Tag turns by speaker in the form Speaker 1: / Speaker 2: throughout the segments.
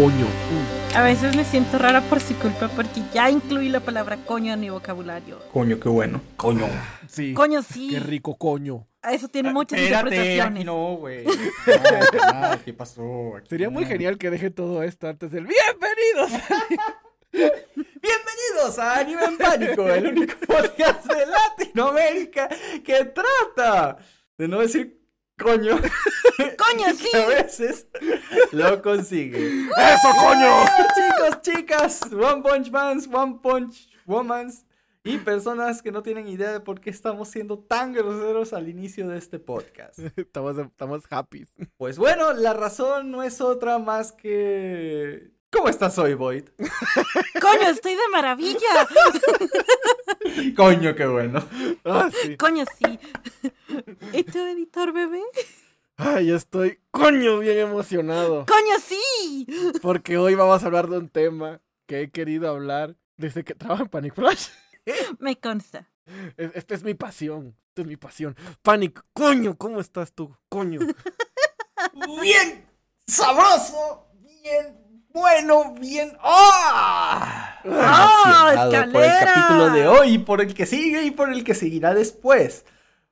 Speaker 1: coño.
Speaker 2: A veces me siento rara por su culpa porque ya incluí la palabra coño en mi vocabulario.
Speaker 3: Coño, qué bueno. Coño.
Speaker 1: Sí.
Speaker 2: Coño, sí.
Speaker 1: Qué rico coño.
Speaker 2: Eso tiene muchas
Speaker 3: Espérate,
Speaker 2: interpretaciones.
Speaker 3: no, güey. No, nada, ¿Qué pasó? Aquí
Speaker 1: Sería muy genial que deje todo esto antes del ¡Bienvenidos!
Speaker 3: Bienvenidos a Anime en Pánico, el único podcast de Latinoamérica que trata de no decir coño.
Speaker 2: Coño, sí.
Speaker 3: que a veces lo consigue.
Speaker 1: ¡Eso, coño!
Speaker 3: Chicos, chicas, One Punch Mans, One Punch Womans y personas que no tienen idea de por qué estamos siendo tan groseros al inicio de este podcast.
Speaker 1: Estamos, estamos happy.
Speaker 3: Pues bueno, la razón no es otra más que... ¿Cómo estás hoy, Void?
Speaker 2: Coño, estoy de maravilla.
Speaker 3: Coño, qué bueno.
Speaker 1: Ah, sí.
Speaker 2: Coño, sí. ¿Y tu editor bebé?
Speaker 1: Ay, estoy coño bien emocionado.
Speaker 2: Coño, sí.
Speaker 1: Porque hoy vamos a hablar de un tema que he querido hablar desde que trabajo en Panic Flash.
Speaker 2: Me consta.
Speaker 1: Es- Esta es mi pasión. Esta es mi pasión. Panic, coño, ¿cómo estás tú? Coño.
Speaker 3: Bien sabroso, bien bueno, bien... ¡Ah!
Speaker 2: ¡Ah,
Speaker 3: Emocionado por el capítulo de hoy, por el que sigue y por el que seguirá después.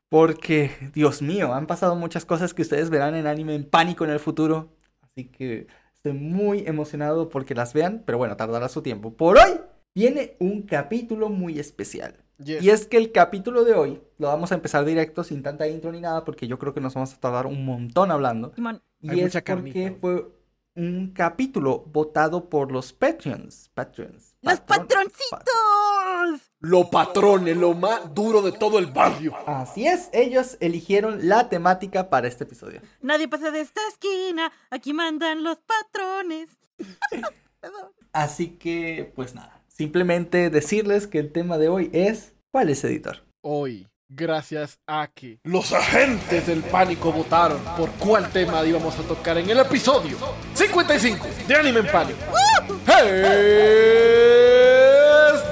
Speaker 3: Porque, Dios mío, han pasado muchas cosas que ustedes verán en anime en pánico en el futuro. Así que estoy muy emocionado porque las vean, pero bueno, tardará su tiempo. Por hoy viene un capítulo muy especial.
Speaker 1: Yes.
Speaker 3: Y es que el capítulo de hoy lo vamos a empezar directo sin tanta intro ni nada porque yo creo que nos vamos a tardar un montón hablando. Y
Speaker 1: Hay
Speaker 3: es
Speaker 1: mucha
Speaker 3: porque
Speaker 1: carnita.
Speaker 3: fue un capítulo votado por los Patreons. Patreons.
Speaker 2: ¡Los
Speaker 3: patron-
Speaker 2: patroncitos!
Speaker 1: Lo patrones, lo más duro de todo el barrio.
Speaker 3: Así es, ellos eligieron la temática para este episodio.
Speaker 2: Nadie pasa de esta esquina. Aquí mandan los patrones.
Speaker 3: Así que, pues nada, simplemente decirles que el tema de hoy es ¿cuál es editor?
Speaker 1: Hoy, gracias a que los agentes del pánico votaron por cuál tema íbamos a tocar en el episodio 55 de Anime en Pánico. ¡Es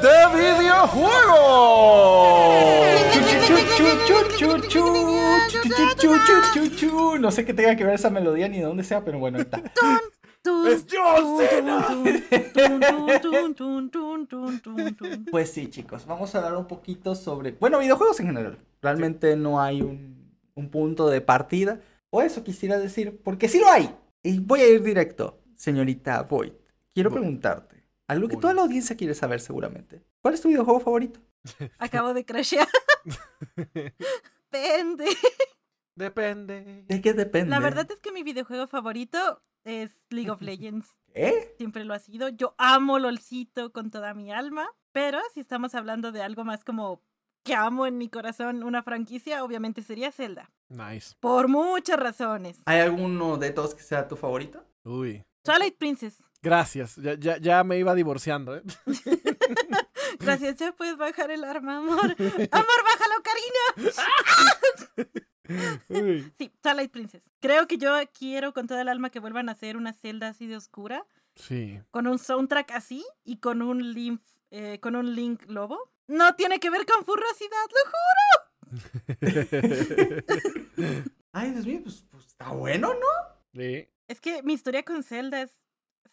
Speaker 1: de videojuegos!
Speaker 3: No sé qué tenga que ver esa melodía ni de dónde sea, pero bueno, está.
Speaker 1: ¡Es John Cena!
Speaker 3: Pues sí, chicos, vamos a hablar un poquito sobre, bueno, videojuegos en general. Realmente no hay un, un punto de partida, o eso quisiera decir, porque sí lo hay. Y voy a ir directo, señorita Void. Quiero
Speaker 1: Void.
Speaker 3: preguntarte, algo que
Speaker 1: Void.
Speaker 3: toda la audiencia quiere saber seguramente. ¿Cuál es tu videojuego favorito?
Speaker 2: Acabo de crashear. Pende.
Speaker 1: Depende.
Speaker 3: ¿De qué depende?
Speaker 2: La verdad es que mi videojuego favorito es League of Legends.
Speaker 3: ¿Eh?
Speaker 2: Siempre lo ha sido. Yo amo LOLcito con toda mi alma. Pero si estamos hablando de algo más como que amo en mi corazón una franquicia, obviamente sería Zelda.
Speaker 1: Nice.
Speaker 2: Por muchas razones.
Speaker 3: ¿Hay alguno de todos que sea tu favorito?
Speaker 1: Uy.
Speaker 2: Twilight Princess.
Speaker 1: Gracias. Ya, ya, ya me iba divorciando, ¿eh?
Speaker 2: Gracias, ya puedes bajar el arma, amor. Amor, bájalo, Karina. Sí, Twilight Princess. Creo que yo quiero con toda el alma que vuelvan a hacer una Zelda así de oscura,
Speaker 1: Sí.
Speaker 2: con un soundtrack así y con un Link, eh, con un Link lobo. No tiene que ver con furrosidad, lo juro.
Speaker 3: Ay, Dios mío, pues, pues, está bueno, ¿no?
Speaker 1: Sí.
Speaker 2: Es que mi historia con Zelda es...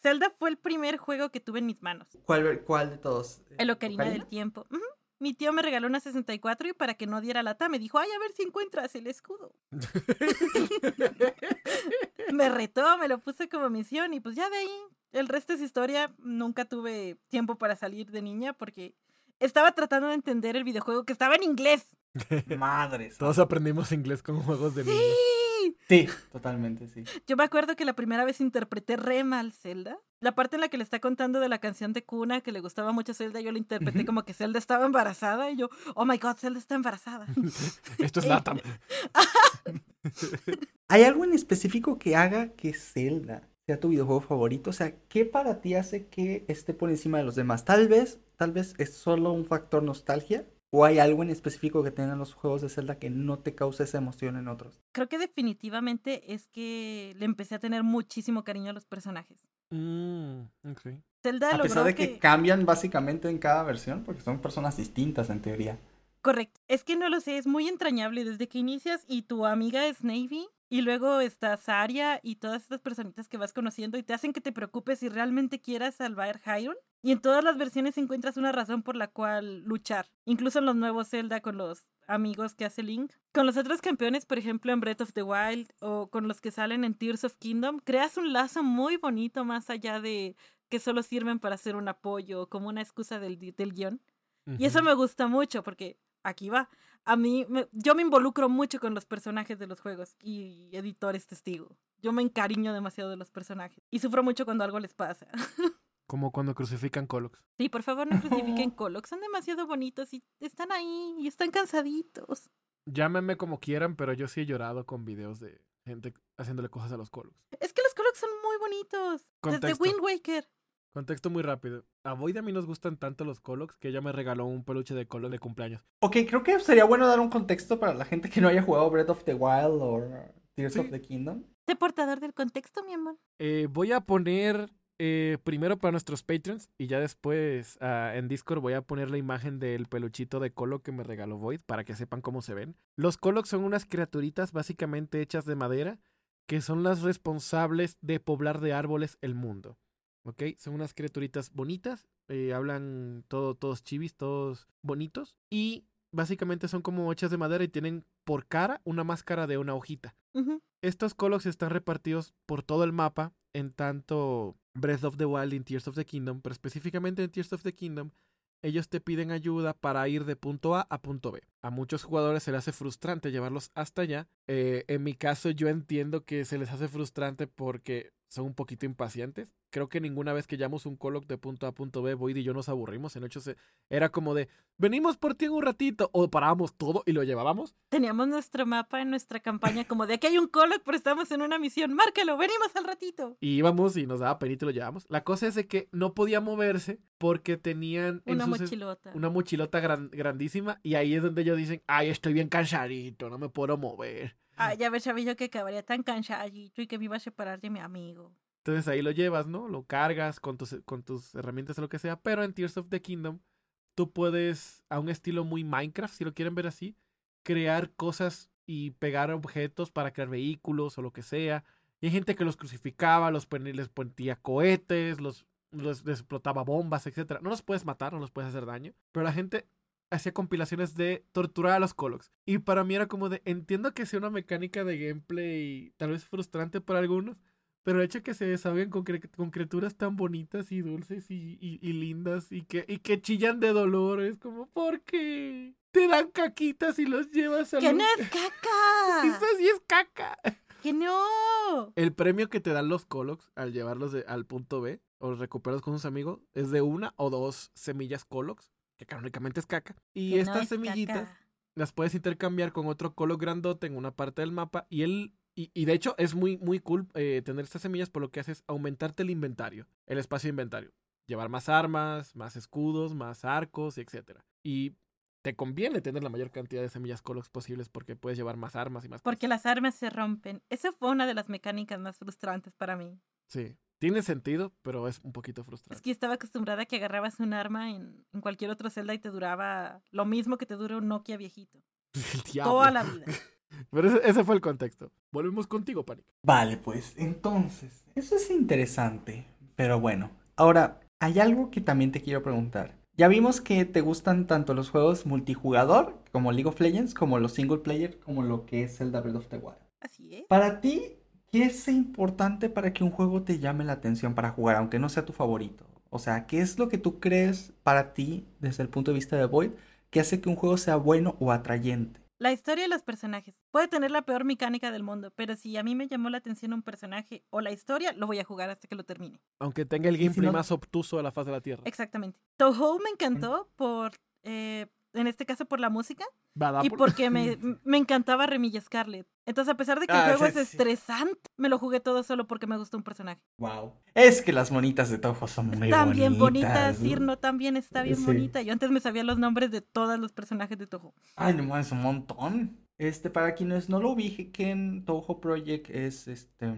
Speaker 2: Zelda fue el primer juego que tuve en mis manos.
Speaker 3: ¿Cuál, cuál de todos?
Speaker 2: El Ocarina
Speaker 3: ¿Ocarina?
Speaker 2: del Tiempo. Ujú. Mi tío me regaló una 64 y para que no diera lata me dijo, ay, a ver si encuentras el escudo. me retó, me lo puse como misión y pues ya de ahí, el resto es historia. Nunca tuve tiempo para salir de niña porque estaba tratando de entender el videojuego que estaba en inglés.
Speaker 3: Madres.
Speaker 1: Todos aprendimos inglés con juegos de niños.
Speaker 2: Sí.
Speaker 3: Sí, totalmente, sí.
Speaker 2: Yo me acuerdo que la primera vez interpreté re mal Zelda. La parte en la que le está contando de la canción de cuna que le gustaba mucho Zelda, yo la interpreté como que Zelda estaba embarazada y yo, oh my god, Zelda está embarazada.
Speaker 1: Esto es Latam.
Speaker 3: ¿Hay algo en específico que haga que Zelda sea tu videojuego favorito? O sea, ¿qué para ti hace que esté por encima de los demás? Tal vez, tal vez es solo un factor nostalgia. ¿O hay algo en específico que tengan los juegos de Zelda que no te causa esa emoción en otros?
Speaker 2: Creo que definitivamente es que le empecé a tener muchísimo cariño a los personajes.
Speaker 1: Mm, ok.
Speaker 2: Zelda
Speaker 3: A pesar de que
Speaker 2: que...
Speaker 3: cambian básicamente en cada versión, porque son personas distintas en teoría.
Speaker 2: Correcto. Es que no lo sé, es muy entrañable desde que inicias y tu amiga es Navy. Y luego está Saria y todas estas personitas que vas conociendo y te hacen que te preocupes si realmente quieras salvar Hyrule. Y en todas las versiones encuentras una razón por la cual luchar. Incluso en los nuevos Zelda con los amigos que hace Link. Con los otros campeones, por ejemplo, en Breath of the Wild o con los que salen en Tears of Kingdom, creas un lazo muy bonito más allá de que solo sirven para hacer un apoyo o como una excusa del, del guion. Y eso me gusta mucho porque aquí va. A mí, me- yo me involucro mucho con los personajes de los juegos y editores testigo. Yo me encariño demasiado de los personajes y sufro mucho cuando algo les pasa.
Speaker 1: Como cuando crucifican Colox.
Speaker 2: Sí, por favor no crucifiquen Colox, son demasiado bonitos y están ahí y están cansaditos.
Speaker 1: Llámenme como quieran, pero yo sí he llorado con videos de gente haciéndole cosas a los Colox.
Speaker 2: Es que los Colox son muy bonitos. Desde. Wind Waker.
Speaker 1: Contexto muy rápido. A Void a mí nos gustan tanto los Colox que ella me regaló un peluche de Colox de cumpleaños.
Speaker 3: Ok, creo que sería bueno dar un contexto para la gente que no haya jugado Breath of the Wild o Tears
Speaker 1: Sí.
Speaker 3: of the Kingdom.
Speaker 2: Sé portador del contexto, mi amor.
Speaker 1: Eh, voy a poner eh, primero para nuestros patrons y ya después ah, en Discord voy a poner la imagen del peluchito de Colo que me regaló Void para que sepan cómo se ven. Los Colox son unas criaturitas básicamente hechas de madera que son las responsables de poblar de árboles el mundo. ¿Ok? Son unas criaturitas bonitas, eh, hablan todo, todos chivis, todos bonitos y básicamente son como hechas de madera y tienen por cara una máscara de una hojita. Estos Colox están repartidos por todo el mapa, en tanto Breath of the Wild y Tears of the Kingdom, pero específicamente en Tears of the Kingdom, ellos te piden ayuda para ir de punto A a punto B. A muchos jugadores se les hace frustrante llevarlos hasta allá. Eh, en mi caso, yo entiendo que se les hace frustrante porque son un poquito impacientes. Creo que ninguna vez que llevamos un Coloc de punto A a punto B, Void y yo nos aburrimos. En hecho, se- era como de, venimos por ti en un ratito, o parábamos todo y lo llevábamos.
Speaker 2: Teníamos nuestro mapa en nuestra campaña como de aquí hay un Coloc, pero estamos en una misión. Márcalo, venimos al ratito.
Speaker 1: Y íbamos y nos daba penito y lo llevamos. La cosa es de que no podía moverse porque tenían en
Speaker 2: Una
Speaker 1: sus-
Speaker 2: mochilota.
Speaker 1: una mochilota gran- grandísima y ahí es donde ellos dicen, ay, estoy bien cansadito, no me puedo mover.
Speaker 2: Ay, ya sabía yo que acabaría tan cansadito y que me iba a separar de mi amigo.
Speaker 1: Entonces ahí lo llevas, ¿no? Lo cargas con tus, con tus herramientas o lo que sea. Pero en Tears of the Kingdom, tú puedes, a un estilo muy Minecraft, si lo quieren ver así, crear cosas y pegar objetos para crear vehículos o lo que sea. Y hay gente que los crucificaba, los les ponía cohetes, los, los les explotaba bombas, etc. No los puedes matar, no los puedes hacer daño. Pero la gente hacía compilaciones de torturar a los Colox. Y para mí era como de, entiendo que sea una mecánica de gameplay tal vez frustrante para algunos, pero el hecho de que se desahoguen con, con criaturas tan bonitas y dulces y, y- y lindas y que, y que chillan de dolor, es como, ¿por qué? Te dan caquitas y los llevas a
Speaker 2: ¡Que no es caca!
Speaker 1: Eso sí es caca.
Speaker 2: ¡Que no!
Speaker 1: El premio que te dan los Colox al llevarlos de- al punto B o recuperarlos con sus amigos es de una o dos semillas Colox, que canónicamente es caca. Y
Speaker 2: Que no
Speaker 1: estas
Speaker 2: es
Speaker 1: semillitas
Speaker 2: caca.
Speaker 1: las puedes intercambiar con otro colo grandote en una parte del mapa y él y, y de hecho es muy muy cool eh, tener estas semillas por lo que hace es aumentarte el inventario el espacio de inventario llevar más armas más escudos más arcos etcétera y te conviene tener la mayor cantidad de semillas colox posibles porque puedes llevar más armas y más
Speaker 2: Porque las armas se rompen. Esa fue una de las mecánicas más frustrantes para mí.
Speaker 1: sí tiene sentido pero es un poquito
Speaker 2: Es
Speaker 1: frustrante
Speaker 2: que estaba acostumbrada a que agarrabas un arma en, en cualquier otro celda y te duraba lo mismo que te dura un Nokia viejito.
Speaker 1: el diablo.
Speaker 2: Toda la vida.
Speaker 1: pero ese, ese fue el contexto volvemos contigo Panic
Speaker 3: Vale, pues entonces, eso es interesante. Pero bueno, ahora, hay algo que también te quiero preguntar. Ya vimos que te gustan tanto los juegos multijugador como League of Legends, como los single player, como lo que es Zelda Breath of the Wild.
Speaker 2: Así es.
Speaker 3: Para ti, ¿qué es importante para que un juego te llame la atención para jugar, aunque no sea tu favorito? O sea, ¿qué es lo que tú crees para ti, desde el punto de vista de Void, que hace que un juego sea bueno o atrayente?
Speaker 2: La historia y los personajes. Puede tener la peor mecánica del mundo, pero si a mí me llamó la atención un personaje o la historia, lo voy a jugar hasta que lo termine.
Speaker 1: aunque tenga el
Speaker 3: si
Speaker 1: gameplay
Speaker 3: no-
Speaker 1: más obtuso de la faz de la tierra
Speaker 2: Exactamente. Toho me encantó por, eh, en este caso, por la música
Speaker 1: Va,
Speaker 2: y
Speaker 1: por-
Speaker 2: porque me, me encantaba Remilla Scarlet. Entonces, a pesar de que el
Speaker 3: Ah,
Speaker 2: juego es
Speaker 3: sí.
Speaker 2: estresante, me lo jugué todo solo porque me gustó un personaje.
Speaker 3: Wow. Es que las monitas de Toho son muy
Speaker 2: Están
Speaker 3: bonitas.
Speaker 2: bien bonitas,
Speaker 3: ¿no?
Speaker 2: Cirno también está bien
Speaker 3: Sí.
Speaker 2: bonita. Yo antes me sabía los nombres de todos los personajes de Toho.
Speaker 3: Ay, no mames, un montón. Este, para quienes no lo ubiquen, Toho Project es este.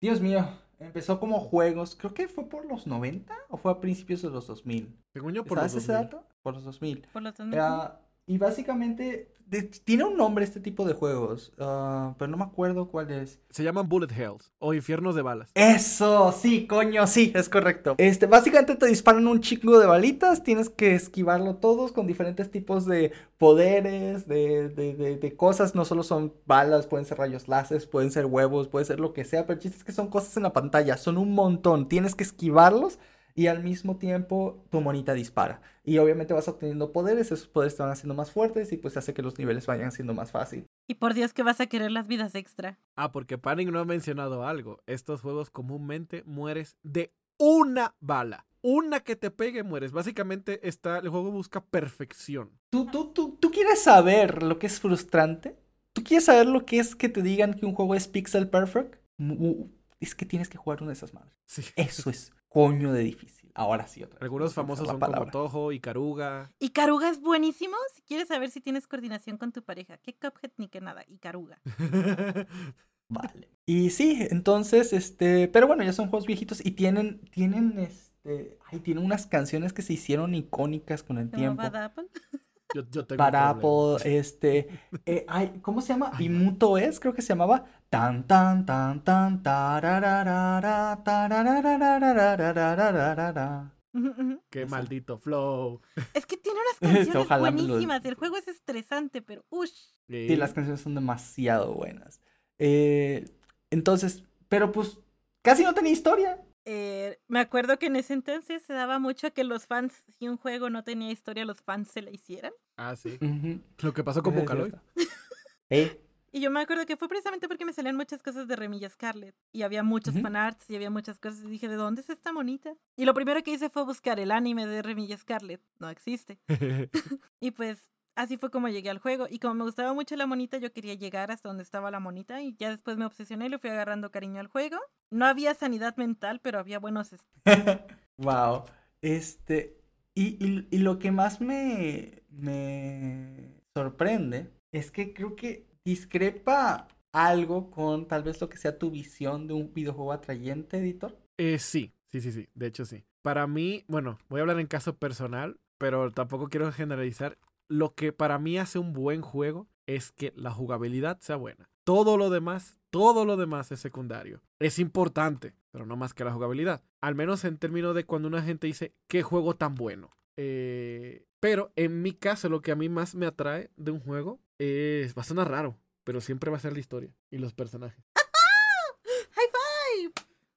Speaker 3: Dios mío, empezó como juegos. Creo que fue por los 90 o fue a principios de los 2000.
Speaker 1: según yo por los
Speaker 3: ¿Sabes ese
Speaker 1: 2000.
Speaker 3: dato? Por los 2000.
Speaker 2: Por los dos
Speaker 3: Ah, y básicamente de- tiene un nombre este tipo de juegos, ah, pero no me acuerdo cuál es.
Speaker 1: Se llaman Bullet Hells o Infiernos de Balas.
Speaker 3: Eso, sí, coño, sí, es correcto. Este, básicamente te disparan un chingo de balitas, tienes que esquivarlo todos con diferentes tipos de poderes, de, de, de, de cosas, no solo son balas, pueden ser rayos láseres, pueden ser huevos, puede ser lo que sea, pero el chiste es que son cosas en la pantalla, son un montón, tienes que esquivarlos y al mismo tiempo tu monita dispara. Y obviamente vas obteniendo poderes, esos poderes te van haciendo más fuertes y pues hace que los niveles vayan siendo más fácil.
Speaker 2: Y por Dios que vas a querer las vidas extra.
Speaker 1: Ah, porque Panic no ha mencionado algo. Estos juegos comúnmente mueres de una bala. Una que te pegue mueres. Básicamente está, el juego busca perfección.
Speaker 3: ¿Tú, tú, tú, ¿Tú quieres saber lo que es frustrante? ¿Tú quieres saber lo que es que te digan que un juego es pixel perfect? Es que tienes que jugar una de esas madres.
Speaker 1: Sí.
Speaker 3: Eso es coño de difícil. Ahora sí, otra vez.
Speaker 1: Algunos famosos son como
Speaker 3: palabra.
Speaker 1: Toho y Karuga.
Speaker 2: Y Caruga es buenísimo si quieres saber si tienes coordinación con tu pareja. ¿Qué Cuphead ni qué nada? Y Caruga.
Speaker 3: Vale. Y sí, entonces, este, pero bueno, ya son juegos viejitos y tienen, tienen, este, ay, tienen unas canciones que se hicieron icónicas con el
Speaker 2: ¿Cómo
Speaker 3: tiempo.
Speaker 2: Apple?
Speaker 1: Yo, yo tengo
Speaker 3: para Apple, este, eh, ay, ¿cómo se llama? Imuto es, creo que se llamaba. Tan tan tan tan
Speaker 1: Qué
Speaker 3: Eso.
Speaker 1: maldito flow.
Speaker 2: Es que tiene unas este, canciones
Speaker 3: Ojalá buenísimas. Lo...
Speaker 2: El juego es estresante, pero ush.
Speaker 3: Sí, las canciones son demasiado buenas. Eh, entonces, pero pues casi no tenía historia.
Speaker 2: Eh, me acuerdo que en ese entonces se daba mucho que los fans, si un juego no tenía historia, los fans se la hicieran.
Speaker 1: Ah, sí. Lo que pasó con Vocaloid.
Speaker 3: Eh,
Speaker 2: Y yo me acuerdo que fue precisamente porque me salían muchas cosas de Remilla Scarlet. Y había muchos
Speaker 3: Ujú.
Speaker 2: fanarts y había muchas cosas. Y dije, ¿de dónde es esta monita? Y lo primero que hice fue buscar el anime de Remilla Scarlet. No existe. Y pues así fue como llegué al juego. Y como me gustaba mucho la monita, yo quería llegar hasta donde estaba la monita. Y ya después me obsesioné y le fui agarrando cariño al juego. No había sanidad mental, pero había buenos...
Speaker 3: Wow. Este, y, y- y lo que más me, me sorprende es que creo que discrepa algo con tal vez lo que sea tu visión de un videojuego atrayente, editor.
Speaker 1: Eh, sí, sí, sí, sí. De hecho, sí. Para mí, bueno, voy a hablar en caso personal, pero tampoco quiero generalizar. Lo que para mí hace un buen juego es que la jugabilidad sea buena. Todo lo demás, todo lo demás es secundario. Es importante, pero no más que la jugabilidad. Al menos en términos de cuando una gente dice, qué juego tan bueno. Eh, pero en mi caso, lo que a mí más me atrae de un juego es, va a sonar raro, pero siempre va a ser la historia y los personajes.
Speaker 2: ¡High five!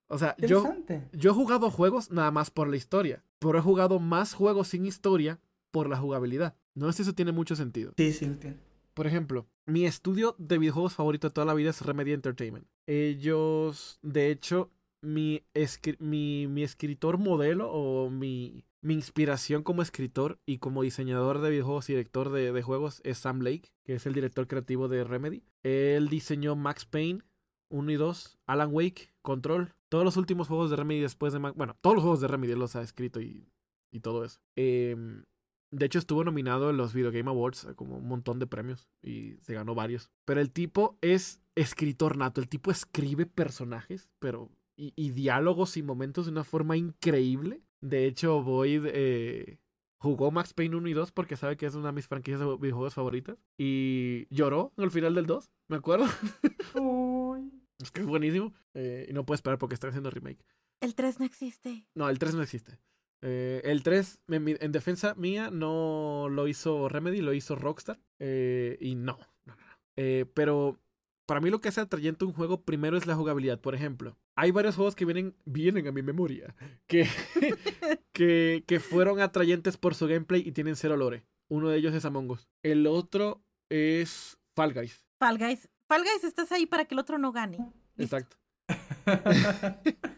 Speaker 1: O sea, yo, yo he jugado juegos nada más por la historia, pero he jugado más juegos sin historia por la jugabilidad. No sé si eso tiene mucho sentido.
Speaker 3: Sí, sí, entiendo.
Speaker 1: Por ejemplo, mi estudio de videojuegos favorito de toda la vida es Remedy Entertainment. Ellos, de hecho, mi, escri- mi, mi escritor modelo o mi, mi inspiración como escritor y como diseñador de videojuegos y director de, de juegos es Sam Lake, que es el director creativo de Remedy. Él diseñó Max Payne 1 y 2, Alan Wake, Control, todos los últimos juegos de Remedy después de... Ma- Bueno, todos los juegos de Remedy él los ha escrito y, y todo eso. Em, de hecho, estuvo nominado en los Video Game Awards a como un montón de premios y se ganó varios. Pero el tipo es escritor nato. El tipo escribe personajes, pero. y, y diálogos y momentos de una forma increíble. De hecho, Boyd eh, jugó Max Payne 1 y 2 porque sabe que es una de mis franquicias de videojuegos favoritas. Y lloró al final del 2, me acuerdo. es que es buenísimo. Eh, y no puedo esperar porque están haciendo remake.
Speaker 2: El 3 no existe.
Speaker 1: No, el 3 no existe. Eh, el 3, en, defensa mía, no lo hizo Remedy, lo hizo Rockstar. Eh, y no, no, no. Eh, pero para mí lo que hace atrayente un juego primero es la jugabilidad. Por ejemplo, hay varios juegos que vienen, vienen a mi memoria que, que, que fueron atrayentes por su gameplay y tienen cero lore. Uno de ellos es Among Us. El otro es Fall Guys.
Speaker 2: Fall Guys. Fall Guys, estás ahí para que el otro no gane. Listo.
Speaker 1: Exacto.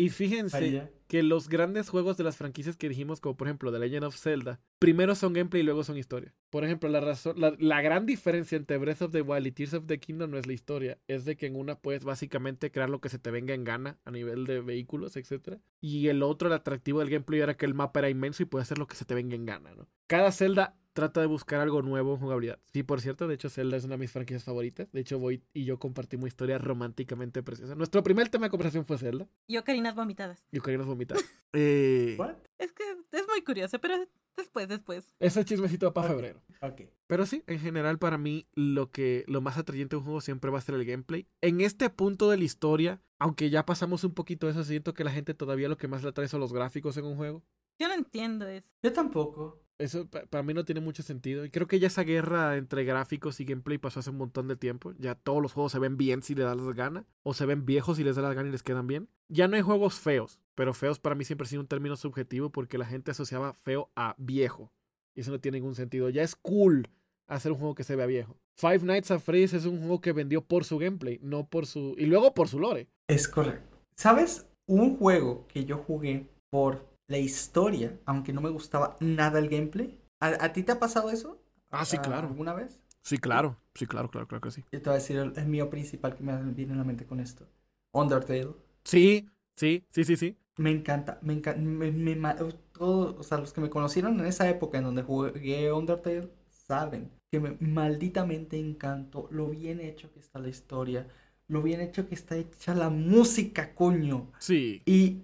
Speaker 1: Y fíjense. Que los grandes juegos de las franquicias que dijimos, como por ejemplo The Legend of Zelda, primero son gameplay y luego son historia. Por ejemplo, la, razón, la, la gran diferencia entre Breath of the Wild y Tears of the Kingdom no es la historia, es de que en una puedes básicamente crear lo que se te venga en gana a nivel de vehículos, etc. Y el otro, el atractivo del gameplay era que el mapa era inmenso y puedes hacer lo que se te venga en gana, ¿no? Cada Zelda trata de buscar algo nuevo en jugabilidad. Sí, por cierto, de hecho Zelda es una de mis franquicias favoritas. De hecho, Voy y yo compartimos una historia románticamente preciosa. Nuestro primer tema de conversación fue Zelda.
Speaker 2: Yo, Carinas vomitadas.
Speaker 1: Y Ocarina of Vomitar. Eh,
Speaker 3: What?
Speaker 2: Es que es muy curioso, pero después, después.
Speaker 1: Ese chismecito va para
Speaker 3: Ok.
Speaker 1: febrero.
Speaker 3: Ok.
Speaker 1: Pero sí, en general para mí lo que lo más atrayente de un juego siempre va a ser el gameplay. En este punto de la historia, aunque ya pasamos un poquito de eso, siento que la gente todavía lo que más le atrae son los gráficos en un juego.
Speaker 2: Yo no entiendo eso.
Speaker 3: Yo tampoco.
Speaker 1: Eso pa- para mí no tiene mucho sentido. Y creo que ya esa guerra entre gráficos y gameplay pasó hace un montón de tiempo. Ya todos los juegos se ven bien si le das las ganas. O se ven viejos si les da las ganas y les quedan bien. Ya no hay juegos feos. Pero feos para mí siempre ha sido un término subjetivo porque la gente asociaba feo a viejo. Y eso no tiene ningún sentido. Ya es cool hacer un juego que se vea viejo. Five Nights at Freddy's es un juego que vendió por su gameplay, no por su... Y luego por su lore.
Speaker 3: Es correcto. ¿Sabes? Un juego que yo jugué por la historia, aunque no me gustaba nada el gameplay. ¿A, a ti te ha pasado eso?
Speaker 1: Ah, sí,
Speaker 3: ¿A-
Speaker 1: claro.
Speaker 3: ¿Alguna vez?
Speaker 1: Sí, claro. Sí, claro, claro, claro que sí.
Speaker 3: Yo te voy a decir el, el mío principal que me viene a la mente con esto. Undertale.
Speaker 1: Sí, sí, sí, sí, sí.
Speaker 3: Me encanta, me encanta, me, me ma- todo- o sea, los que me conocieron en esa época en donde jugué Undertale saben que me malditamente encantó lo bien hecho que está la historia, lo bien hecho que está hecha la música, coño.
Speaker 1: Sí.
Speaker 3: Y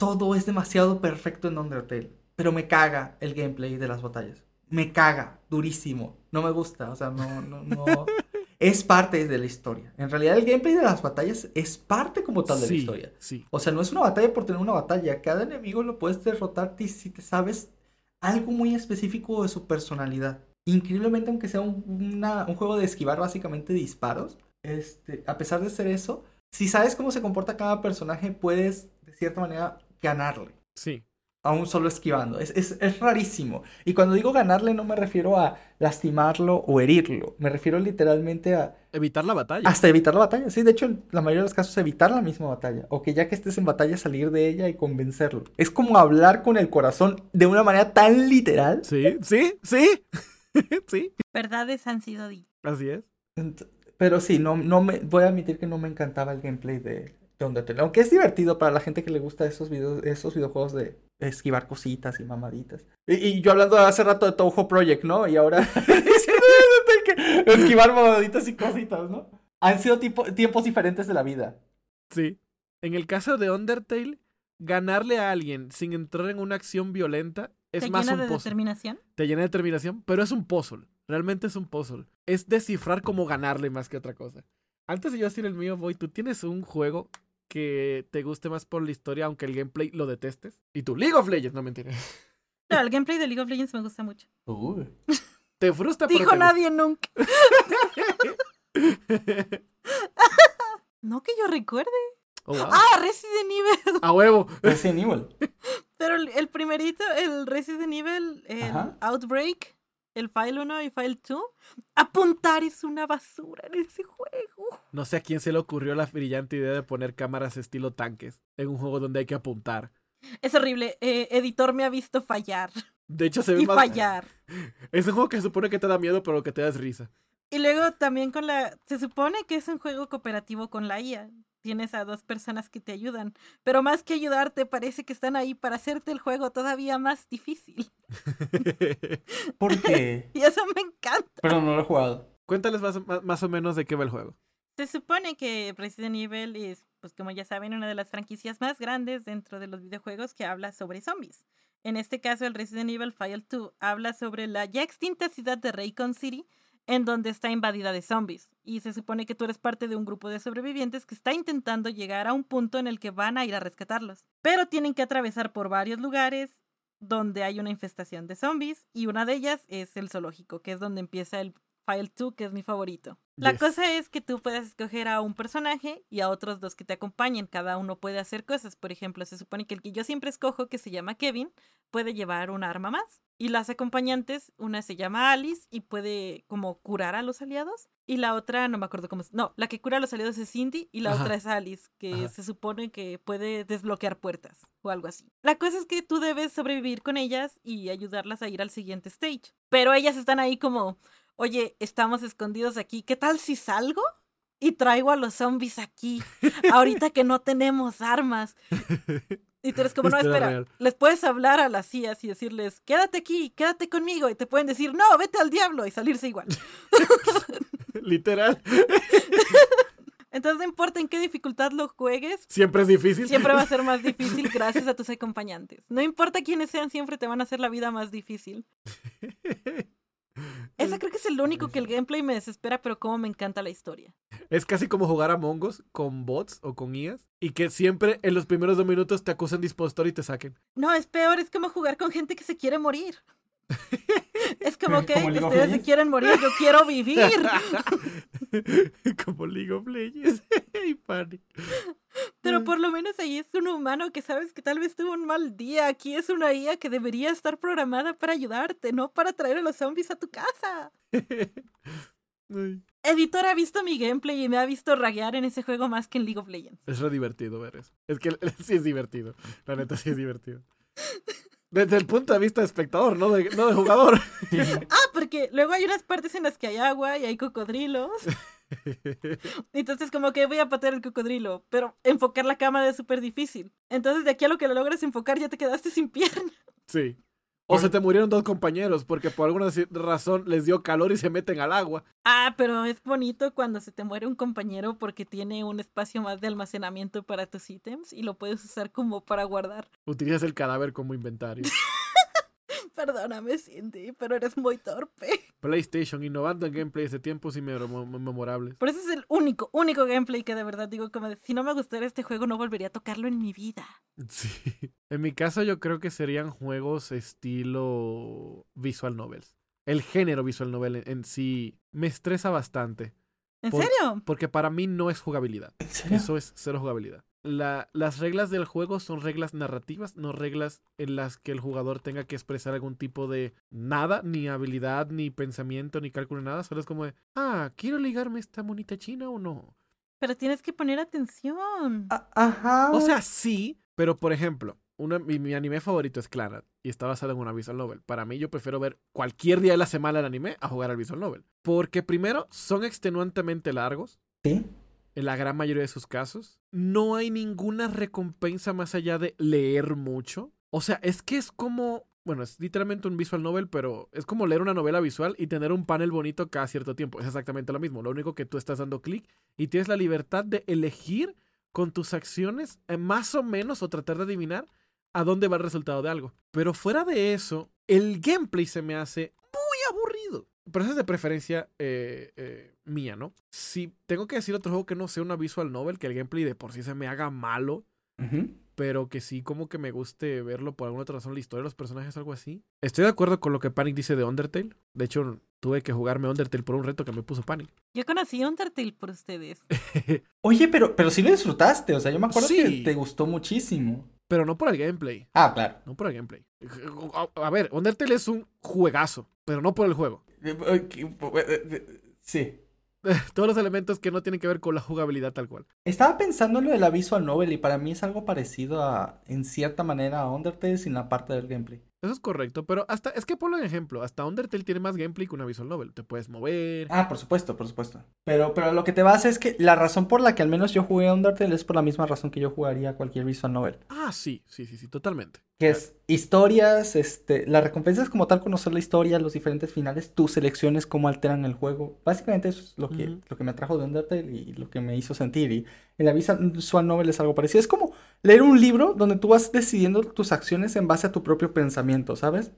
Speaker 3: todo es demasiado perfecto en Undertale, pero me caga el gameplay de las batallas. Me caga, durísimo. No me gusta, o sea, no, no, no. Es parte de la historia. En realidad el gameplay de las batallas es parte como tal de la historia.
Speaker 1: Sí.
Speaker 3: O sea, no es una batalla por tener una batalla. Cada enemigo lo puedes derrotar si te sabes algo muy específico de su personalidad. Increíblemente, aunque sea un, una- un juego de esquivar básicamente disparos, este, a pesar de ser eso, si sabes cómo se comporta cada personaje, puedes de cierta manera ganarle.
Speaker 1: Sí.
Speaker 3: Aún solo esquivando. Es, es, es rarísimo. Y cuando digo ganarle no me refiero a lastimarlo o herirlo. Me refiero literalmente a
Speaker 1: Evitar la batalla.
Speaker 3: hasta evitar la batalla. Sí, de hecho, en la mayoría de los casos evitar la misma batalla. O que ya que estés en batalla salir de ella y convencerlo. Es como hablar con el corazón de una manera tan literal.
Speaker 1: Sí, sí, sí. sí.
Speaker 2: Verdades han sido dichas.
Speaker 1: Así es.
Speaker 3: Pero sí, no, no me, voy a admitir que no me encantaba el gameplay de, de Undertale. Aunque es divertido para la gente que le gusta esos, videos, esos videojuegos de esquivar cositas y mamaditas. Y, y yo hablando hace rato de Touhou Project, ¿no? Y ahora que esquivar mamaditas y cositas, ¿no? Han sido tipo- tiempos diferentes de la vida.
Speaker 1: Sí. En el caso de Undertale, ganarle a alguien sin entrar en una acción violenta es
Speaker 2: ¿Te
Speaker 1: más
Speaker 2: llena
Speaker 1: un
Speaker 2: de
Speaker 1: puzzle.
Speaker 2: determinación?
Speaker 1: Te llena de determinación, pero es un puzzle. Realmente es un puzzle. Es descifrar cómo ganarle más que otra cosa. Antes de yo decir el mío, voy, tú tienes un juego que te guste más por la historia, aunque el gameplay lo detestes. Y tú, League of Legends, no mentira.
Speaker 2: No, el gameplay de League of Legends me gusta mucho.
Speaker 3: Uh.
Speaker 1: Te frustra pero
Speaker 2: Dijo
Speaker 1: gusta.
Speaker 2: nadie nunca. No que yo recuerde.
Speaker 1: Oh, wow.
Speaker 2: Ah, Resident Evil.
Speaker 1: A huevo.
Speaker 3: Resident Evil.
Speaker 2: Pero el, el primerito, el Resident Evil, el
Speaker 3: Ajá.
Speaker 2: Outbreak, el File 1 y File 2, apuntar es una basura en ese juego.
Speaker 1: No sé a quién se le ocurrió la brillante idea de poner cámaras estilo tanques en un juego donde hay que apuntar.
Speaker 2: Es horrible. eh, editor me ha visto fallar
Speaker 1: De hecho, se ve
Speaker 2: y
Speaker 1: más.
Speaker 2: fallar.
Speaker 1: Es un juego que se supone que te da miedo, pero que te das risa.
Speaker 2: Y luego también con la... Se supone que es un juego cooperativo con la IA. Tienes a dos personas que te ayudan. Pero más que ayudarte, parece que están ahí para hacerte el juego todavía más difícil.
Speaker 3: ¿Por qué?
Speaker 2: Y eso me encanta.
Speaker 3: Pero no lo he jugado.
Speaker 1: Cuéntales más, más- más o menos de qué va el juego.
Speaker 2: Se supone que Resident Evil es, pues como ya saben, una de las franquicias más grandes dentro de los videojuegos que habla sobre zombies. En este caso, el Resident Evil File 2 habla sobre la ya extinta ciudad de Raycon City, en donde está invadida de zombies. Y se supone que tú eres parte de un grupo de sobrevivientes que está intentando llegar a un punto en el que van a ir a rescatarlos. Pero tienen que atravesar por varios lugares donde hay una infestación de zombies, y una de ellas es el zoológico, que es donde empieza el File 2, que es mi favorito. La
Speaker 1: Yes.
Speaker 2: cosa es que tú puedes escoger a un personaje y a otros dos que te acompañen. Cada uno puede hacer cosas. Por ejemplo, se supone que el que yo siempre escojo, que se llama Kevin, puede llevar un arma más. Y las acompañantes, una se llama Alice y puede como curar a los aliados. Y la otra, no me acuerdo cómo es. No, la que cura a los aliados es Cindy y la
Speaker 1: Ajá.
Speaker 2: otra es Alice, que
Speaker 1: Ajá.
Speaker 2: se supone que puede desbloquear puertas o algo así. La cosa es que tú debes sobrevivir con ellas y ayudarlas a ir al siguiente stage. Pero ellas están ahí como, oye, estamos escondidos aquí, ¿qué tal si salgo? Y traigo a los zombies aquí, ahorita que no tenemos armas. Y tú eres como, no, espera, les puedes hablar a las CIAs y decirles, quédate aquí, quédate conmigo. Y te pueden decir, no, vete al diablo y salirse igual.
Speaker 1: Literal.
Speaker 2: Entonces no importa en qué dificultad lo juegues,
Speaker 1: Siempre es difícil.
Speaker 2: siempre va a ser más difícil gracias a tus acompañantes. No importa quiénes sean, siempre te van a hacer la vida más difícil. Ese creo que es el único que el gameplay me desespera, pero como me encanta la historia.
Speaker 1: Es casi como jugar a Mongos con bots o con IAs y que siempre en los primeros dos minutos te acusen de impostor y te saquen.
Speaker 2: No, es peor, es como jugar con gente que se quiere morir. Es como que
Speaker 3: Como
Speaker 2: ustedes se quieren morir, yo quiero vivir.
Speaker 1: como League of Legends y Panic.
Speaker 2: Pero por lo menos ahí es un humano que sabes que tal vez tuvo un mal día. Aquí es una IA que debería estar programada para ayudarte, no para traer a los zombies a tu casa. Editor ha visto mi gameplay y me ha visto raguear en ese juego más que en League of Legends.
Speaker 1: Es re divertido ver eso. Es que sí es divertido. La neta sí es divertido. Desde el punto de vista de espectador, no de, no de jugador.
Speaker 2: Ah, porque luego hay unas partes en las que hay agua y hay cocodrilos. Entonces como que voy a patear el cocodrilo, pero enfocar la cámara es súper difícil. Entonces de aquí a lo que lo logres enfocar ya te quedaste sin pierna.
Speaker 1: Sí. O se te murieron dos compañeros porque por alguna razón les dio calor y se meten al agua.
Speaker 2: Ah, pero es bonito cuando se te muere un compañero porque tiene un espacio más de almacenamiento para tus ítems y lo puedes usar como para guardar.
Speaker 1: Utilizas el cadáver como inventario.
Speaker 2: Perdóname, Cindy, pero eres muy torpe.
Speaker 1: PlayStation innovando en gameplays de tiempos y memo- memorables.
Speaker 2: Por eso es el único, único gameplay que de verdad digo como de, si no me gustara este juego no volvería a tocarlo en mi vida.
Speaker 1: Sí. En mi caso yo creo que serían juegos estilo visual novels. El género visual novel en, en sí me estresa bastante.
Speaker 2: ¿En
Speaker 1: Por-
Speaker 2: serio?
Speaker 1: Porque para mí no es jugabilidad.
Speaker 3: ¿En serio?
Speaker 1: Eso es cero jugabilidad. La- las reglas del juego son reglas narrativas, no reglas en las que el jugador tenga que expresar algún tipo de nada, ni habilidad, ni pensamiento, ni cálculo, nada. Solo es como de, ah, ¿quiero ligarme a esta monita china o no?
Speaker 2: Pero tienes que poner atención.
Speaker 3: A- Ajá.
Speaker 1: O sea, sí, pero por ejemplo, una, mi, mi anime favorito es Clannad y está basado en una visual novel. Para mí, yo prefiero ver cualquier día de la semana el anime a jugar al visual novel. Porque primero, son extenuantemente largos.
Speaker 3: Sí.
Speaker 1: En la gran mayoría de sus casos, no hay ninguna recompensa más allá de leer mucho. O sea, es que es como. Bueno, es literalmente un visual novel, pero es como leer una novela visual y tener un panel bonito cada cierto tiempo. Es exactamente lo mismo. Lo único que tú estás dando clic y tienes la libertad de elegir con tus acciones, eh, más o menos, o tratar de adivinar a dónde va el resultado de algo. Pero fuera de eso, el gameplay se me hace muy aburrido. Pero eso es de preferencia eh, eh, mía, ¿no? Si tengo que decir otro juego que no sea una visual novel, que el gameplay de por sí se me haga malo, pero que sí como que me guste verlo por alguna otra razón, la historia de los personajes, algo así. Estoy de acuerdo con lo que Panic dice de Undertale. De hecho, tuve que jugarme Undertale por un reto que me puso Panic.
Speaker 2: Yo conocí Undertale por ustedes.
Speaker 3: Oye, pero, pero sí lo disfrutaste. O sea, yo me acuerdo que
Speaker 1: Sí.
Speaker 3: te gustó muchísimo.
Speaker 1: Pero no por el gameplay.
Speaker 3: Ah, claro.
Speaker 1: No por el gameplay. A, ver, Undertale es un juegazo, pero no por el juego.
Speaker 3: Sí.
Speaker 1: Todos los elementos que no tienen que ver con la jugabilidad tal cual.
Speaker 3: Estaba pensando en lo de la visual novel y para mí es algo parecido a, en cierta manera, a Undertale sin la parte del gameplay.
Speaker 1: Eso es correcto, pero hasta, es que ponlo en ejemplo, hasta Undertale tiene más gameplay que una visual novel. Te puedes mover.
Speaker 3: Ah, por supuesto, por supuesto. Pero, pero lo que te basa es que la razón por la que al menos yo jugué a Undertale es por la misma razón que yo jugaría cualquier visual novel.
Speaker 1: Ah, sí, sí, sí, sí, totalmente.
Speaker 3: Que es historias, este, la recompensa es como tal conocer la historia, los diferentes finales, tus selecciones, cómo alteran el juego. Básicamente eso es lo que, lo que me atrajo de Undertale y lo que me hizo sentir. Y en la visual novel es algo parecido. Es como leer un libro donde tú vas decidiendo tus acciones en base a tu propio pensamiento, ¿sabes?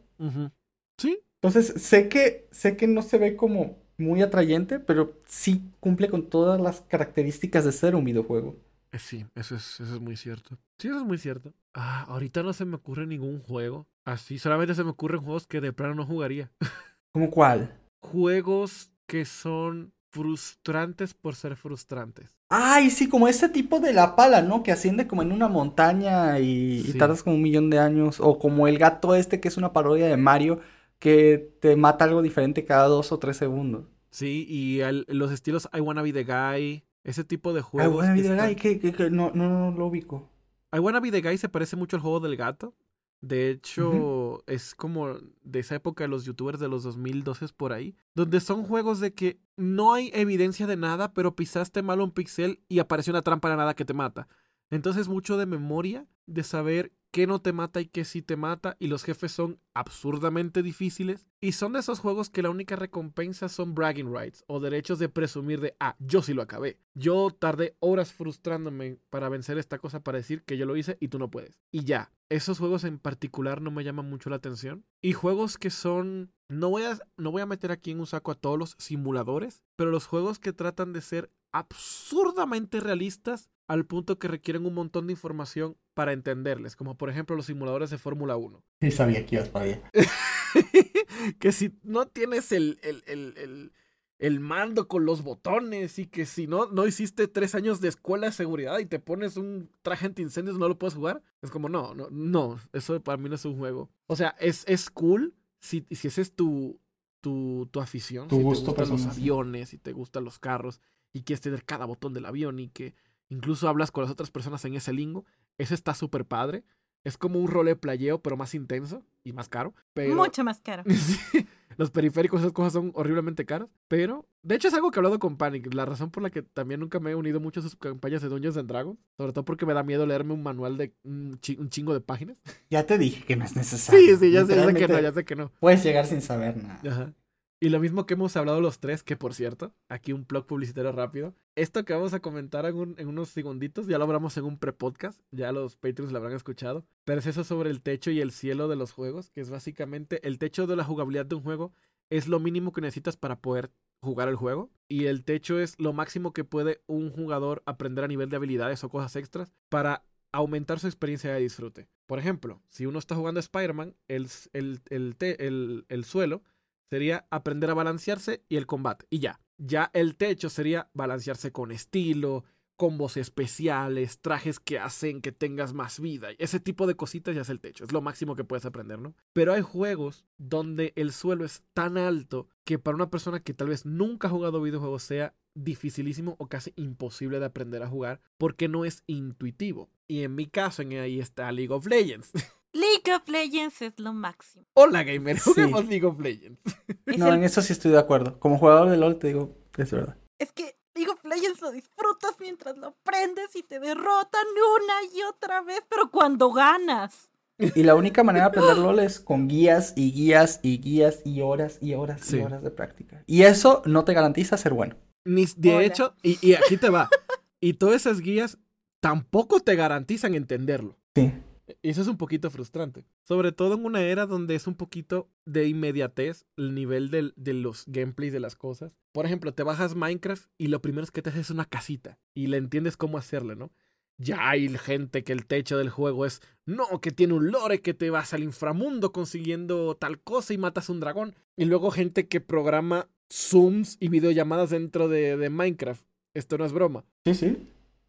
Speaker 1: Sí,
Speaker 3: Entonces, sé que, sé que no se ve como muy atrayente, pero sí cumple con todas las características de ser un videojuego.
Speaker 1: eh, sí, eso es, eso es muy cierto. Sí, eso es muy cierto. Ah, ahorita no se me ocurre ningún juego. Así, solamente se me ocurren juegos que de plano no jugaría.
Speaker 3: ¿Cómo cuál?
Speaker 1: Juegos que son frustrantes por ser frustrantes.
Speaker 3: Ay, sí, como ese tipo de la pala, ¿no? Que asciende como en una montaña y, tardas como un millón de años. O como el gato este que es una parodia de Mario que te mata algo diferente cada dos o tres segundos.
Speaker 1: Sí, y el- los estilos I Wanna Be the Guy, ese tipo de juegos.
Speaker 3: vida,
Speaker 1: están-
Speaker 3: ay, que, que- que no, no, no lo ubico.
Speaker 1: I Wanna Be the Guy se parece mucho al juego del gato. De hecho, es como de esa época de los youtubers de los 2012 por ahí, donde son juegos de que no hay evidencia de nada, pero pisaste mal un pixel y apareció una trampa de nada que te mata. Entonces mucho de memoria, de saber qué no te mata y qué sí te mata, y los jefes son absurdamente difíciles, y son de esos juegos que la única recompensa son bragging rights, o derechos de presumir de, ah, yo sí lo acabé. Yo tardé horas frustrándome para vencer esta cosa, para decir que yo lo hice y tú no puedes. Y ya, esos juegos en particular no me llaman mucho la atención. Y juegos que son... No voy a, no voy a meter aquí en un saco a todos los simuladores, pero los juegos que tratan de ser absurdamente realistas al punto que requieren un montón de información para entenderles, como por ejemplo los simuladores de Fórmula 1.
Speaker 3: Sí, sabía que ibas para allá.
Speaker 1: que si no tienes el, el, el, el, mando con los botones y que si no, no hiciste tres años de escuela de seguridad y te pones un traje antiincendios no lo puedes jugar, es como no, no, no, eso para mí no es un juego. O sea, es, es cool si, si ese es tu, tu, tu afición,
Speaker 3: tu
Speaker 1: si
Speaker 3: gusto
Speaker 1: te gustan los aviones, y te gustan los carros y quieres tener cada botón del avión y que incluso hablas con las otras personas en ese lingo, eso está súper padre. Es como un roleplayeo, pero más intenso y más caro. Pero...
Speaker 2: Mucho más caro.
Speaker 1: Sí, los periféricos, esas cosas son horriblemente caras. Pero, de hecho, es algo que he hablado con Panic. La razón por la que también nunca me he unido mucho a sus campañas de Dungeons and Dragons. Sobre todo porque me da miedo leerme un manual de un, chi- un chingo de páginas.
Speaker 3: Ya te dije que no es necesario.
Speaker 1: Sí, sí, ya sé, ya sé que no, ya sé que no.
Speaker 3: Puedes llegar sin saber nada.
Speaker 1: Ajá. Y lo mismo que hemos hablado los tres, que por cierto, aquí un blog publicitario rápido. Esto que vamos a comentar en, un- en unos segunditos, ya lo hablamos en un pre-podcast, ya los Patreons lo habrán escuchado. Pero es eso sobre el techo y el cielo de los juegos, que es básicamente el techo de la jugabilidad de un juego es lo mínimo que necesitas para poder jugar el juego. Y el techo es lo máximo que puede un jugador aprender a nivel de habilidades o cosas extras para aumentar su experiencia de disfrute. Por ejemplo, si uno está jugando Spider-Man, el, el, el, el suelo sería aprender a balancearse y el combate. Y ya. Ya el techo sería balancearse con estilo, combos especiales, trajes que hacen que tengas más vida. Ese tipo de cositas ya es el techo. Es lo máximo que puedes aprender, ¿no? Pero hay juegos donde el suelo es tan alto que para una persona que tal vez nunca ha jugado videojuegos sea dificilísimo o casi imposible de aprender a jugar porque no es intuitivo. Y en mi caso, en ahí está League of Legends.
Speaker 2: League of Legends es lo máximo.
Speaker 1: Hola gamer,
Speaker 3: Sí.
Speaker 1: juguemos League of Legends.
Speaker 2: Es,
Speaker 3: No,
Speaker 2: el-
Speaker 3: en eso sí estoy de acuerdo. Como jugador de LOL te digo, es verdad.
Speaker 2: es que League of Legends lo disfrutas mientras lo aprendes y te derrotan una y otra vez, pero cuando ganas.
Speaker 3: Y la única manera de aprender LOL es con guías y guías y guías y horas y horas
Speaker 1: Sí.
Speaker 3: y horas de práctica. Y eso no te garantiza ser bueno.
Speaker 1: Ni, de
Speaker 2: Hola.
Speaker 1: hecho, y, y aquí te va. y todas esas guías tampoco te garantizan entenderlo.
Speaker 3: Sí.
Speaker 1: Eso es un poquito frustrante. Sobre todo en una era donde es un poquito de inmediatez el nivel del- de los gameplays de las cosas. Por ejemplo, te bajas Minecraft y lo primero es que te haces una casita y le entiendes cómo hacerle, ¿no? Ya hay gente que el techo del juego es, no, que tiene un lore que te vas al inframundo consiguiendo tal cosa y matas un dragón. Y luego gente que programa Zooms y videollamadas dentro de, de Minecraft. Esto no es broma
Speaker 3: Sí, sí.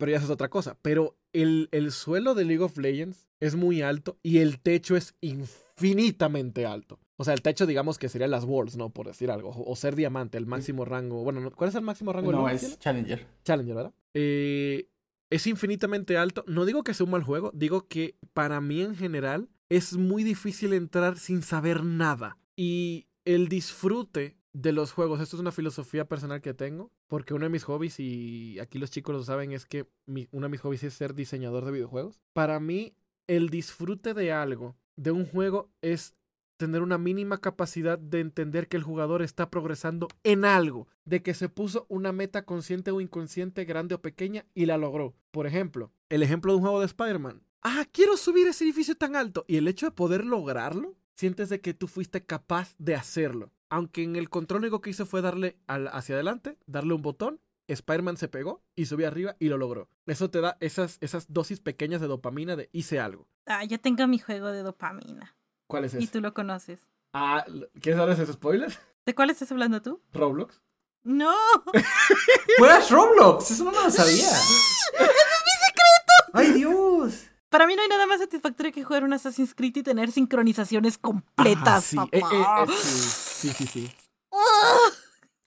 Speaker 1: Pero ya eso es otra cosa. Pero el, el suelo de League of Legends es muy alto y el techo es infinitamente alto. O sea, el techo, digamos que serían las Worlds, ¿no? Por decir algo. O ser diamante, el máximo rango. Bueno, no- ¿cuál es el máximo rango
Speaker 3: No, es? Challenger.
Speaker 1: Challenger, ¿verdad? Eh, es infinitamente alto. No digo que sea un mal juego, digo que para mí en general es muy difícil entrar sin saber nada. Y el disfrute de los juegos, esto es una filosofía personal que tengo, porque uno de mis hobbies, y aquí los chicos lo saben, es que uno de mis hobbies es ser diseñador de videojuegos. Para mí, el disfrute de algo, de un juego, es tener una mínima capacidad de entender que el jugador está progresando en algo, de que se puso una meta consciente o inconsciente, grande o pequeña, y la logró. Por ejemplo, el ejemplo de un juego de Spider-Man. Ah, quiero subir ese edificio tan alto. Y el hecho de poder lograrlo, sientes de que tú fuiste capaz de hacerlo. Aunque en el control lo único que hizo fue darle al- hacia adelante, darle un botón, Spider-Man se pegó y subió arriba y lo logró. Eso te da esas, esas dosis pequeñas de dopamina de hice algo.
Speaker 2: Ah, yo tengo mi juego de dopamina.
Speaker 1: ¿Cuál es
Speaker 2: Y
Speaker 1: ese?
Speaker 2: tú lo conoces.
Speaker 1: Ah, ¿quieres darles ese spoiler?
Speaker 2: ¿De cuál estás hablando tú?
Speaker 1: Roblox.
Speaker 2: No.
Speaker 3: ¡Juegas Roblox! Eso no me lo sabía. ¡Ay, Dios!
Speaker 2: Para mí no hay nada más satisfactorio que jugar un Assassin's Creed y tener sincronizaciones completas,
Speaker 1: Ajá, sí. Eh, eh,
Speaker 2: papá.
Speaker 1: eh, sí, sí, sí, sí.
Speaker 2: Ah.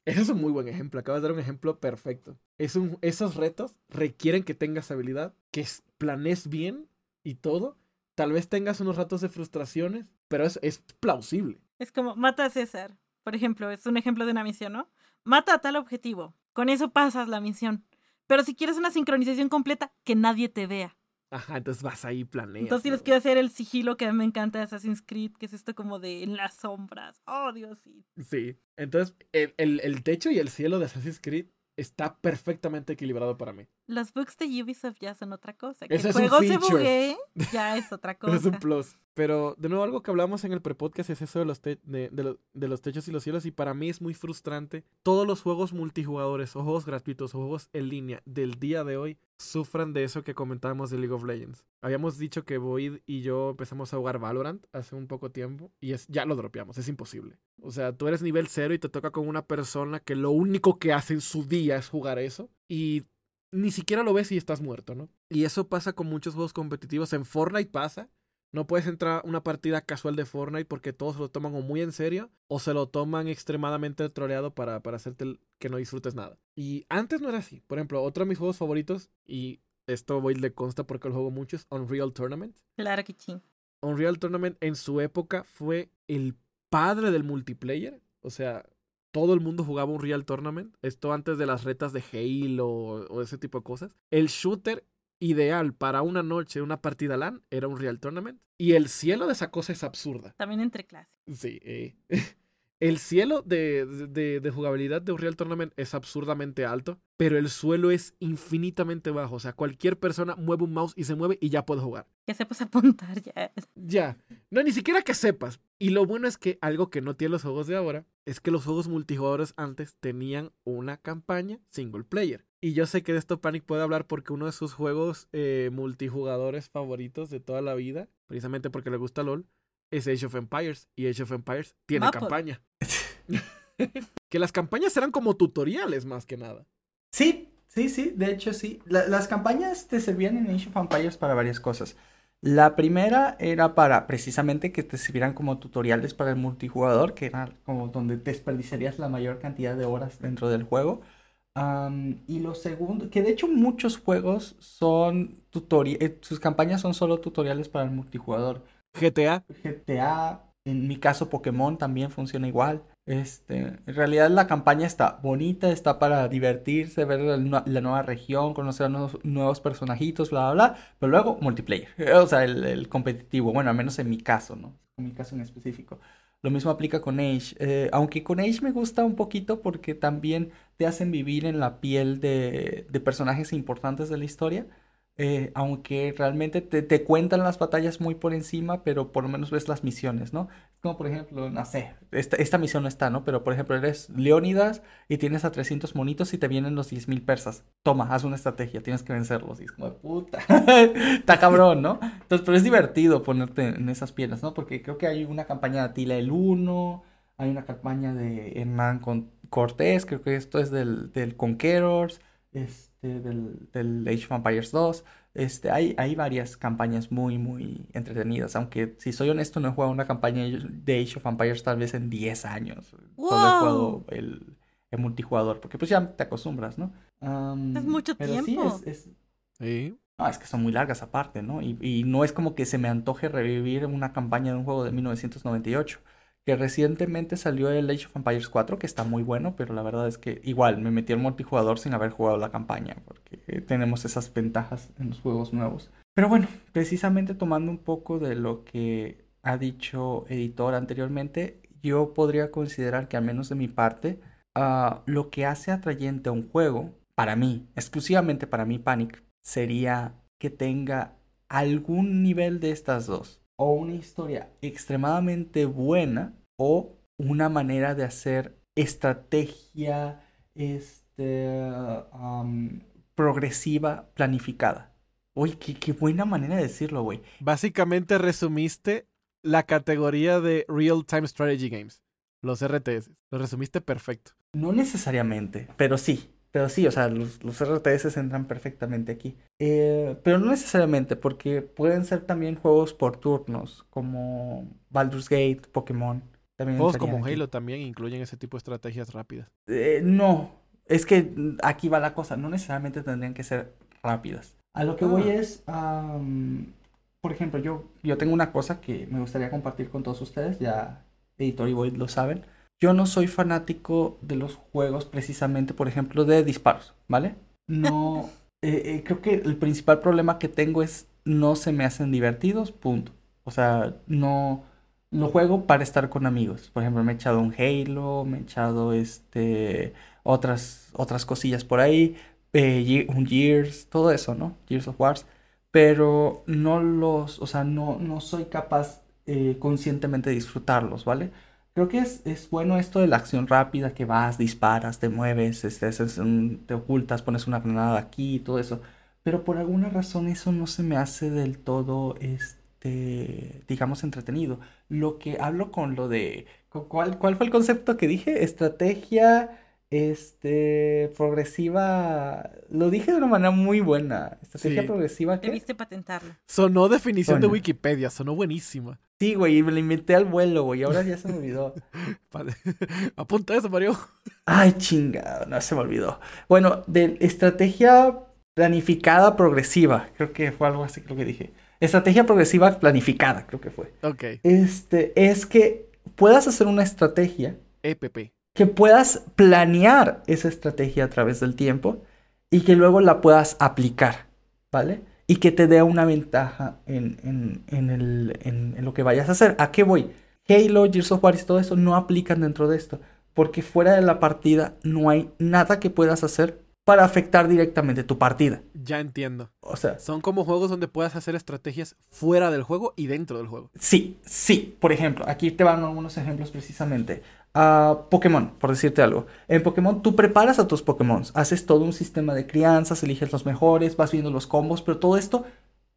Speaker 1: Ese es un muy buen ejemplo. Acabas de dar un ejemplo perfecto. Es un, esos retos requieren que tengas habilidad, que es- planees bien y todo. Tal vez tengas unos ratos de frustraciones, pero es, es plausible.
Speaker 2: Es como, mata a César. Por ejemplo, es un ejemplo de una misión, ¿no? Mata a tal objetivo. Con eso pasas la misión. Pero si quieres una sincronización completa, que nadie te vea.
Speaker 1: Ajá, entonces vas ahí planeando.
Speaker 2: Entonces tienes que hacer el sigilo que a mí me encanta de Assassin's Creed, que es esto como de en las sombras. Oh, Dios, sí.
Speaker 1: Sí. Entonces, el, el, el techo y el cielo de Assassin's Creed está perfectamente equilibrado para mí.
Speaker 2: Los bugs de Ubisoft ya son otra cosa. Que
Speaker 1: Eso
Speaker 2: el juego se buguee ya es otra cosa.
Speaker 1: Es un plus. Pero, de nuevo, algo que hablamos en el prepodcast es eso de los, te- de, de lo- de los techos y los cielos. Y para mí es muy frustrante. Todos los juegos multijugadores o juegos gratuitos o juegos en línea del día de hoy sufran de eso que comentábamos de League of Legends. Habíamos dicho que Void y yo empezamos a jugar Valorant hace un poco tiempo. Y es, ya lo dropeamos. Es imposible. O sea, tú eres nivel cero y te toca con una persona que lo único que hace en su día es jugar eso. Y ni siquiera lo ves y estás muerto, ¿no? Y eso pasa con muchos juegos competitivos. En Fortnite pasa. No puedes entrar a una partida casual de Fortnite porque todos se lo toman o muy en serio o se lo toman extremadamente troleado para, para hacerte que no disfrutes nada. Y antes no era así. Por ejemplo, otro de mis juegos favoritos, y esto voy le consta porque lo juego mucho, es Unreal Tournament.
Speaker 2: Claro que sí.
Speaker 1: Unreal Tournament en su época fue el padre del multiplayer. O sea, todo el mundo jugaba Unreal Tournament. Esto antes de las retas de Halo o, o ese tipo de cosas. El shooter ideal para una noche, una partida LAN, era Unreal Tournament. Y el cielo de esa cosa es absurda.
Speaker 2: También entre clases.
Speaker 1: Sí. eh. El cielo de, de, de jugabilidad de Unreal Tournament es absurdamente alto, pero el suelo es infinitamente bajo. O sea, cualquier persona mueve un mouse y se mueve y ya puede jugar.
Speaker 2: Que sepas apuntar ya.
Speaker 1: Ya. No, ni siquiera que sepas. Y lo bueno es que algo que no tienen los juegos de ahora es que los juegos multijugadores antes tenían una campaña single player. Y yo sé que de esto Panic puede hablar porque uno de sus juegos eh, multijugadores favoritos de toda la vida, precisamente porque le gusta LOL, es Age of Empires. Y Age of Empires tiene campaña. que las campañas eran como tutoriales más que nada.
Speaker 3: Sí, sí, sí, de hecho sí. La- las campañas te servían en Age of Empires para varias cosas. La primera era para precisamente que te sirvieran como tutoriales para el multijugador, que era como donde desperdiciarías la mayor cantidad de horas dentro del juego. Y lo segundo, que de hecho muchos juegos son tutoriales, sus campañas son solo tutoriales para el multijugador.
Speaker 1: GTA.
Speaker 3: GTA, en mi caso Pokémon también funciona igual. Este, en realidad la campaña está bonita, está para divertirse, ver la, la nueva región, conocer a nuevos, nuevos personajitos, bla, bla, bla. Pero luego multiplayer, o sea, el, el competitivo, bueno, al menos en mi caso, ¿no? En mi caso en específico. Lo mismo aplica con Age, eh, aunque con Age me gusta un poquito porque también te hacen vivir en la piel de, de personajes importantes de la historia. Eh, aunque realmente te, te cuentan las batallas muy por encima, pero por lo menos ves las misiones, ¿no? Como por ejemplo, no sé, esta, esta misión no está, ¿no? Pero por ejemplo, eres Leónidas y tienes a 300 monitos y te vienen los 10.000 persas. Toma, haz una estrategia, tienes que vencerlos. Y es como, puta, está cabrón, ¿no? Entonces, pero es divertido ponerte en esas piedras, ¿no? Porque creo que hay una campaña de Atila el 1, hay una campaña de Hernán Cortés, creo que esto es del, del Conquerors, este, del, del Age of Empires 2. Este, hay, hay varias campañas muy, muy entretenidas. Aunque, si soy honesto, no he jugado una campaña de Age of Empires tal vez en 10 años. Solo he jugado
Speaker 2: ¡Wow!
Speaker 3: el, el multijugador. Porque pues ya te acostumbras, ¿no?
Speaker 2: Es mucho
Speaker 3: pero sí,
Speaker 2: tiempo.
Speaker 3: es- es,
Speaker 1: Sí.
Speaker 3: no, es que son muy largas aparte, ¿no? Y, y no es como que se me antoje revivir una campaña de un juego de 1998. Que recientemente salió el Age of Empires 4, que está muy bueno, pero la verdad es que igual me metí al multijugador sin haber jugado la campaña, porque tenemos esas ventajas en los juegos nuevos. Pero bueno, precisamente tomando un poco de lo que ha dicho Editor anteriormente, yo podría considerar que al menos de mi parte, ah, lo que hace atrayente a un juego, para mí, exclusivamente para mí, Panic, sería que tenga algún nivel de estas dos. O una historia extremadamente buena o una manera de hacer estrategia este, progresiva planificada. Uy, qué, qué buena manera de decirlo, güey.
Speaker 1: Básicamente resumiste la categoría de Real Time Strategy Games, los RTS. Lo resumiste perfecto.
Speaker 3: No necesariamente, pero sí. Pero sí, o sea, los, los RTS entran perfectamente aquí. Eh, pero no necesariamente, porque pueden ser también juegos por turnos, como Baldur's Gate, Pokémon. También
Speaker 1: Juegos como
Speaker 3: aquí.
Speaker 1: Halo también incluyen ese tipo de estrategias rápidas.
Speaker 3: Eh, no, es que aquí va la cosa, no necesariamente tendrían que ser rápidas. A lo que voy
Speaker 1: Ah.
Speaker 3: es, am, por ejemplo, yo, yo tengo una cosa que me gustaría compartir con todos ustedes, ya Editor y Void lo saben. Yo no soy fanático de los juegos precisamente, por ejemplo, de disparos, ¿vale? No, eh, eh, creo que el principal problema que tengo es no se me hacen divertidos, punto. O sea, no lo juego para estar con amigos. Por ejemplo, me he echado un Halo, me he echado este otras otras cosillas por ahí, eh, un Gears, todo eso, ¿no? Gears of Wars, pero no los, o sea, no no soy capaz eh, conscientemente de disfrutarlos, ¿vale? Creo que es, es, bueno esto de la acción rápida, que vas, disparas, te mueves, este, te ocultas, pones una granada aquí y todo eso. Pero por alguna razón eso no se me hace del todo, este, digamos, entretenido. Lo que hablo con lo de... ¿Cuál, cuál fue el concepto que dije? Estrategia este, progresiva, lo dije de una manera muy buena. Estrategia progresiva.
Speaker 2: ¿qué? Debiste patentarlo.
Speaker 1: Sonó definición de Wikipedia, sonó buenísima.
Speaker 3: Sí, güey, me la inventé al vuelo, güey, ahora ya se me olvidó.
Speaker 1: Apunta eso, Mario.
Speaker 3: Ay, chinga, no se me olvidó. Bueno, de estrategia planificada progresiva, creo que fue algo así, creo que dije. Estrategia progresiva planificada, creo que fue.
Speaker 1: Ok.
Speaker 3: Este, es que puedas hacer una estrategia.
Speaker 1: EPP
Speaker 3: que puedas planear esa estrategia a través del tiempo y que luego la puedas aplicar, ¿vale? Y que te dé una ventaja en, en, lo que vayas a hacer. ¿A qué voy? Halo, Gears of War y todo eso no aplican dentro de esto, porque fuera de la partida no hay nada que puedas hacer para afectar directamente tu partida.
Speaker 1: Ya entiendo.
Speaker 3: O sea,
Speaker 1: son como juegos donde puedas hacer estrategias fuera del juego y dentro del juego.
Speaker 3: Sí, sí. Por ejemplo, aquí te van algunos ejemplos precisamente. Uh, Pokémon, por decirte algo. En Pokémon tú preparas a tus Pokémon, haces todo un sistema de crianzas, eliges los mejores, vas viendo los combos, pero todo esto,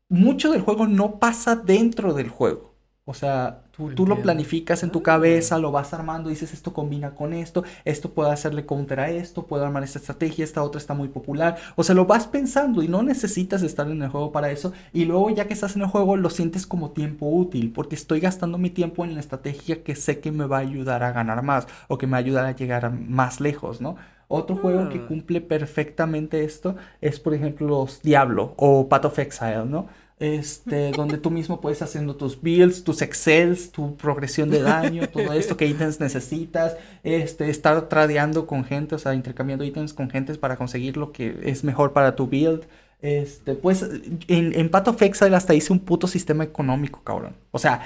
Speaker 3: mucho del juego no pasa dentro del juego. O sea, tú, lo planificas en tu cabeza, lo vas armando, dices esto combina con esto, esto puede hacerle counter a esto, puedo armar esta estrategia, esta otra está muy popular. O sea, lo vas pensando y no necesitas estar en el juego para eso. Y luego ya que estás en el juego lo sientes como tiempo útil, porque estoy gastando mi tiempo en la estrategia que sé que me va a ayudar a ganar más o que me va a ayudar a llegar más lejos, ¿no? Otro juego que ah. cumple perfectamente esto es, por ejemplo, los Diablo o Path of Exile, ¿no? Este, donde tú mismo puedes haciendo tus builds, tus excels, tu progresión de daño, todo esto, qué ítems necesitas, este, estar tradeando con gente, o sea, intercambiando ítems con gente para conseguir lo que es mejor para tu build. Este, pues en, en Path of Exile hasta hice un puto sistema económico, cabrón. O sea,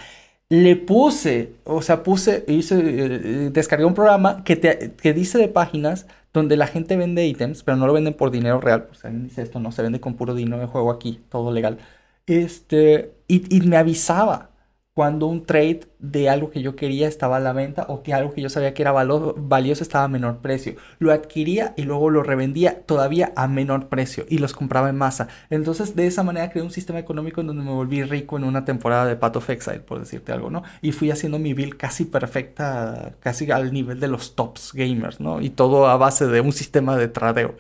Speaker 3: le puse, o sea, puse, hice, eh, descargué un programa que, te, que dice de páginas donde la gente vende ítems, pero no lo venden por dinero real, pues alguien dice esto, no, se vende con puro dinero de juego aquí, todo legal. Este, y, me avisaba cuando un trade de algo que yo quería estaba a la venta o que algo que yo sabía que era valioso estaba a menor precio. Lo adquiría y luego lo revendía todavía a menor precio y los compraba en masa. Entonces de esa manera creé un sistema económico en donde me volví rico en una temporada de Path of Exile, por decirte algo, ¿no? Y fui haciendo mi build casi perfecta, casi al nivel de los tops gamers, ¿no? Y todo a base de un sistema de tradeo.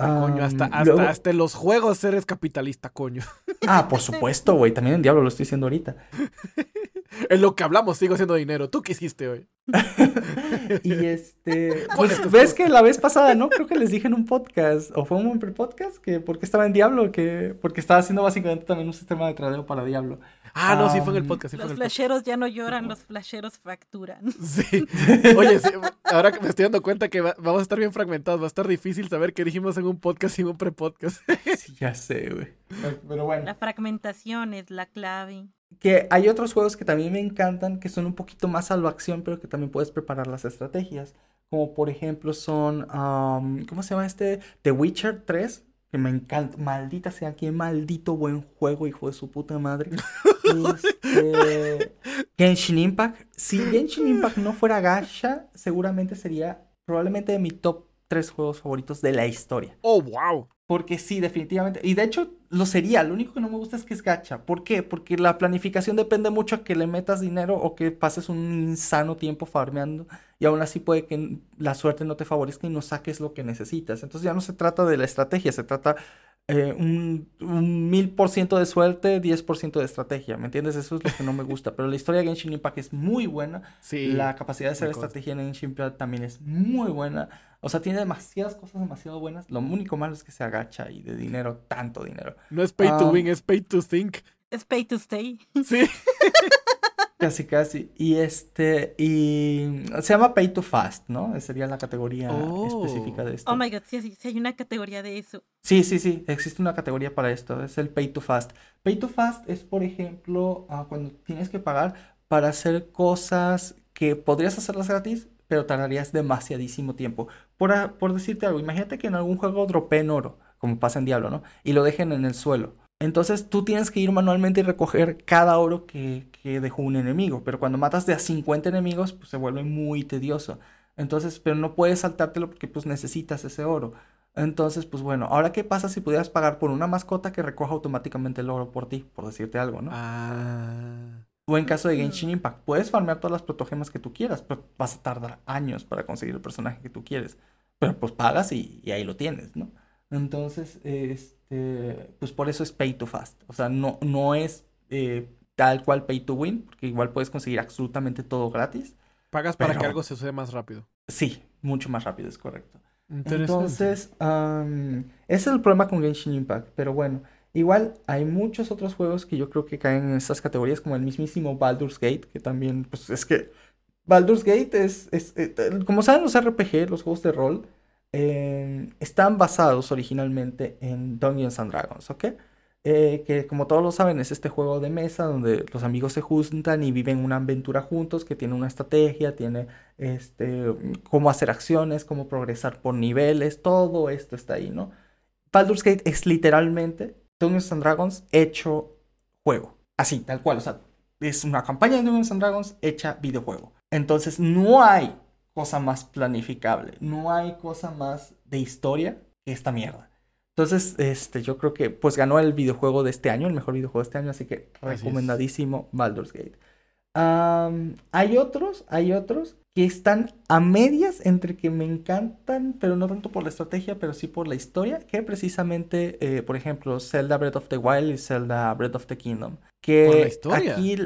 Speaker 1: Ah, coño, hasta, hasta, los juegos eres capitalista, coño.
Speaker 3: Ah, por supuesto, güey. También en Diablo lo estoy diciendo ahorita.
Speaker 1: en lo que hablamos sigo haciendo dinero. ¿Tú qué hiciste hoy?
Speaker 3: y este. Pues ves que la vez pasada, ¿no? Creo que les dije en un podcast, o fue un podcast, que porque estaba en Diablo, que porque estaba haciendo básicamente también un sistema de tradeo para Diablo.
Speaker 1: Ah, no, sí fue en el podcast.
Speaker 2: los flasheros ya no lloran, los flasheros facturan.
Speaker 1: Sí. Oye, ahora que me estoy dando cuenta que vamos a estar bien fragmentados, va a estar difícil saber qué dijimos en un podcast y en un pre-podcast.
Speaker 3: sí, ya sé, güey. Pero bueno.
Speaker 2: La fragmentación es la clave.
Speaker 3: Que hay otros juegos que también me encantan, que son un poquito más salvo acción, pero que también puedes preparar las estrategias. Como por ejemplo son, ¿cómo se llama este? The Witcher 3 que me encanta. Maldita sea, qué maldito buen juego, hijo de su puta madre. este, Genshin Impact. Si Genshin Impact no fuera gacha, seguramente sería probablemente de mi top tres juegos favoritos de la historia.
Speaker 1: Oh, wow.
Speaker 3: Porque sí, definitivamente. Y de hecho, lo sería. Lo único que no me gusta es que es gacha. ¿Por qué? Porque la planificación depende mucho a que le metas dinero o que pases un insano tiempo farmeando. Y aún así puede que la suerte no te favorezca y no saques lo que necesitas. Entonces ya no se trata de la estrategia, se trata eh, un, mil por ciento de suerte, 10% de estrategia, ¿me entiendes? Eso es lo que no me gusta, pero la historia de Genshin Impact es muy buena,
Speaker 1: sí,
Speaker 3: la capacidad de hacer estrategia en Genshin Impact también es muy buena, o sea, tiene demasiadas cosas demasiado buenas, lo único malo es que se agacha y de dinero, tanto dinero.
Speaker 1: No es pay to win, es pay to think.
Speaker 2: Es pay to stay.
Speaker 1: Sí.
Speaker 3: Casi, casi. Y este, y se llama Pay to Fast, ¿no? Sería la categoría específica de esto.
Speaker 2: Oh my god, sí, sí, sí, hay una categoría de eso.
Speaker 3: Sí, sí, sí, existe una categoría para esto, es el Pay to Fast. Pay to Fast es, por ejemplo, ah, cuando tienes que pagar para hacer cosas que podrías hacerlas gratis, pero tardarías demasiadísimo tiempo. Por, por decirte algo, imagínate que en algún juego dropeen oro, como pasa en Diablo, ¿no? Y lo dejen en el suelo. Entonces tú tienes que ir manualmente y recoger cada oro que, dejó un enemigo. Pero cuando matas de a 50 enemigos, pues se vuelve muy tedioso. Entonces, pero no puedes saltártelo porque pues necesitas ese oro. Entonces, pues bueno, ahora qué pasa si pudieras pagar por una mascota que recoja automáticamente el oro por ti, por decirte algo, ¿no?
Speaker 1: Ah.
Speaker 3: O en caso de Genshin Impact, puedes farmear todas las protogemas que tú quieras, pero vas a tardar años para conseguir el personaje que tú quieres. Pero pues pagas y, y ahí lo tienes, ¿no? Entonces, este este, pues por eso es pay to fast. O sea, no, no es eh, tal cual pay to win, porque igual puedes conseguir absolutamente todo gratis.
Speaker 1: Pagas para que algo se suceda más rápido.
Speaker 3: Sí, mucho más rápido, es correcto. Entonces, ese es el problema con Genshin Impact. Pero bueno, igual hay muchos otros juegos que yo creo que caen en estas categorías, como el mismísimo Baldur's Gate, que también, pues es que Baldur's Gate es, es eh, como saben los RPG, los juegos de rol, están basados originalmente en Dungeons and Dragons, ¿ok? Eh, que como todos lo saben es este juego de mesa donde los amigos se juntan y viven una aventura juntos que tiene una estrategia, tiene este, cómo hacer acciones, cómo progresar por niveles, todo esto está ahí, ¿no? Baldur's Gate es literalmente Dungeons and Dragons hecho juego, así, tal cual, o sea, es una campaña de Dungeons and Dragons hecha videojuego. Entonces no hay cosa más planificable. No hay cosa más de historia que esta mierda. Entonces, este, yo creo que pues ganó el videojuego de este año, el mejor videojuego de este año, así que recomendadísimo Baldur's Gate. hay otros, hay otros que están a medias entre que me encantan, pero no tanto por la estrategia, pero sí por la historia, que precisamente, eh, por ejemplo, Zelda Breath of the Wild y Zelda Breath of the Kingdom. Que ¿Por la historia? Aquí,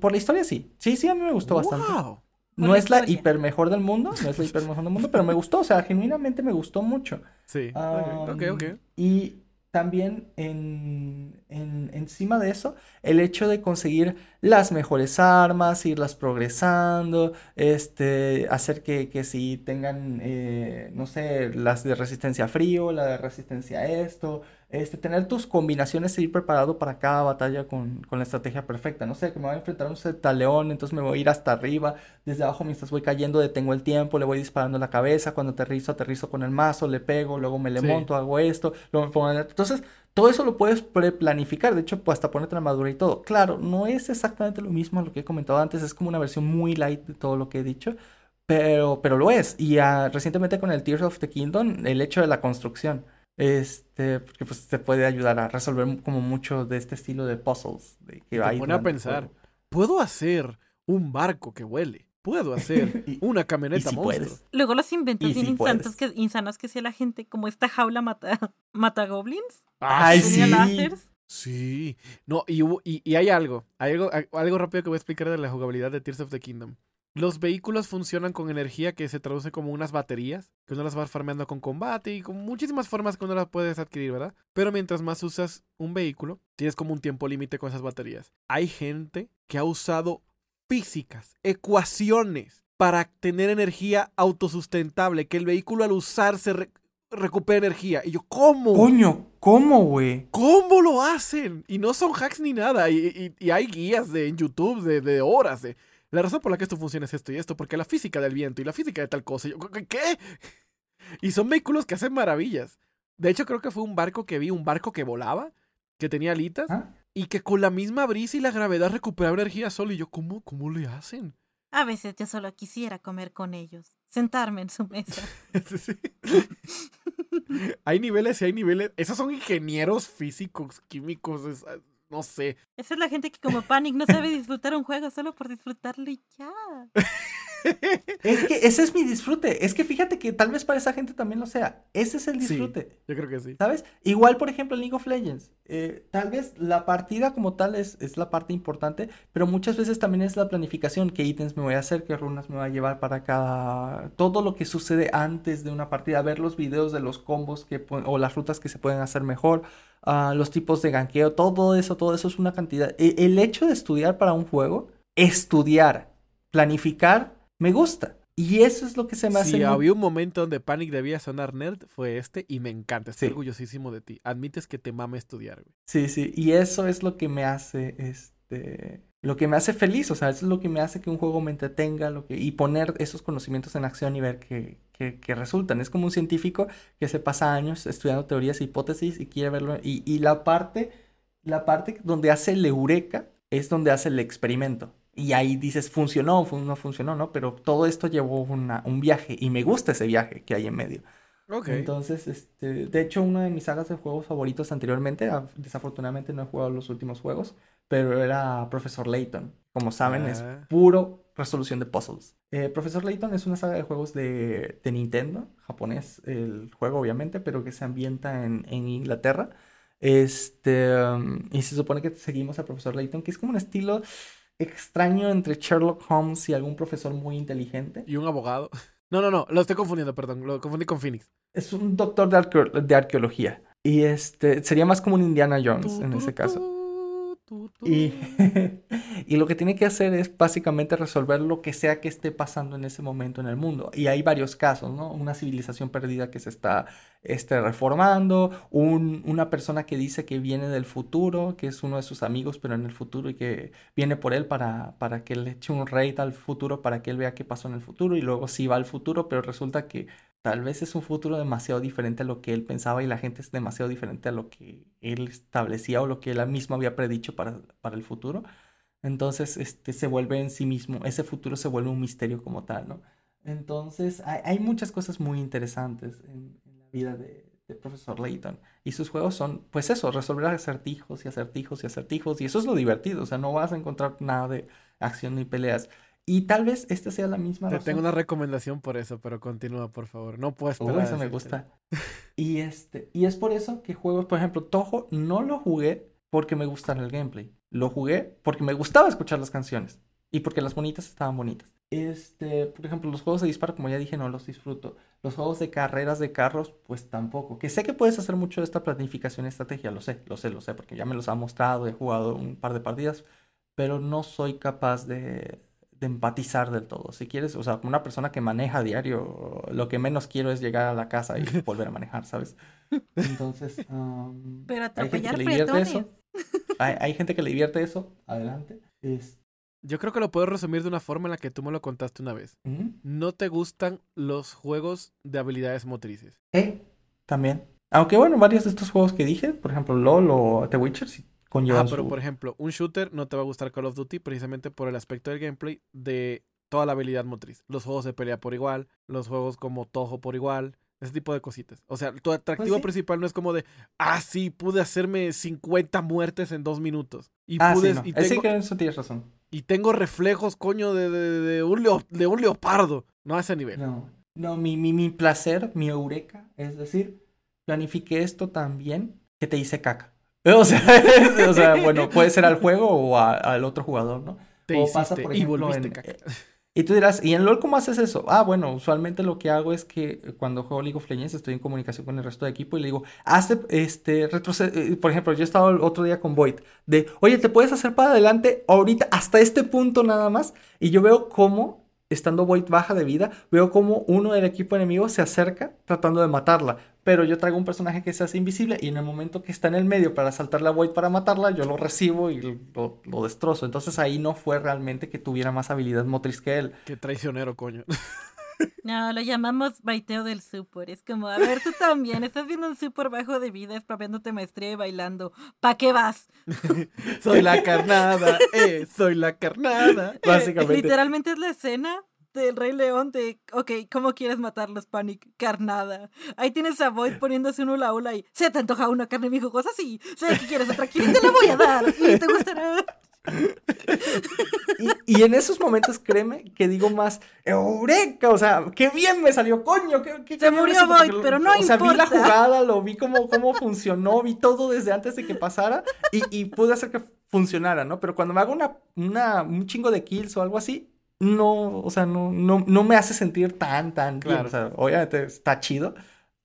Speaker 3: por la historia sí. Sí, sí, a mí me gustó wow. bastante. No es la hiper mejor del mundo, no es la hiper mejor del mundo, pero me gustó, o sea, genuinamente me gustó mucho.
Speaker 1: Sí, ok, ok.
Speaker 3: Y también en, en, encima de eso, el hecho de conseguir las mejores armas, irlas progresando, este, hacer que, que si tengan, eh, no sé, las de resistencia a frío, la de resistencia a esto, este, tener tus combinaciones e ir preparado para cada batalla con, con, la estrategia perfecta. No sé, que me voy a enfrentar a un Z-León, entonces me voy a ir hasta arriba, desde abajo mientras voy cayendo detengo el tiempo, le voy disparando en la cabeza, cuando aterrizo, aterrizo con el mazo, le pego, luego me le monto, hago esto, luego me pongo... Entonces, todo eso lo puedes preplanificar, de hecho, pues hasta ponerte la madura y todo. Claro, no es exactamente lo mismo a lo que he comentado antes, es como una versión muy light de todo lo que he dicho, pero, pero lo es. Y uh, recientemente con el Tears of the Kingdom, el hecho de la construcción. Este, porque pues te puede ayudar a resolver como mucho de este estilo de puzzles. De
Speaker 1: que te pone a pensar, ¿puedo hacer un barco que huele? ¿Puedo hacer una camioneta monstruo?
Speaker 2: Luego los inventos bien insanos que, insanos que sea la gente, como esta jaula mata, mata goblins.
Speaker 3: ¡Ay, sí!
Speaker 1: Sí. No, y, y, y, hay algo, hay algo, algo rápido que voy a explicar de la jugabilidad de Tears of the Kingdom. Los vehículos funcionan con energía que se traduce como unas baterías, que uno las va farmeando con combate y con muchísimas formas que uno las puedes adquirir, ¿verdad? Pero mientras más usas un vehículo, tienes como un tiempo límite con esas baterías. Hay gente que ha usado físicas, ecuaciones para tener energía autosustentable, que el vehículo al usarse recupera energía. Y yo, ¿cómo?
Speaker 3: Coño, ¿cómo, güey?
Speaker 1: ¿Cómo lo hacen? Y no son hacks ni nada. Y, hay guías de, en YouTube de, de horas de la razón por la que esto funciona es esto y esto, porque la física del viento y la física de tal cosa. yo, ¿Qué? Y son vehículos que hacen maravillas. De hecho, creo que fue un barco que vi, un barco que volaba, que tenía alitas, ¿Ah? y que con la misma brisa y la gravedad recuperaba energía solo. Y yo, ¿cómo, cómo le hacen?
Speaker 2: A veces yo solo quisiera comer con ellos, sentarme en su mesa.
Speaker 1: hay niveles y hay niveles. Esos son ingenieros físicos, químicos no sé.
Speaker 2: Esa es la gente que como Panic no sabe disfrutar un juego solo por disfrutarlo y ya.
Speaker 3: es que ese es mi disfrute. Es que fíjate que tal vez para esa gente también lo sea. Ese es el disfrute.
Speaker 1: yo creo que sí.
Speaker 3: ¿Sabes? Igual, por ejemplo, en League of Legends. Eh, tal vez la partida como tal es, es, la parte importante, pero muchas veces también es la planificación. ¿Qué ítems me voy a hacer? ¿Qué runas me voy a llevar para cada... Todo lo que sucede antes de una partida. Ver los videos de los combos que o las rutas que se pueden hacer mejor. Uh, los tipos de ganqueo. Todo eso, todo eso es una cantidad. E, el hecho de estudiar para un juego estudiar, planificar, me gusta. Y eso es lo que se me hace.
Speaker 1: Si había un momento donde Panic debía sonar nerd, fue este y me encanta. Estoy
Speaker 3: Sí.
Speaker 1: orgullosísimo de ti. Admites que te mame estudiar, güey.
Speaker 3: Sí, sí. Y eso es lo que me hace, este, lo que me hace feliz. O sea, eso es lo que me hace que un juego me entretenga, lo que, y poner esos conocimientos en acción y ver que, que, que resultan. Es como un científico que se pasa años estudiando teorías e hipótesis y quiere verlo. Y, y la parte, la parte donde hace el eureka es donde hace el experimento. Y ahí dices, funcionó, fun- no funcionó, ¿no? Pero todo esto llevó una- un viaje y me gusta ese viaje que hay en medio.
Speaker 1: Ok.
Speaker 3: Entonces, este, de hecho, una de mis sagas de juegos favoritos anteriormente, ah, desafortunadamente no he jugado los últimos juegos, pero era Profesor Layton. Como saben, es
Speaker 1: Ah.
Speaker 3: puro resolución de puzzles. Eh, Profesor Layton es una saga de juegos de, de Nintendo, japonés el juego obviamente, pero que se ambienta en, en Inglaterra. Este, um, y se supone que seguimos a Profesor Layton, que es como un estilo extraño entre Sherlock Holmes y algún profesor muy inteligente.
Speaker 1: Y un abogado. No, no, no. Lo estoy confundiendo, perdón. Lo confundí con Phoenix.
Speaker 3: Es un doctor de, arqueo- de arqueología. Y este sería más como un Indiana Jones en ese caso. Y, y lo que tiene que hacer es básicamente resolver lo que sea que esté pasando en ese momento en el mundo. Y hay varios casos, ¿no? Una civilización perdida que se está este, reformando, un- una persona que dice que viene del futuro, que es uno de sus amigos, pero en el futuro y que viene por él para, para que le eche un raid al futuro, para que él vea qué pasó en el futuro y luego sí va al futuro, pero resulta que tal vez es un futuro demasiado diferente a lo que él pensaba y la gente es demasiado diferente a lo que él establecía o lo que él mismo había predicho para, para el futuro. Entonces, este se vuelve en sí mismo, ese futuro se vuelve un misterio como tal, ¿no? Entonces, hay, hay muchas cosas muy interesantes en, la vida de, de Profesor Layton. Y sus juegos son, pues eso, resolver acertijos y acertijos y acertijos. Y eso es lo divertido, o sea, no vas a encontrar nada de acción ni peleas. Y tal vez esta sea la misma
Speaker 1: Te
Speaker 3: razón.
Speaker 1: tengo una recomendación por eso, pero continúa, por favor. No puedo
Speaker 3: Uh,
Speaker 1: esperar. a
Speaker 3: eso me gusta. Y este, y es por eso que juegos, por ejemplo, Toho no lo jugué porque me gustara el gameplay. Lo jugué porque me gustaba escuchar las canciones y porque las bonitas estaban bonitas. Este, por ejemplo, los juegos de disparo, como ya dije, no los disfruto. Los juegos de carreras de carros, pues tampoco. Que sé que puedes hacer mucho de esta planificación y estrategia, lo sé, lo sé, lo sé, porque ya me los ha mostrado, he jugado un par de partidas, pero no soy capaz de, de empatizar del todo. Si quieres, o sea, como una persona que maneja a diario, lo que menos quiero es llegar a la casa y volver a manejar, ¿sabes? Entonces, um,
Speaker 2: Pero
Speaker 3: hay gente
Speaker 2: atropellar
Speaker 3: que le divierte eso. Hay, hay gente que le divierte eso, adelante. Es-
Speaker 1: Yo creo que lo puedo resumir de una forma en la que tú me lo contaste una vez. No te gustan los juegos de habilidades motrices.
Speaker 3: Eh, también. Aunque bueno, varios de estos juegos que dije, por ejemplo, LOL o The Witcher, sí
Speaker 1: Ah, pero
Speaker 3: su-
Speaker 1: por ejemplo, un shooter no te va a gustar Call of Duty precisamente por el aspecto del gameplay de toda la habilidad motriz. Los juegos de pelea por igual, los juegos como Toho por igual, ese tipo de cositas. O sea, tu atractivo
Speaker 3: sí.
Speaker 1: principal no es como de, ah, sí, pude hacerme 50 muertes en dos minutos. Y
Speaker 3: Ah,
Speaker 1: pude,
Speaker 3: sí, no.
Speaker 1: y,
Speaker 3: Eh, sí
Speaker 1: tengo,
Speaker 3: que eso tienes razón.
Speaker 1: y tengo reflejos, coño, de, de- de un, leo- de un leopardo. No a ese nivel.
Speaker 3: No, no mi, mi, mi placer, mi eureka, es decir, planifiqué esto tan bien que te hice caca. O sea, o sea, bueno, puede ser al juego o a- al otro jugador, ¿no?
Speaker 1: Te
Speaker 3: O
Speaker 1: hiciste
Speaker 3: pasa, por
Speaker 1: y
Speaker 3: ejemplo,
Speaker 1: volviste
Speaker 3: en-
Speaker 1: caca.
Speaker 3: Y tú dirás, ¿y en LOL cómo haces eso? Ah, bueno, usualmente lo que hago es que eh, cuando juego League of Legends estoy en comunicación con el resto del equipo y le digo, hazte, este, retrocede. Por ejemplo, yo estaba el otro día con Void, de, oye, ¿te puedes hacer para adelante ahorita, hasta este punto nada más? Y yo veo cómo, estando Void baja de vida, veo cómo uno del equipo enemigo se acerca tratando de matarla. Pero yo traigo un personaje que se hace invisible y en el momento que está en el medio para saltarle a Void para matarla, yo lo recibo y lo, lo destrozo. Entonces ahí no fue realmente que tuviera más habilidad motriz que él.
Speaker 1: Qué traicionero, coño.
Speaker 2: No, lo llamamos baiteo del super. Es como, a ver, tú también, estás viendo un super bajo de vida, espabeándote maestría y bailando. ¿Pa' qué vas?
Speaker 1: soy la carnada, eh, soy la carnada. eh.
Speaker 3: Básicamente.
Speaker 2: Literalmente es la escena del Rey León de, ok, ¿cómo quieres matarlos, Panic? Carnada. Ahí tienes a Void poniéndose un hula hula y, ¿se te antoja una carne, mi jugosa? Sí. Sé que quieres otra, ¿quién te la voy a dar? ¿Y te gustará?
Speaker 3: Y, y en esos momentos, créeme, que digo más, ¡Eureka! O sea, ¡qué bien me salió, coño! ¿Qué, qué
Speaker 2: Se murió Void, pero no
Speaker 3: O sea, vi la
Speaker 2: importa.
Speaker 3: jugada, lo vi cómo, cómo funcionó, vi todo desde antes de que pasara y, y pude hacer que funcionara, ¿no? Pero cuando me hago una, una, un chingo de kills o algo así, no, o sea, no, no, no me hace sentir tan, tan bien.
Speaker 1: Claro.
Speaker 3: O sea, obviamente está chido,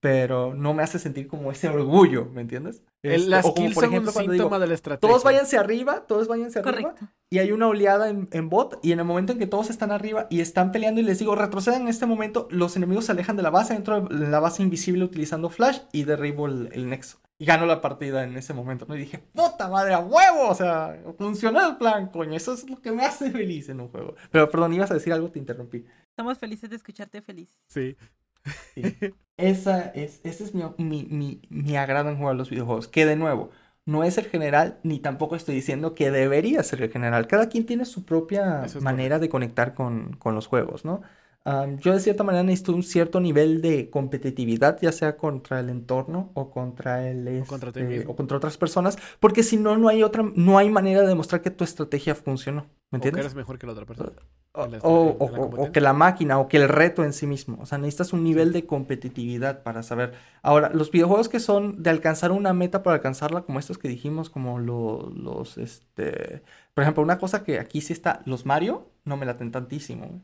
Speaker 3: pero no me hace sentir como ese orgullo, ¿me entiendes?
Speaker 1: El,
Speaker 3: Este,
Speaker 1: las
Speaker 3: o como,
Speaker 1: son un
Speaker 3: cuando
Speaker 1: síntoma
Speaker 3: digo,
Speaker 1: de la estrategia.
Speaker 3: todos váyanse arriba, todos váyanse arriba,
Speaker 2: Correcto.
Speaker 3: y hay una oleada en, en bot, y en el momento en que todos están arriba y están peleando y les digo, retrocedan en este momento, los enemigos se alejan de la base, dentro de la base invisible utilizando flash, y derribo el, el nexo. Y gano la partida en ese momento, ¿no? Y dije, puta madre, a huevo, o sea, funcionó el plan, coño, eso es lo que me hace feliz en un juego. Pero perdón, ibas a decir algo, te interrumpí.
Speaker 2: Estamos felices de escucharte feliz.
Speaker 1: Sí.
Speaker 3: Sí. Esa es, ese es mi, mi, mi, mi agrado en jugar los videojuegos. Que de nuevo, no es el general, ni tampoco estoy diciendo que debería ser el general. Cada quien tiene su propia
Speaker 1: es
Speaker 3: manera de conectar con, con los juegos, ¿no? Am, yo de cierta manera necesito un cierto nivel de competitividad, ya sea contra el entorno o contra el este, o contra otras personas, porque si no, no hay otra, no hay manera de demostrar que tu estrategia funcionó. ¿Me
Speaker 1: O que
Speaker 3: entiendes?
Speaker 1: eres mejor que la otra persona.
Speaker 3: O,
Speaker 1: la-
Speaker 3: que la máquina o que el reto en sí mismo. O sea, necesitas un nivel de competitividad para saber. Ahora, los videojuegos que son de alcanzar una meta para alcanzarla, como estos que dijimos, como lo- los, este... Por ejemplo, una cosa que aquí sí está, los Mario, no me laten tantísimo.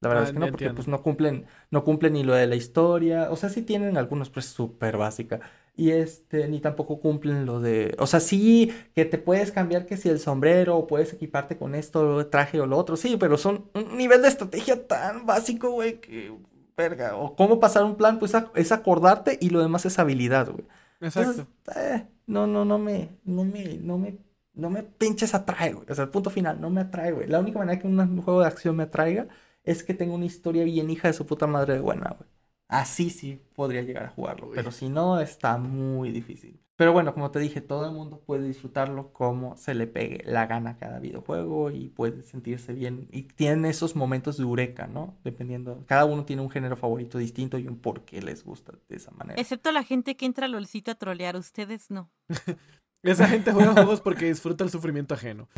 Speaker 3: La verdad
Speaker 1: Ah,
Speaker 3: es que no, porque
Speaker 1: entiendo.
Speaker 3: pues no cumplen, no cumplen ni lo de la historia. O sea, sí tienen algunos, pero es súper básica. Y este, ni tampoco cumplen lo de. O sea, sí que te puedes cambiar que si el sombrero, o puedes equiparte con esto, traje o lo otro. Sí, pero son un nivel de estrategia tan básico, güey, que. Verga. O cómo pasar un plan, pues a- es acordarte y lo demás es habilidad, güey.
Speaker 1: Exacto.
Speaker 3: Entonces, eh, no, no, no me, no me, no me, no me pinches atrae, güey. O sea, el punto final, no me atrae, güey. La única manera que un juego de acción me atraiga es que tenga una historia bien hija de su puta madre de buena, güey. Así sí podría llegar a jugarlo,
Speaker 1: Uy.
Speaker 3: pero si no, está muy difícil. Pero bueno, como te dije, todo el mundo puede disfrutarlo como se le pegue la gana a cada videojuego y puede sentirse bien. Y tienen esos momentos de eureka, ¿no? Dependiendo, cada uno tiene un género favorito distinto y un por qué les gusta de esa manera.
Speaker 2: Excepto la gente que entra a LOLcito a trolear, ustedes no.
Speaker 1: Esa gente juega juegos porque disfruta el sufrimiento ajeno.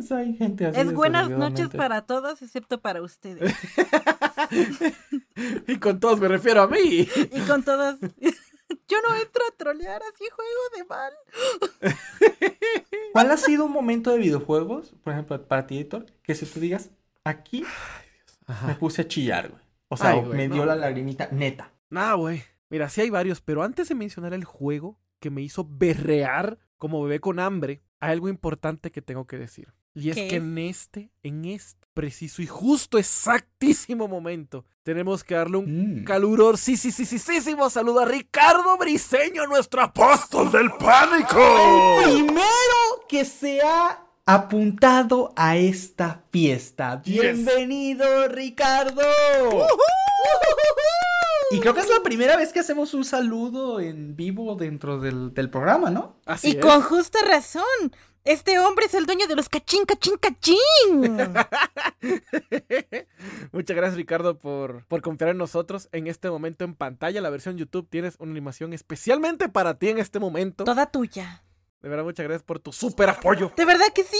Speaker 3: Sí, hay gente así
Speaker 2: Es buenas noches para todos, excepto para ustedes.
Speaker 1: y con todos me refiero a mí.
Speaker 2: Y con todos. Yo no entro a trolear, así juego de mal.
Speaker 3: ¿Cuál ha sido un momento de videojuegos, por ejemplo, para ti, Héctor, que si tú digas, aquí me puse a chillar, güey? O sea,
Speaker 1: Ay,
Speaker 3: o
Speaker 1: güey,
Speaker 3: me
Speaker 1: no.
Speaker 3: dio la lagrimita, neta.
Speaker 1: Nah, güey. Mira, sí hay varios, pero antes de mencionar el juego que me hizo berrear como bebé con hambre, hay algo importante que tengo que decir. Y es
Speaker 2: ¿Qué
Speaker 1: que
Speaker 2: es?
Speaker 1: en este, en este preciso y justo exactísimo momento, tenemos que darle un
Speaker 3: Mm.
Speaker 1: calurosísimo saludo a Ricardo Briseño, nuestro apóstol del pánico.
Speaker 3: Primero que se ha apuntado a esta fiesta.
Speaker 1: Yes.
Speaker 3: Bienvenido, Ricardo. Y creo que es la primera vez que hacemos un saludo en vivo dentro del, del programa, ¿no?
Speaker 1: Así
Speaker 2: y
Speaker 1: es.
Speaker 2: con justa razón. Este hombre es el dueño de los cachín, cachín, cachín.
Speaker 1: Muchas gracias Ricardo por, por confiar en nosotros. En este momento en pantalla, la versión YouTube, tienes una animación especialmente para ti en este momento.
Speaker 2: Toda tuya.
Speaker 1: De verdad, muchas gracias por tu súper apoyo.
Speaker 2: De verdad que sí.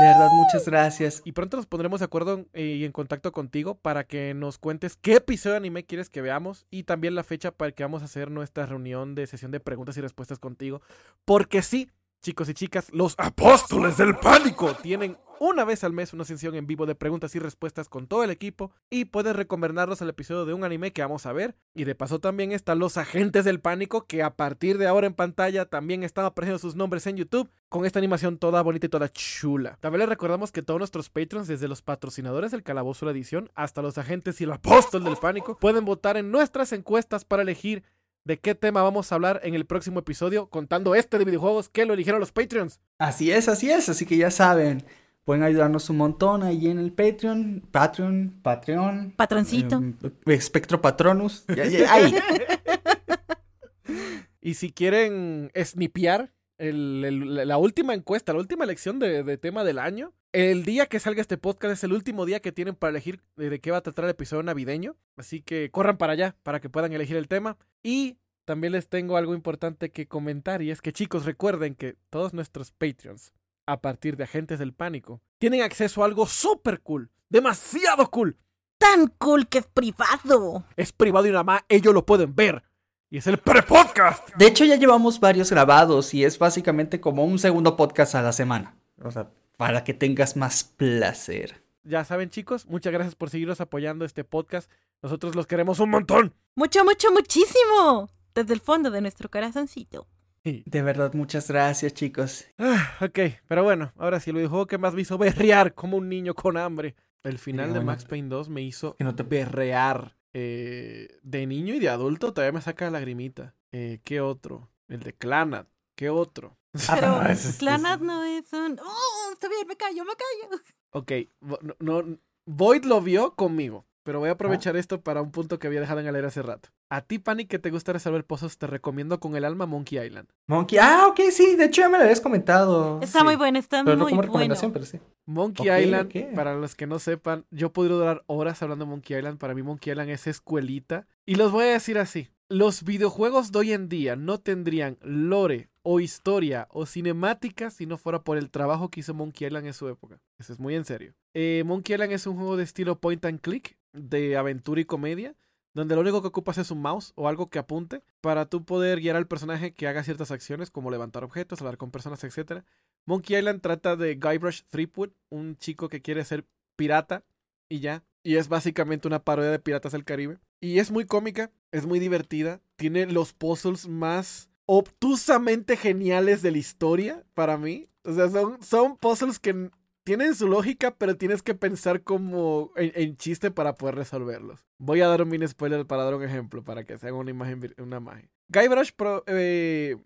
Speaker 3: De verdad, muchas gracias.
Speaker 1: Y pronto nos pondremos de acuerdo eh, y en contacto contigo para que nos cuentes qué episodio de anime quieres que veamos y también la fecha para que vamos a hacer nuestra reunión de sesión de preguntas y respuestas contigo. Porque sí, chicos y chicas, los apóstoles del pánico tienen una vez al mes una sesión en vivo de preguntas y respuestas con todo el equipo y puedes recomendarnos el episodio de un anime que vamos a ver. Y de paso también están los agentes del pánico que a partir de ahora en pantalla también están apareciendo sus nombres en YouTube con esta animación toda bonita y toda chula. También les recordamos que todos nuestros patrons, desde los patrocinadores del Calabozo de la Edición hasta los agentes y el apóstol del pánico, pueden votar en nuestras encuestas para elegir de qué tema vamos a hablar en el próximo episodio, contando este de videojuegos que lo eligieron los Patreons.
Speaker 3: Así es, así es. Así que ya saben, pueden ayudarnos un montón ahí en el Patreon. Patreon, Patreon.
Speaker 2: Patroncito.
Speaker 3: eh, Espectro Patronus. Ya, ya, ahí.
Speaker 1: Y si quieren snipear el- el- la última encuesta, la última elección de, de tema del año, el día que salga este podcast es el último día que tienen para elegir de, de qué va a tratar el episodio navideño. Así que corran para allá para que puedan elegir el tema. Y también les tengo algo importante que comentar y es que chicos recuerden que todos nuestros Patreons, a partir de Agentes del Pánico, tienen acceso a algo súper cool, demasiado cool.
Speaker 2: Tan cool que es privado.
Speaker 1: Es privado y nada más ellos lo pueden ver. Y es el pre-podcast.
Speaker 3: De hecho, ya llevamos varios grabados y es básicamente como un segundo podcast a la semana. O sea, para que tengas más placer.
Speaker 1: ya saben chicos, muchas gracias por seguirnos apoyando este podcast. Nosotros los queremos un montón.
Speaker 2: Mucho, mucho, muchísimo. Desde el fondo de nuestro corazoncito.
Speaker 3: De verdad, muchas gracias, chicos.
Speaker 1: Ah, ok, pero bueno, ahora sí, el videojuego que más me hizo berrear como un niño con hambre. El final de
Speaker 3: bueno.
Speaker 1: Max Payne 2 me hizo
Speaker 3: Que no te
Speaker 1: berrear. Eh, de niño y de adulto todavía me saca lagrimita. Eh, ¿Qué otro? El de Clanad. ¿Qué otro?
Speaker 3: Ah,
Speaker 2: Pero
Speaker 3: no, es-
Speaker 2: Clanad no es un... ¡Oh! Está bien, me callo, me callo.
Speaker 1: Ok, no, no- Void lo vio conmigo, pero
Speaker 3: Ah.
Speaker 1: voy a aprovechar esto para un punto que había dejado en aire hace rato. A ti, Pani, que te gusta resolver pozos, te recomiendo con el alma Monkey Island.
Speaker 3: Monkey. Ah, ok, sí. De hecho, ya me lo habías comentado.
Speaker 2: Está
Speaker 1: Sí.
Speaker 2: muy bueno, está
Speaker 3: Pero no
Speaker 2: muy
Speaker 3: como
Speaker 2: bueno.
Speaker 3: recomendación, pero sí.
Speaker 1: Monkey Island, para los que no sepan, yo podría durar horas hablando de Monkey Island. Para mí, Monkey Island es escuelita. Y los voy a decir así: los videojuegos de hoy en día no tendrían lore o historia o cinemática si no fuera por el trabajo que hizo Monkey Island en su época. Eso es muy en serio. Eh, Monkey Island es un juego de estilo point and click, de aventura y comedia. Donde lo único que ocupas es un mouse o algo que apunte para tú poder guiar al personaje que haga ciertas acciones como levantar objetos, hablar con personas, etc. Monkey Island trata de Guybrush Threepwood, un chico que quiere ser pirata y ya. Y es básicamente una parodia de Piratas del Caribe. Y es muy cómica, es muy divertida, tiene los puzzles más obtusamente geniales de la historia para mí. O sea, son, son puzzles que tienen su lógica, pero tienes que pensar como en, en chiste para poder resolverlos. Voy a dar un mini spoiler para dar un ejemplo, para que se haga una imagen, una imagen. Guybrush eh,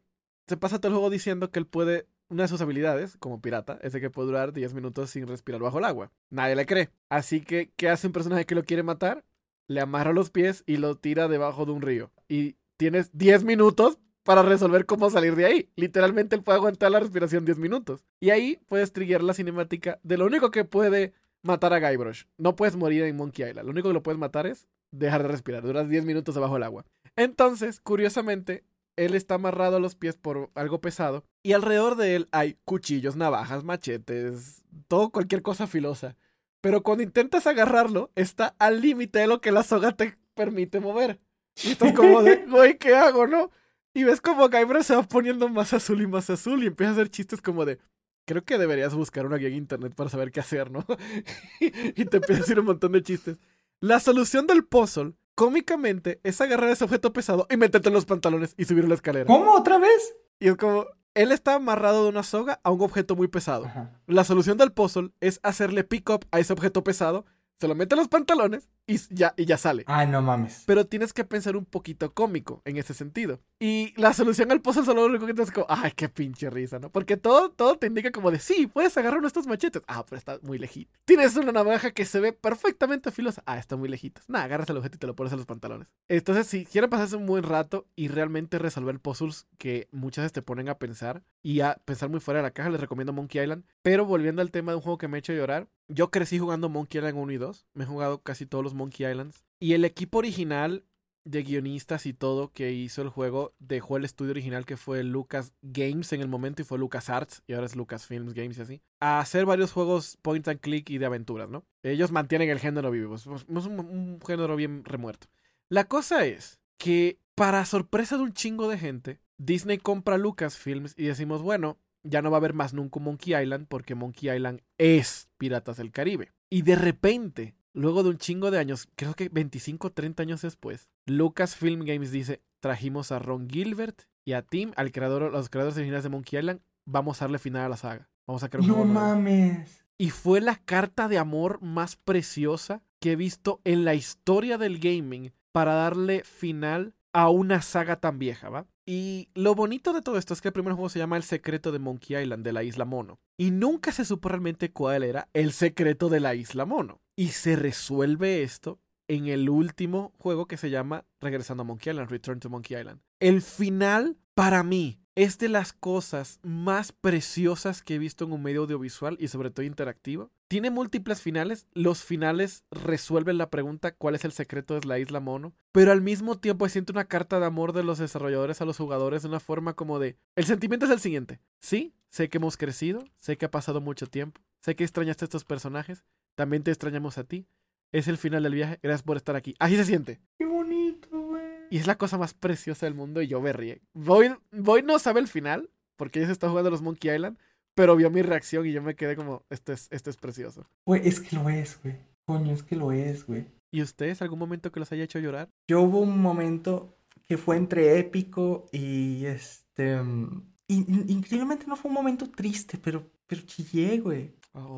Speaker 1: se pasa todo el juego diciendo que él puede una de sus habilidades, como pirata, es de que puede durar 10 minutos sin respirar bajo el agua. Nadie le cree. Así que, ¿qué hace un personaje que lo quiere matar? Le amarra los pies y lo tira debajo de un río. Y tienes 10 minutos para resolver cómo salir de ahí. Literalmente él puede aguantar la respiración 10 minutos. Y ahí puedes trigger la cinemática de lo único que puede matar a Guybrush. No puedes morir en Monkey Island. Lo único que lo puedes matar es dejar de respirar. Duras 10 minutos debajo del agua. Entonces, curiosamente, él está amarrado a los pies por algo pesado y alrededor de él hay cuchillos, navajas, machetes, todo cualquier cosa filosa. Pero cuando intentas agarrarlo, está al límite de lo que la soga te permite mover. Y estás como de, güey, ¿qué hago, no? Y ves como Guybrush se va poniendo más azul y más azul y empieza a hacer chistes como de, creo que deberías buscar una guía en internet para saber qué hacer, ¿no? y te empieza a decir un montón de chistes. La solución del puzzle, cómicamente, es agarrar ese objeto pesado y meterte en los pantalones y subir la escalera.
Speaker 3: ¿Cómo otra vez?
Speaker 1: Y es como, él está amarrado de una soga a un objeto muy pesado.
Speaker 3: Ajá.
Speaker 1: La solución del puzzle es hacerle pick up a ese objeto pesado, se lo mete en los pantalones y ya, y ya sale.
Speaker 3: Ay, no mames.
Speaker 1: Pero tienes que pensar un poquito cómico en ese sentido. Y la solución al puzzle solo lo único que tienes como, ay, qué pinche risa, ¿no? Porque todo, todo te indica como de, sí, puedes agarrar uno de estos machetes. Ah, pero está muy lejito. Tienes una navaja que se ve perfectamente filosa. Ah, está muy lejitos. Nada, agarras el objeto y te lo pones en los pantalones. Entonces, si quieren pasarse un buen rato y realmente resolver puzzles que muchas veces te ponen a pensar y a pensar muy fuera de la caja, les recomiendo Monkey Island. Pero volviendo al tema de un juego que me ha hecho llorar, yo crecí jugando Monkey Island 1 y 2. Me he jugado casi todos los Monkey Islands. Y el equipo original de guionistas y todo que hizo el juego dejó el estudio original que fue Lucas Games en el momento y fue Lucas Arts y ahora es Lucas Films Games y así a hacer varios juegos point and click y de aventuras, ¿no? Ellos mantienen el género vivo, es un, un género bien remuerto. La cosa es que para sorpresa de un chingo de gente, Disney compra Lucasfilms y decimos, bueno, ya no va a haber más nunca un Monkey Island porque Monkey Island es Piratas del Caribe. Y de repente, luego de un chingo de años, creo que 25 o 30 años después, Lucasfilm Games dice, trajimos a Ron Gilbert y a Tim, al creador, los creadores originales de Monkey Island, vamos a darle final a la saga. Vamos a crear un
Speaker 3: No
Speaker 1: juego nuevo".
Speaker 3: mames.
Speaker 1: Y fue la carta de amor más preciosa que he visto en la historia del gaming para darle final a una saga tan vieja, ¿va? Y lo bonito de todo esto es que el primer juego se llama El secreto de Monkey Island, de la isla Mono. Y nunca se supo realmente cuál era el secreto de la isla Mono. Y se resuelve esto en el último juego que se llama Regresando a Monkey Island, Return to Monkey Island. El final, para mí, es de las cosas más preciosas que he visto en un medio audiovisual y sobre todo interactivo. Tiene múltiples finales. Los finales resuelven la pregunta cuál es el secreto de la isla mono. Pero al mismo tiempo siento una carta de amor de los desarrolladores a los jugadores de una forma como de... El sentimiento es el siguiente. Sí, sé que hemos crecido, sé que ha pasado mucho tiempo, sé que extrañaste a estos personajes, también te extrañamos a ti. Es el final del viaje, gracias por estar aquí. Así se siente.
Speaker 3: Qué bonito, güey.
Speaker 1: Y es la cosa más preciosa del mundo y yo me ríe. Voy, Voy no sabe el final, porque ella se está jugando a los Monkey Island, pero vio mi reacción y yo me quedé como, esto es, esto es precioso.
Speaker 3: Güey, es que lo es, güey. Coño, es que lo es, güey.
Speaker 1: ¿Y ustedes algún momento que los haya hecho llorar?
Speaker 3: Yo hubo un momento que fue entre épico y este... mm, in- in- increíblemente no fue un momento triste, pero, pero chillé, güey.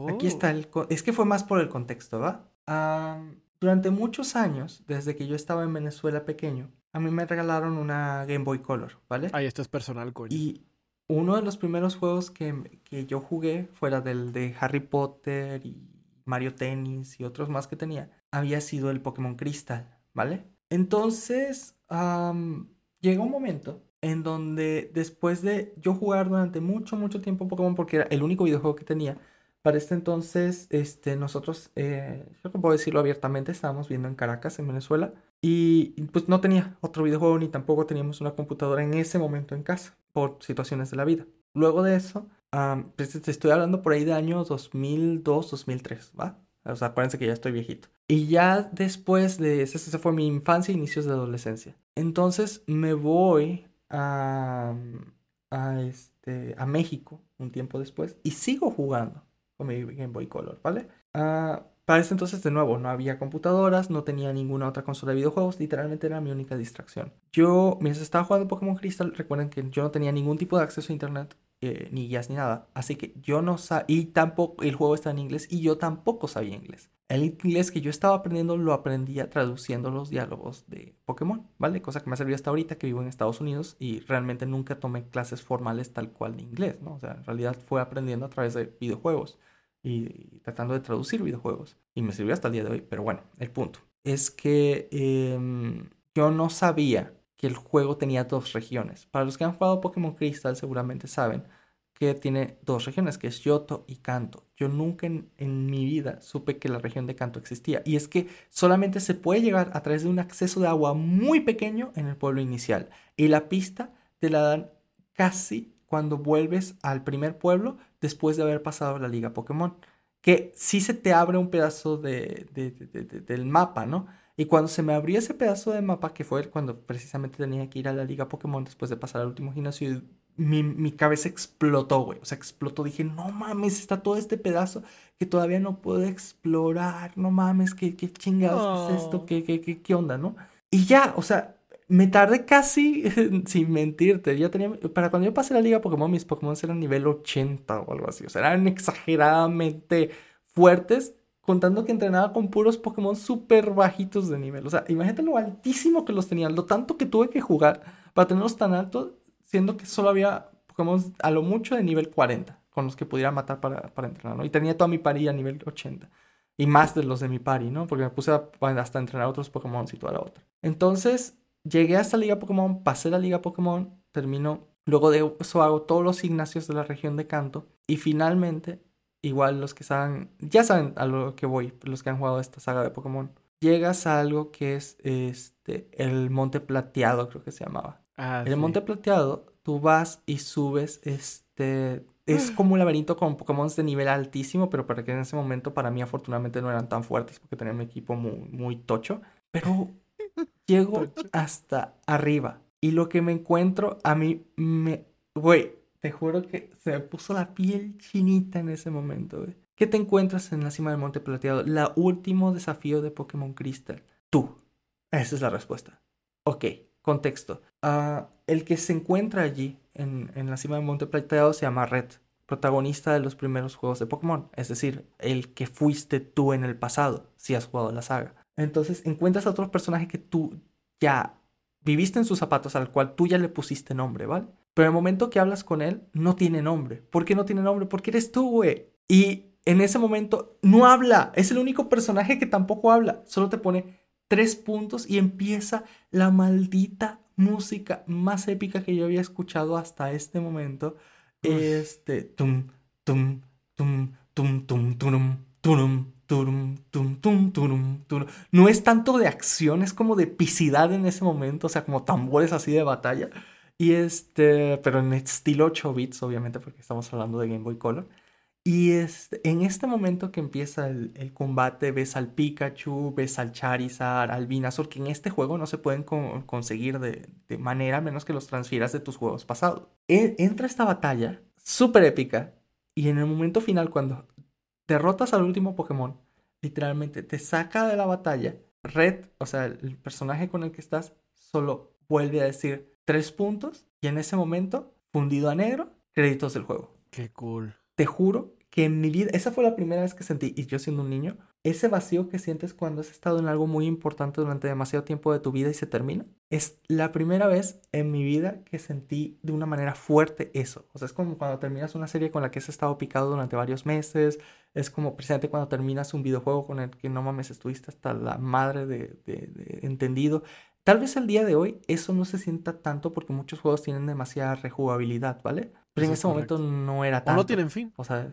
Speaker 3: Aquí está el... Es que fue más por el contexto, ¿va? Durante muchos años, desde que yo estaba en Venezuela pequeño, a mí me regalaron una Game Boy Color, ¿vale?
Speaker 1: Ay, esto es personal, coño.
Speaker 3: Y uno de los primeros juegos que, que yo jugué, fuera del de Harry Potter y Mario Tennis y otros más que tenía, había sido el Pokémon Crystal, ¿vale? Entonces, am, llegó un momento en donde después de yo jugar durante mucho, mucho tiempo Pokémon, porque era el único videojuego que tenía, para este entonces, este, nosotros, eh, que puedo decirlo abiertamente, estábamos viviendo en Caracas, en Venezuela, y pues no tenía otro videojuego ni tampoco teníamos una computadora en ese momento en casa, por situaciones de la vida. Luego de eso, am, pues te estoy hablando por ahí de año 2002, 2003, ¿va? O sea, acuérdense que ya estoy viejito. Y ya después de esa, esa fue mi infancia inicios de adolescencia. Entonces me voy a, a, este, a México un tiempo después y sigo jugando con mi Game Boy Color, ¿vale? Ah, para ese entonces, de nuevo, no había computadoras, no tenía ninguna otra consola de videojuegos, literalmente era mi única distracción. Yo, mientras estaba jugando Pokémon Crystal, recuerden que yo no tenía ningún tipo de acceso a internet, eh, ni guías ni nada, así que yo no sabía, y tampoco, el juego está en inglés, y yo tampoco sabía inglés. El inglés que yo estaba aprendiendo lo aprendía traduciendo los diálogos de Pokémon, ¿vale? Cosa que me ha servido hasta ahorita que vivo en Estados Unidos y realmente nunca tomé clases formales tal cual de inglés, ¿no? O sea, en realidad fue aprendiendo a través de videojuegos y tratando de traducir videojuegos. Y me sirvió hasta el día de hoy. Pero bueno, el punto es que em, yo no sabía que el juego tenía dos regiones. Para los que han jugado Pokémon Crystal seguramente saben que tiene dos regiones, que es Yoto y Kanto. Yo nunca en, en mi vida supe que la región de Kanto existía. Y es que solamente se puede llegar a través de un acceso de agua muy pequeño en el pueblo inicial. Y la pista te la dan casi cuando vuelves al primer pueblo después de haber pasado la liga Pokémon. Que sí se te abre un pedazo de, de- de- de- de- del mapa, ¿no? Y cuando se me abrió ese pedazo de mapa, que fue cuando precisamente tenía que ir a la liga Pokémon después de pasar al último gimnasio, mi, mi cabeza explotó, güey. O sea, explotó. Dije, no mames, está todo este pedazo que todavía no puedo explorar. No mames, ¿qué, qué chingados es esto?
Speaker 1: Oh.
Speaker 3: ¿Qué, qué, qué, qué onda, no? Y ya, o sea, me tardé casi, sin mentirte, ya tenía, para cuando yo pasé la liga Pokémon, mis Pokémon eran nivel 80 o algo así, o sea, eran exageradamente fuertes, contando que entrenaba con puros Pokémon súper bajitos de nivel, o sea, imagínate lo altísimo que los tenían, lo tanto que tuve que jugar para tenerlos tan altos, siendo que solo había Pokémon a lo mucho de nivel 40, con los que pudiera matar para, para entrenar, ¿no? Y tenía toda mi pari a nivel 80. Y más de los de mi pari, ¿no? Porque me puse a, hasta entrenar otros Pokémon y toda la otra. Entonces, llegué hasta Liga Pokémon, pasé la Liga Pokémon, terminó. Luego de eso hago todos los gimnasios de la región de Kanto. Y finalmente, igual los que saben, ya saben a lo que voy, los que han jugado esta saga de Pokémon. Llegas a algo que es este, el Monte Plateado, creo que se llamaba.
Speaker 1: Ah,
Speaker 3: En el
Speaker 1: sí.
Speaker 3: Monte Plateado, tú vas y subes, este, es como un laberinto con Pokémon de nivel altísimo, pero para que en ese momento para mí afortunadamente no eran tan fuertes porque tenía un equipo muy, muy tocho. Pero llego hasta arriba y lo que me encuentro a mí me, güey, te juro que se me puso la piel chinita en ese momento, güey. ¿Qué te encuentras en la cima del Monte Plateado? La último desafío de Pokémon Crystal. Tú. Esa es la respuesta. Ok, contexto. Ah, el que se encuentra allí, en, en la cima del Monte Plateado, se llama Red, protagonista de los primeros juegos de Pokémon. Es decir, el que fuiste tú en el pasado, si has jugado la saga. Entonces, encuentras a otro personaje que tú ya viviste en sus zapatos, al cual tú ya le pusiste nombre, ¿vale? Pero el momento que hablas con él, no tiene nombre. ¿Por qué no tiene nombre? Porque eres tú, güey. Y en ese momento no habla. Es el único personaje que tampoco habla. Solo te pone tres puntos y empieza la maldita música más épica que yo había escuchado hasta este momento.
Speaker 1: Uf.
Speaker 3: Este, tum, tum, tum, tum, tum, turum, turum, turum, tum, tum, turum, turum. No es tanto de acción, es como de epicidad en ese momento, o sea, como tambores así de batalla. Y este, pero en estilo 8 bits, obviamente, porque estamos hablando de Game Boy Color. Y este, en este momento que empieza el, el combate, ves al Pikachu, ves al Charizard, al Venusaur, que en este juego no se pueden con- conseguir de, de manera menos que los transfieras de tus juegos pasados. E- entra esta batalla súper épica Y en el momento final, cuando derrotas al último Pokémon, literalmente te saca de la batalla. Red, o sea, el personaje con el que estás, solo vuelve a decir tres puntos y en ese momento, fundido a negro, créditos del juego.
Speaker 1: Qué cool.
Speaker 3: Te juro que en mi vida, esa fue la primera vez que sentí, y yo siendo un niño, ese vacío que sientes cuando has estado en algo muy importante durante demasiado tiempo de tu vida y se termina. Es la primera vez en mi vida que sentí de una manera fuerte eso. O sea, es como cuando terminas una serie con la que has estado picado durante varios meses. Es como precisamente cuando terminas un videojuego con el que no mames, estuviste hasta la madre de, de entendido. Tal vez el día de hoy eso no se sienta tanto porque muchos juegos tienen demasiada rejugabilidad, ¿vale? Pero en ese momento no era tanto.
Speaker 1: O no tienen fin.
Speaker 3: O sea,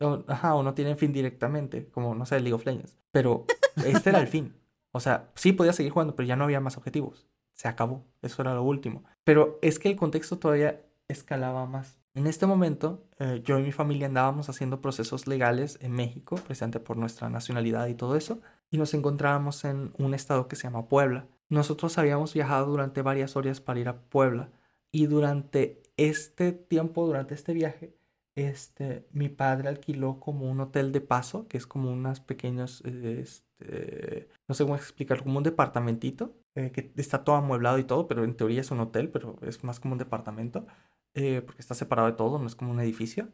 Speaker 3: o, ajá, o no tienen fin directamente, como, no sé, League of Legends. Pero este era el fin. O sea, sí podía seguir jugando, pero ya no había más objetivos. Se acabó. Eso era lo último. Pero es que el contexto todavía escalaba más. En este momento, eh, yo y mi familia andábamos haciendo procesos legales en México, precisamente por nuestra nacionalidad y todo eso, y nos encontrábamos en un estado que se llama Puebla. Nosotros habíamos viajado durante varias horas para ir a Puebla, y durante este tiempo, durante este viaje, este, mi padre alquiló como un hotel de paso, que es como unas pequeños, este, no sé cómo explicarlo, como un departamentito, eh, que está todo amueblado y todo, pero en teoría es un hotel, pero es más como un departamento, eh, porque está separado de todo, no es como un edificio.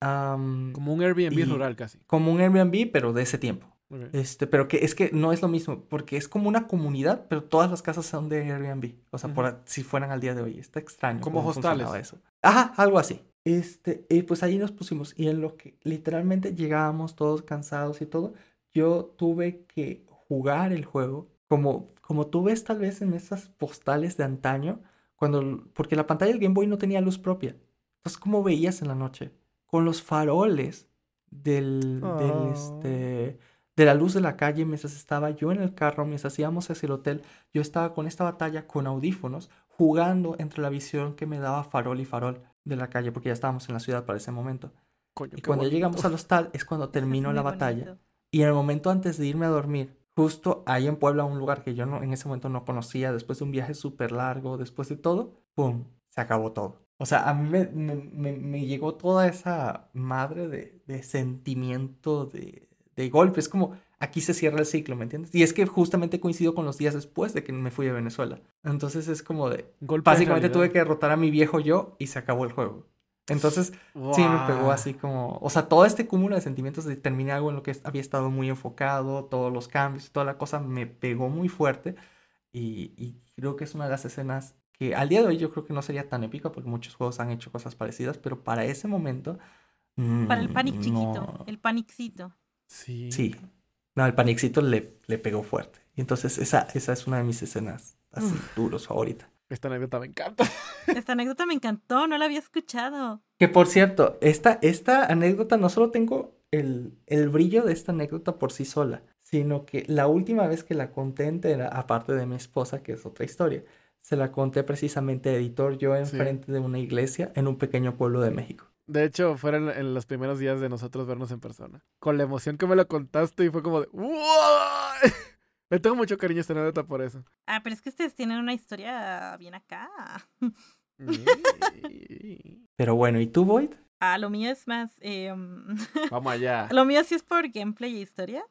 Speaker 1: como un Airbnb rural casi.
Speaker 3: Como un Airbnb, pero de ese tiempo. Este, pero que es que no es lo mismo, porque es como una comunidad, pero todas las casas son de Airbnb. O sea, por, si fueran al día de hoy. Está extraño.
Speaker 1: Como hostales.
Speaker 3: Eso. Ajá, algo así. Este, y pues ahí nos pusimos. Y en lo que literalmente llegábamos todos cansados y todo, yo tuve que jugar el juego como, como tú ves tal vez en esas postales de antaño, cuando, porque la pantalla del Game Boy no tenía luz propia. Entonces, ¿cómo veías en la noche? Con los faroles del, del este
Speaker 1: Oh.
Speaker 3: de la luz de la calle mientras estaba yo en el carro, mientras íbamos hacia el hotel, yo estaba con esta batalla con audífonos, jugando entre la visión que me daba farol y farol de la calle, porque ya estábamos en la ciudad para ese momento.
Speaker 1: Coño,
Speaker 3: Y cuando llegamos al hostal es cuando terminó la batalla.
Speaker 2: bonito.
Speaker 3: Y en el momento antes de irme a dormir, justo ahí en Puebla, un lugar que yo no, en ese momento no conocía, después de un viaje súper largo, después de todo, ¡pum! Se acabó todo. O sea, a mí me, me- me- me llegó toda esa madre de, de sentimiento de, de golpe. Es como, aquí se cierra el ciclo, ¿me entiendes? Y es que justamente coincidió con los días después de que me fui a Venezuela. Entonces es como de,
Speaker 1: Golpe de
Speaker 3: básicamente tuve que derrotar a mi viejo yo y se acabó el juego. Entonces, Sí, me pegó así como, o sea, todo este cúmulo de sentimientos de terminé algo en lo que había estado muy enfocado, todos los cambios y toda la cosa me pegó muy fuerte y, y creo que es una de las escenas que al día de hoy yo creo que no sería tan épica porque muchos juegos han hecho cosas parecidas, pero para ese momento...
Speaker 2: Para el
Speaker 3: mm,
Speaker 2: panic chiquito,
Speaker 3: no.
Speaker 2: el panicito.
Speaker 1: Sí.
Speaker 3: Sí, no, el panicito le, le pegó fuerte. Y entonces esa, esa es una de mis escenas así
Speaker 1: Uf.
Speaker 3: duros favorita.
Speaker 1: Esta anécdota me encanta.
Speaker 2: Esta anécdota me encantó, no la había escuchado.
Speaker 3: Que por cierto, esta, esta anécdota no solo tengo el, el brillo de esta anécdota por sí sola, sino que la última vez que la conté entera, aparte de mi esposa, que es otra historia, se la conté precisamente a editor yo enfrente de una iglesia en un pequeño pueblo de México.
Speaker 1: De hecho, fueron en los primeros días de nosotros vernos en persona. Con la emoción que me lo contaste y fue como de... "Uah". Le tengo mucho cariño a esta anécdota por eso.
Speaker 2: Ah, pero es que ustedes tienen una historia bien acá.
Speaker 3: Pero bueno, ¿y tú, Void?
Speaker 2: Ah, lo mío es más. em,
Speaker 1: Vamos allá.
Speaker 2: Lo mío sí es por gameplay e historia.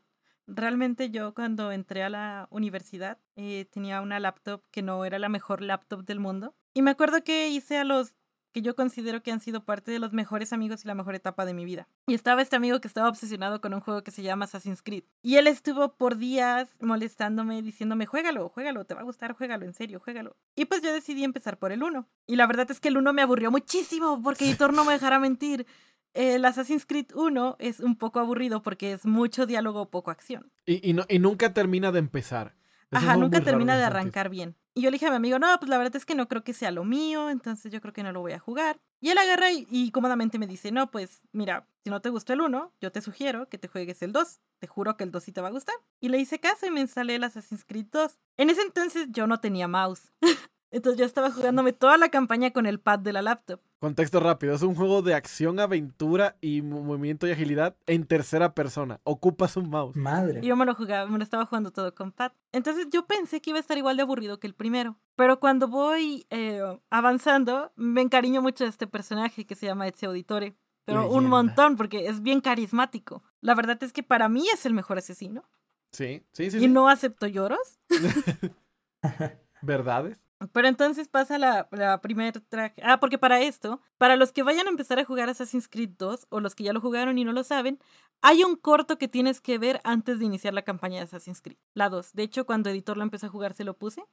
Speaker 2: Realmente yo cuando entré a la universidad eh, tenía una laptop que no era la mejor laptop del mundo. Y me acuerdo que hice a los que yo considero que han sido parte de los mejores amigos y la mejor etapa de mi vida. Y estaba este amigo que estaba obsesionado con un juego que se llama Assassin's Creed. Y él estuvo por días molestándome, diciéndome, juégalo, juégalo, te va a gustar, juégalo, en serio, juégalo. Y pues yo decidí empezar por el 1. Y la verdad es que el 1 me aburrió muchísimo porque Editor no me dejará mentir. El Assassin's Creed 1 es un poco aburrido porque es mucho diálogo, poco acción.
Speaker 1: Y, y, no, y nunca termina de empezar.
Speaker 2: Ajá, nunca termina de arrancar bien. Y yo le dije a mi amigo, no, pues la verdad es que no creo que sea lo mío, entonces yo creo que no lo voy a jugar. Y él agarra y, cómodamente me dice, no, pues mira, si no te gustó el 1, yo te sugiero que te juegues el 2. Te juro que el 2 sí te va a gustar. Y le hice caso y me instalé el Assassin's Creed 2. En ese entonces yo no tenía mouse. entonces yo estaba jugándome toda la campaña con el pad de la laptop.
Speaker 1: Contexto rápido. Es un juego de acción, aventura y mo- movimiento y agilidad en tercera persona. Ocupas un mouse.
Speaker 3: Madre.
Speaker 2: Y yo me lo jugaba, me lo estaba jugando todo con pad. Entonces yo pensé que iba a estar igual de aburrido que el primero. Pero cuando voy eh, avanzando, me encariño mucho de este personaje que se llama Ezio Auditore. Pero un montón, porque es bien carismático. La verdad es que para mí es el mejor asesino.
Speaker 1: Sí, sí, sí.
Speaker 2: y
Speaker 1: sí.
Speaker 2: no acepto lloros.
Speaker 1: ¿Verdades?
Speaker 2: Pero entonces pasa la, la primer track. Ah, porque para esto, para los que vayan a empezar a jugar Assassin's Creed 2 o los que ya lo jugaron y no lo saben, hay un corto que tienes que ver antes de iniciar la campaña de Assassin's Creed, la 2. De hecho, cuando editor lo empezó a jugar se lo puse,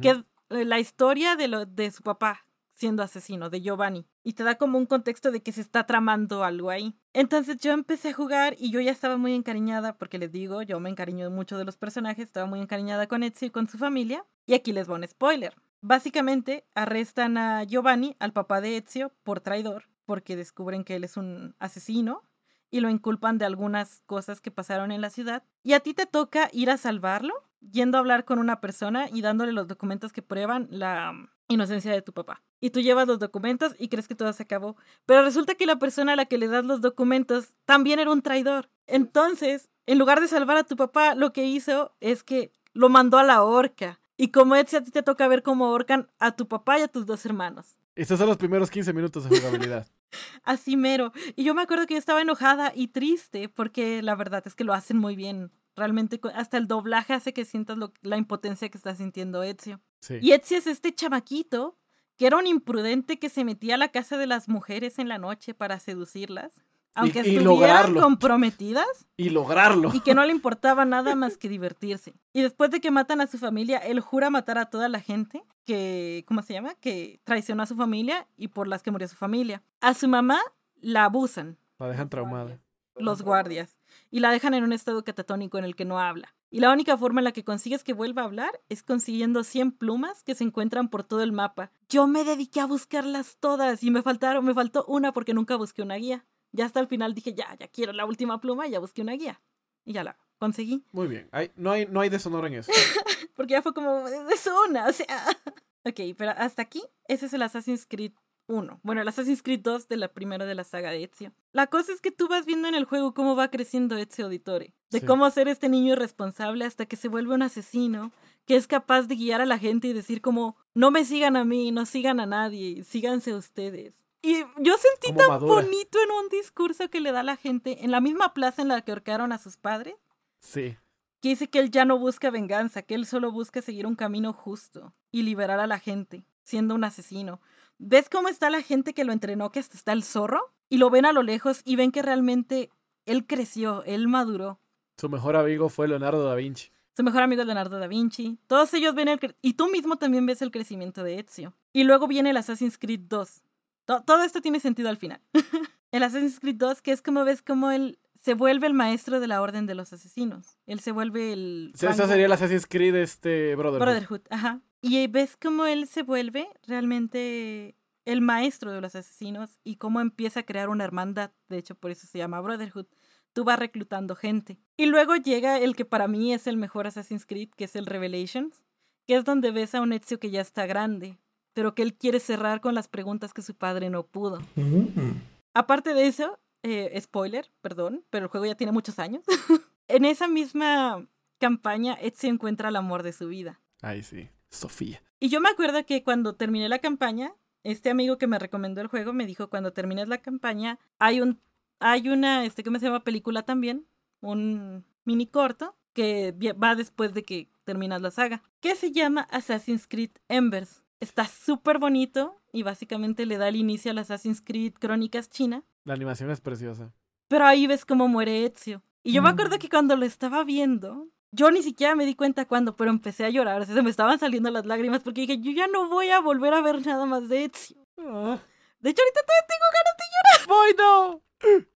Speaker 2: que es eh, la historia de, lo, de su papá siendo asesino, de Giovanni. Y te da como un contexto de que se está tramando algo ahí. Entonces yo empecé a jugar y yo ya estaba muy encariñada, porque les digo, yo me encariño mucho de los personajes, estaba muy encariñada con Ezio y con su familia. Y aquí les va un spoiler. Básicamente arrestan a Giovanni, al papá de Ezio, por traidor, porque descubren que él es un asesino y lo inculpan de algunas cosas que pasaron en la ciudad. Y a ti te toca ir a salvarlo, yendo a hablar con una persona y dándole los documentos que prueban la mm, inocencia de tu papá. Y tú llevas los documentos y crees que todo se acabó. Pero resulta que la persona a la que le das los documentos también era un traidor. Entonces, en lugar de salvar a tu papá, lo que hizo es que lo mandó a la horca. Y como Ezio, a ti te toca ver cómo ahorcan a tu papá y a tus dos hermanos.
Speaker 1: Estos son los primeros 15 minutos de jugabilidad.
Speaker 2: Así mero. Y yo me acuerdo que yo estaba enojada y triste porque la verdad es que lo hacen muy bien. Realmente hasta el doblaje hace que sientas lo- la impotencia que está sintiendo Ezio.
Speaker 1: Sí.
Speaker 2: Y Ezio es este chamaquito que era un imprudente que se metía a la casa de las mujeres en la noche para seducirlas. Aunque
Speaker 1: y
Speaker 2: estuvieran
Speaker 1: lograrlo.
Speaker 2: comprometidas
Speaker 1: Y lograrlo.
Speaker 2: y que no le importaba nada más que divertirse. Y después de que matan a su familia, él jura matar a toda la gente que, ¿cómo se llama? Que traicionó a su familia y por las que murió su familia. A su mamá la abusan
Speaker 1: La dejan traumada.
Speaker 2: los guardias y la dejan en un estado catatónico en el que no habla. Y la única forma en la que consigues que vuelva a hablar es consiguiendo 100 plumas que se encuentran por todo el mapa. Yo me dediqué a buscarlas todas y me faltaron, me faltó una porque nunca busqué una guía. Ya hasta el final dije, ya, ya quiero la última pluma y ya busqué una guía. Y ya la conseguí.
Speaker 1: Muy bien. Hay- no, hay, no hay deshonor en eso.
Speaker 2: Porque ya fue como, es una, o sea. Ok, pero hasta aquí, ese es el Assassin's Creed 1. Bueno, el Assassin's Creed 2 de la primera de la saga de Ezio. La cosa es que tú vas viendo en el juego cómo va creciendo Ezio Auditore. De
Speaker 1: Sí.
Speaker 2: cómo ser este niño irresponsable hasta que se vuelve un asesino que es capaz de guiar a la gente y decir como, no me sigan a mí, no sigan a nadie, síganse ustedes. Y yo sentí tan
Speaker 1: madura.
Speaker 2: bonito en un discurso que le da a la gente en la misma plaza en la que ahorcaron a sus padres
Speaker 1: Sí.
Speaker 2: que dice que él ya no busca venganza, que él solo busca seguir un camino justo y liberar a la gente, siendo un asesino. ¿Ves cómo está la gente que lo entrenó, que hasta está el zorro? Y lo ven a lo lejos y ven que realmente él creció, él maduró.
Speaker 1: Su mejor amigo fue Leonardo da Vinci.
Speaker 2: Su mejor amigo es Leonardo da Vinci. Todos ellos ven el... Y tú mismo también ves el crecimiento de Ezio. Y luego viene el Assassin's Creed 2. To- todo esto tiene sentido al final. el Assassin's Creed 2, que es como ves como él se vuelve el maestro de la Orden de los Asesinos. Él se vuelve el... Rango-
Speaker 1: sería el Assassin's Creed este Brotherhood.
Speaker 2: Brotherhood, ajá. Y ves cómo él se vuelve realmente el maestro de los asesinos y cómo empieza a crear una hermandad. De hecho, por eso se llama Brotherhood. Tú vas reclutando gente. Y luego llega el que para mí es el mejor Assassin's Creed, que es el Revelations, que es donde ves a un Ezio que ya está grande, pero que él quiere cerrar con las preguntas que su padre no pudo.
Speaker 3: Mm.
Speaker 2: Aparte de eso, eh, spoiler, perdón, pero el juego ya tiene muchos años. en esa misma campaña, Ezio encuentra el amor de su vida.
Speaker 1: Ahí sí. Sofía.
Speaker 2: Y yo me acuerdo que cuando terminé la campaña, este amigo que me recomendó el juego me dijo, cuando termines la campaña, hay un hay una, este, ¿cómo se llama? Película también, un mini corto que va después de que terminas la saga, que se llama Assassin's Creed Embers. Está súper bonito y básicamente le da el inicio al Assassin's Creed Crónicas China,
Speaker 1: La animación es preciosa.
Speaker 2: pero ahí ves cómo muere Ezio. Y yo me acuerdo que cuando lo estaba viendo, yo ni siquiera me di cuenta cuándo, pero empecé a llorar. O sea, se me estaban saliendo las lágrimas porque dije, yo ya no voy a volver a ver nada más de Ezio.
Speaker 1: Ah.
Speaker 2: De hecho, ahorita todavía tengo ganas de
Speaker 1: ¡Voy, no!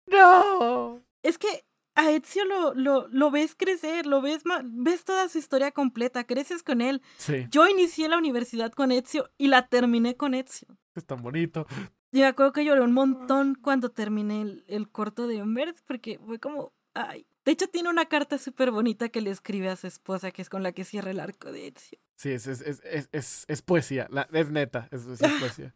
Speaker 1: ¡No!
Speaker 2: Es que a Ezio lo, lo, lo ves crecer, lo ves, ves toda su historia completa, creces con él.
Speaker 1: Sí,
Speaker 2: Yo inicié la universidad con Ezio y la terminé con Ezio.
Speaker 1: es tan bonito.
Speaker 2: Y me acuerdo que lloré un montón cuando terminé el, el corto de Embers porque fue como, ay. De hecho, tiene una carta súper bonita que le escribe a su esposa, que es con la que cierra el arco de Ezio.
Speaker 1: Sí, es, es, es, es, es, es poesía. La- es neta. Es, es poesía.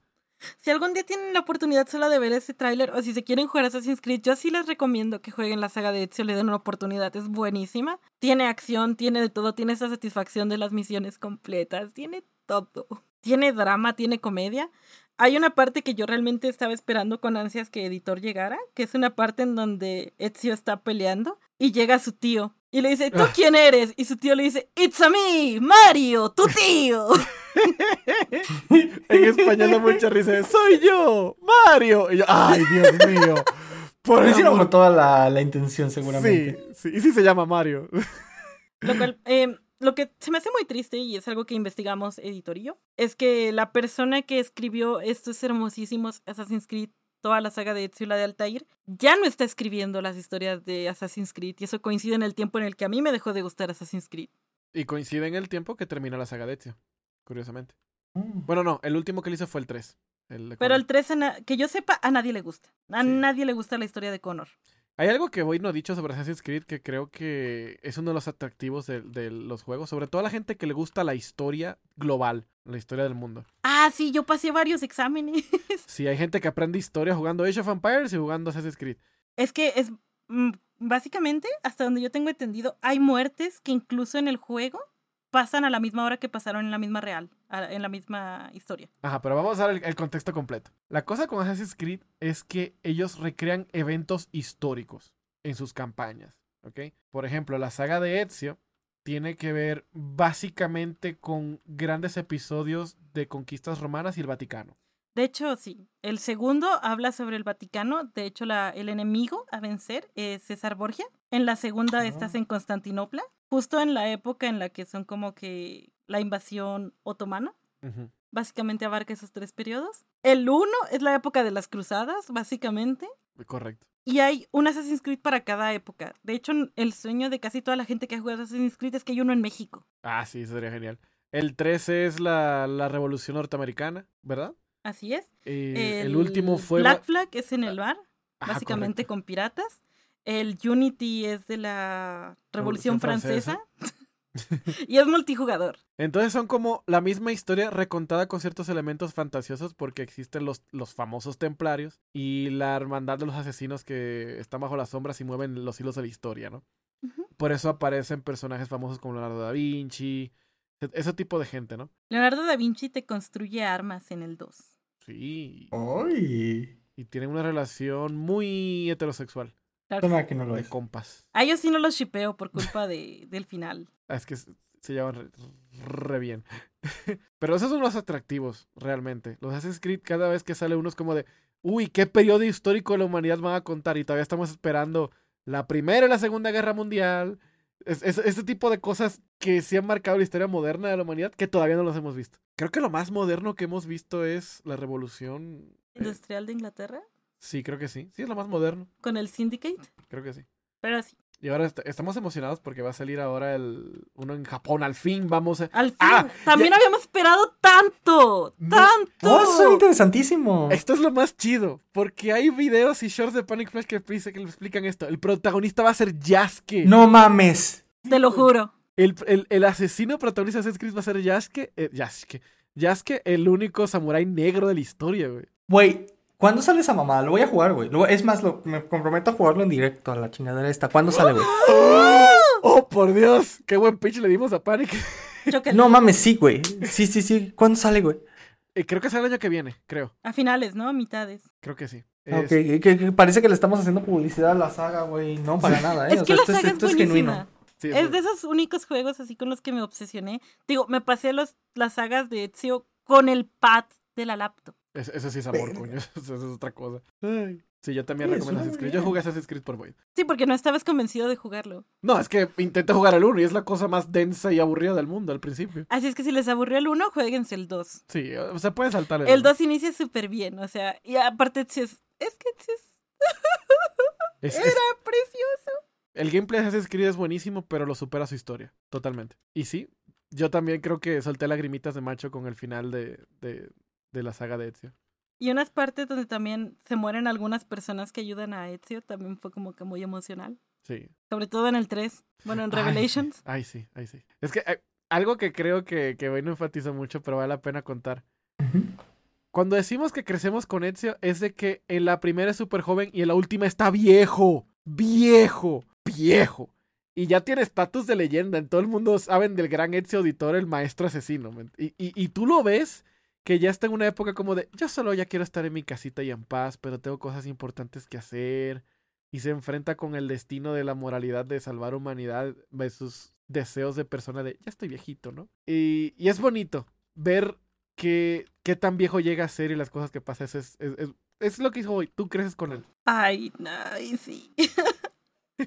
Speaker 2: Si algún día tienen la oportunidad solo de ver ese tráiler o si se quieren jugar Assassin's Creed, yo sí les recomiendo que jueguen la saga de Ezio, le den una oportunidad, es buenísima. Tiene acción, tiene de todo, tiene esa satisfacción de las misiones completas, tiene todo. Tiene drama, tiene comedia. hay una parte que yo realmente estaba esperando con ansias que editor llegara, que es una parte en donde Ezio está peleando y llega su tío y le dice, ¿tú
Speaker 1: Ah.
Speaker 2: quién eres? Y su tío le dice, It's a me, Mario, tu tío.
Speaker 1: En español da mucha risa. ¡Soy yo! ¡Mario! Y yo, ¡ay, Dios mío! Por
Speaker 3: Lo hicieron con toda la, la intención, seguramente.
Speaker 1: Sí, sí, y sí se llama Mario.
Speaker 2: Lo cual, eh, lo que se me hace muy triste y es algo que investigamos editor y yo, es que la persona que escribió estos hermosísimos Assassin's Creed, toda la saga de Ezio y la de Altair, ya no está escribiendo las historias de Assassin's Creed y eso coincide en el tiempo en el que a mí me dejó de gustar Assassin's Creed.
Speaker 1: Y coincide en el tiempo que termina la saga de Ezio, curiosamente.
Speaker 3: Mm.
Speaker 1: Bueno, no, el último que le hizo fue el 3. el de
Speaker 2: Pero el 3, a na- que yo sepa, a nadie le gusta. A
Speaker 1: Sí.
Speaker 2: nadie le gusta la historia de Connor.
Speaker 1: Hay algo que Boyd no ha dicho sobre Assassin's Creed que creo que es uno de los atractivos de, de los juegos, sobre todo a la gente que le gusta la historia global, la historia del mundo.
Speaker 2: Ah, sí, yo pasé varios exámenes.
Speaker 1: Sí, hay gente que aprende historia jugando Age of Empires y jugando Assassin's Creed.
Speaker 2: Es que es mm, básicamente, hasta donde yo tengo entendido, hay muertes que incluso en el juego pasan a la misma hora que pasaron en la misma real, en la misma historia.
Speaker 1: Ajá, pero vamos a dar el, el contexto completo. La cosa con Assassin's Creed es que ellos recrean eventos históricos en sus campañas, ¿ok? Por ejemplo, la saga de Ezio tiene que ver básicamente con grandes episodios de conquistas romanas y el Vaticano.
Speaker 2: De hecho, sí. El segundo habla sobre el Vaticano. De hecho, la, el enemigo a vencer es César Borgia. En la segunda
Speaker 3: Ah.
Speaker 2: estás en Constantinopla, justo en la época en la que son como que la invasión otomana. Básicamente abarca esos tres periodos. El uno es la época de las cruzadas, básicamente.
Speaker 1: Correcto.
Speaker 2: Y hay un Assassin's Creed para cada época. De hecho, el sueño de casi toda la gente que ha jugado Assassin's Creed es que hay uno en México.
Speaker 1: Ah, sí, eso sería genial. El 13 es la, la Revolución Norteamericana, ¿verdad?
Speaker 2: Así es.
Speaker 1: Eh, el, último fue...
Speaker 2: Black Flag es en el bar,
Speaker 1: Ajá,
Speaker 2: básicamente
Speaker 1: correcto.
Speaker 2: con piratas. El Unity es de la Revolución,
Speaker 1: Revolución
Speaker 2: Francesa. y es multijugador.
Speaker 1: Entonces son como la misma historia recontada con ciertos elementos fantasiosos porque existen los, los famosos templarios y la hermandad de los asesinos que están bajo las sombras y mueven los hilos de la historia, ¿no? Por eso aparecen personajes famosos como Leonardo da Vinci, e- ese tipo de gente, ¿no?
Speaker 2: Leonardo da Vinci te construye armas en el 2.
Speaker 1: Sí.
Speaker 3: Ay.
Speaker 1: Y tienen una relación muy heterosexual,
Speaker 2: Claro que sí.
Speaker 3: Suena que no lo
Speaker 1: de
Speaker 3: es.
Speaker 1: compas.
Speaker 2: A ellos sí no los shipeo por culpa de, del final.
Speaker 1: Ah, Es que se llevan re, re bien. Pero esos son los atractivos, realmente. Los Assassin's Creed, cada vez que sale uno es como de, uy, ¿qué periodo histórico de la humanidad van a contar? Y todavía estamos esperando la Primera y la Segunda Guerra Mundial. Es, es- este tipo de cosas que sí han marcado la historia moderna de la humanidad que todavía no los hemos visto. Creo que lo más moderno que hemos visto es la Revolución. eh,
Speaker 2: Industrial de Inglaterra
Speaker 1: sí, creo que sí. Sí, es lo más moderno.
Speaker 2: con el Syndicate.
Speaker 1: Creo que sí.
Speaker 2: Pero sí,
Speaker 1: Y ahora est- estamos emocionados porque va a salir ahora el uno en Japón. Al fin vamos a...
Speaker 2: al fin.
Speaker 1: Ah,
Speaker 2: también habíamos esperado tanto.
Speaker 1: No.
Speaker 2: Tanto.
Speaker 3: Oh, eso es interesantísimo.
Speaker 1: Esto es lo más chido, porque hay videos y shorts de Panic Flash que, dice- que le explican esto. El protagonista va a ser Yasuke.
Speaker 3: No mames.
Speaker 2: Te lo juro.
Speaker 1: El, el- el asesino protagonista de Assassin's Creed va a ser Yasuke. eh, Yasuke. Yasuke, el único samurái negro de la historia, güey.
Speaker 3: Güey, ¿cuándo sale esa mamada? Lo voy a jugar, güey. Es más, lo- me comprometo a jugarlo en directo a la chingadera esta. ¿Cuándo sale, güey?
Speaker 1: ¡Oh, por Dios! ¡Qué buen pitch le dimos a Panic!
Speaker 3: No mames, sí, güey. Sí, sí, sí. ¿Cuándo sale, güey?
Speaker 1: Eh, creo que sale el año que viene, creo.
Speaker 2: A finales, ¿no? A mitades.
Speaker 1: Creo que sí.
Speaker 3: Ok,
Speaker 1: Es-
Speaker 3: que, que parece que le estamos haciendo publicidad a la saga, güey. No, para nada, ¿eh?
Speaker 2: Es
Speaker 3: O
Speaker 2: que
Speaker 3: sea,
Speaker 2: la
Speaker 3: esto, es-
Speaker 2: saga es
Speaker 3: esto es
Speaker 2: buenísima.
Speaker 3: genuino.
Speaker 1: sí,
Speaker 2: Es de esos únicos juegos así con los que me obsesioné. Digo, me pasé los, las sagas de Ezio con el pad de la laptop.
Speaker 1: Es- eso sí es amor, coño. Eso, eso es otra cosa. Ay. Sí, yo también
Speaker 3: Sí,
Speaker 1: recomiendo Assassin's Creed. Yo jugué Assassin's Creed por Void.
Speaker 2: Sí, porque no estabas convencido de jugarlo.
Speaker 1: No, es que intenté jugar el 1 y es la cosa más densa y aburrida del mundo al principio.
Speaker 2: Así es que si les aburrió el 1, jueguense el 2.
Speaker 1: Sí, o sea, pueden saltar
Speaker 2: El 2 inicia súper bien, o sea, y aparte Ezio es, es que es
Speaker 1: Es- es-
Speaker 2: era precioso.
Speaker 1: el gameplay de Assassin's Creed es buenísimo, pero lo supera su historia. Totalmente. Y sí, yo también creo que solté lagrimitas de macho con el final de, de, de la saga de Ezio.
Speaker 2: Y unas partes donde también se mueren algunas personas que ayudan a Ezio también fue como que muy emocional.
Speaker 1: Sí.
Speaker 2: Sobre todo en el 3. Bueno, en Revelations.
Speaker 1: Ay, sí, ay, sí. Es que eh, algo que creo que, que hoy no enfatizo mucho, pero vale la pena contar. Cuando decimos que crecemos con Ezio, es de que en la primera es súper joven y en la última está viejo. Viejo. Viejo. Y ya tiene estatus de leyenda. En todo el mundo saben del gran Ezio Auditor, el maestro asesino. y, y tú lo ves que ya está en una época como de, yo solo ya quiero estar en mi casita y en paz, pero tengo cosas importantes que hacer. Y se enfrenta con el destino de la moralidad de salvar humanidad sus deseos de persona de, ya estoy viejito, ¿no? Y, y es bonito ver qué tan viejo llega a ser y las cosas que pasa. Es, es, es, es lo que hizo hoy. Tú creces con él.
Speaker 2: Ay, ay, sí.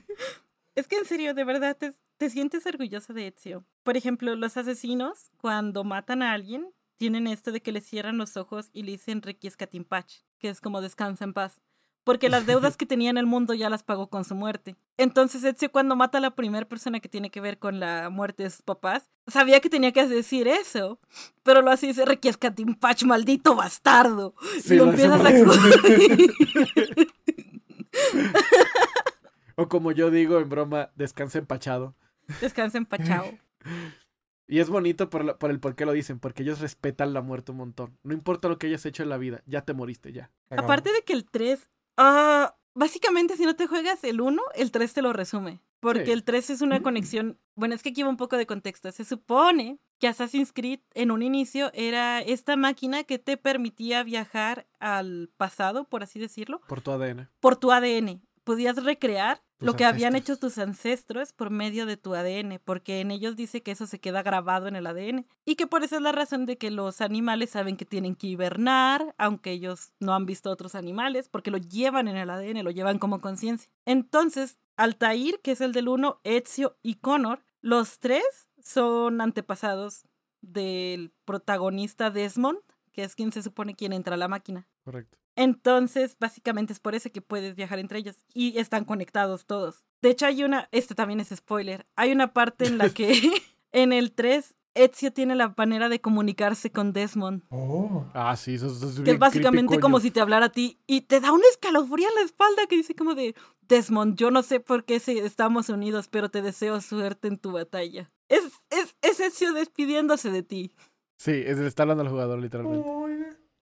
Speaker 2: es que en serio, de verdad, te, te sientes orgullosa de Ezio. Por ejemplo, los asesinos, cuando matan a alguien, tienen esto de que le cierran los ojos y le dicen Requiescatimpach, que es como descansa en paz. Porque las deudas que tenía en el mundo ya las pagó con su muerte. Entonces Ezio cuando mata a la primera persona que tiene que ver con la muerte de sus papás, sabía que tenía que decir eso, pero lo hace y dice Requiescatimpach, maldito bastardo. y lo, empiezas a
Speaker 1: O como yo digo en broma, descansa empachado.
Speaker 2: Descansa empachado.
Speaker 1: Y es bonito por, por el por qué lo dicen, porque ellos respetan la muerte un montón. No importa lo que hayas hecho en la vida, ya te moriste, ya.
Speaker 2: Aparte de que el 3, ah, básicamente si no te juegas el 1, el 3 te lo resume. Porque el 3 es una conexión, bueno, es que aquí va un poco de contexto. Se supone que Assassin's Creed en un inicio era esta máquina que te permitía viajar al pasado, por así decirlo.
Speaker 1: Por tu ADN.
Speaker 2: Por tu ADN podías recrear lo que habían hecho tus ancestros por medio de tu ADN, porque en ellos dice que eso se queda grabado en el ADN y que por eso es la razón de que los animales saben que tienen que hibernar, aunque ellos no han visto otros animales, porque lo llevan en el ADN, lo llevan como conciencia. Entonces, Altair, que es el del uno, Ezio y Connor, los tres son antepasados del protagonista Desmond, que es quien se supone quien entra a la máquina.
Speaker 1: Correcto.
Speaker 2: Entonces, básicamente es por eso que puedes viajar entre ellos y están conectados todos. De hecho, hay una, este también es spoiler, hay una parte en la que en el 3 Ezio tiene la manera de comunicarse con Desmond.
Speaker 3: Oh.
Speaker 1: Ah, sí, eso, es
Speaker 2: Que es básicamente como si te hablara a ti y te da un escalofrío en la espalda que dice como de Desmond, yo no sé por qué estamos unidos, pero te deseo suerte en tu batalla. Es, es, es Ezio despidiéndose de ti.
Speaker 1: Sí, es, está hablando al jugador, literalmente.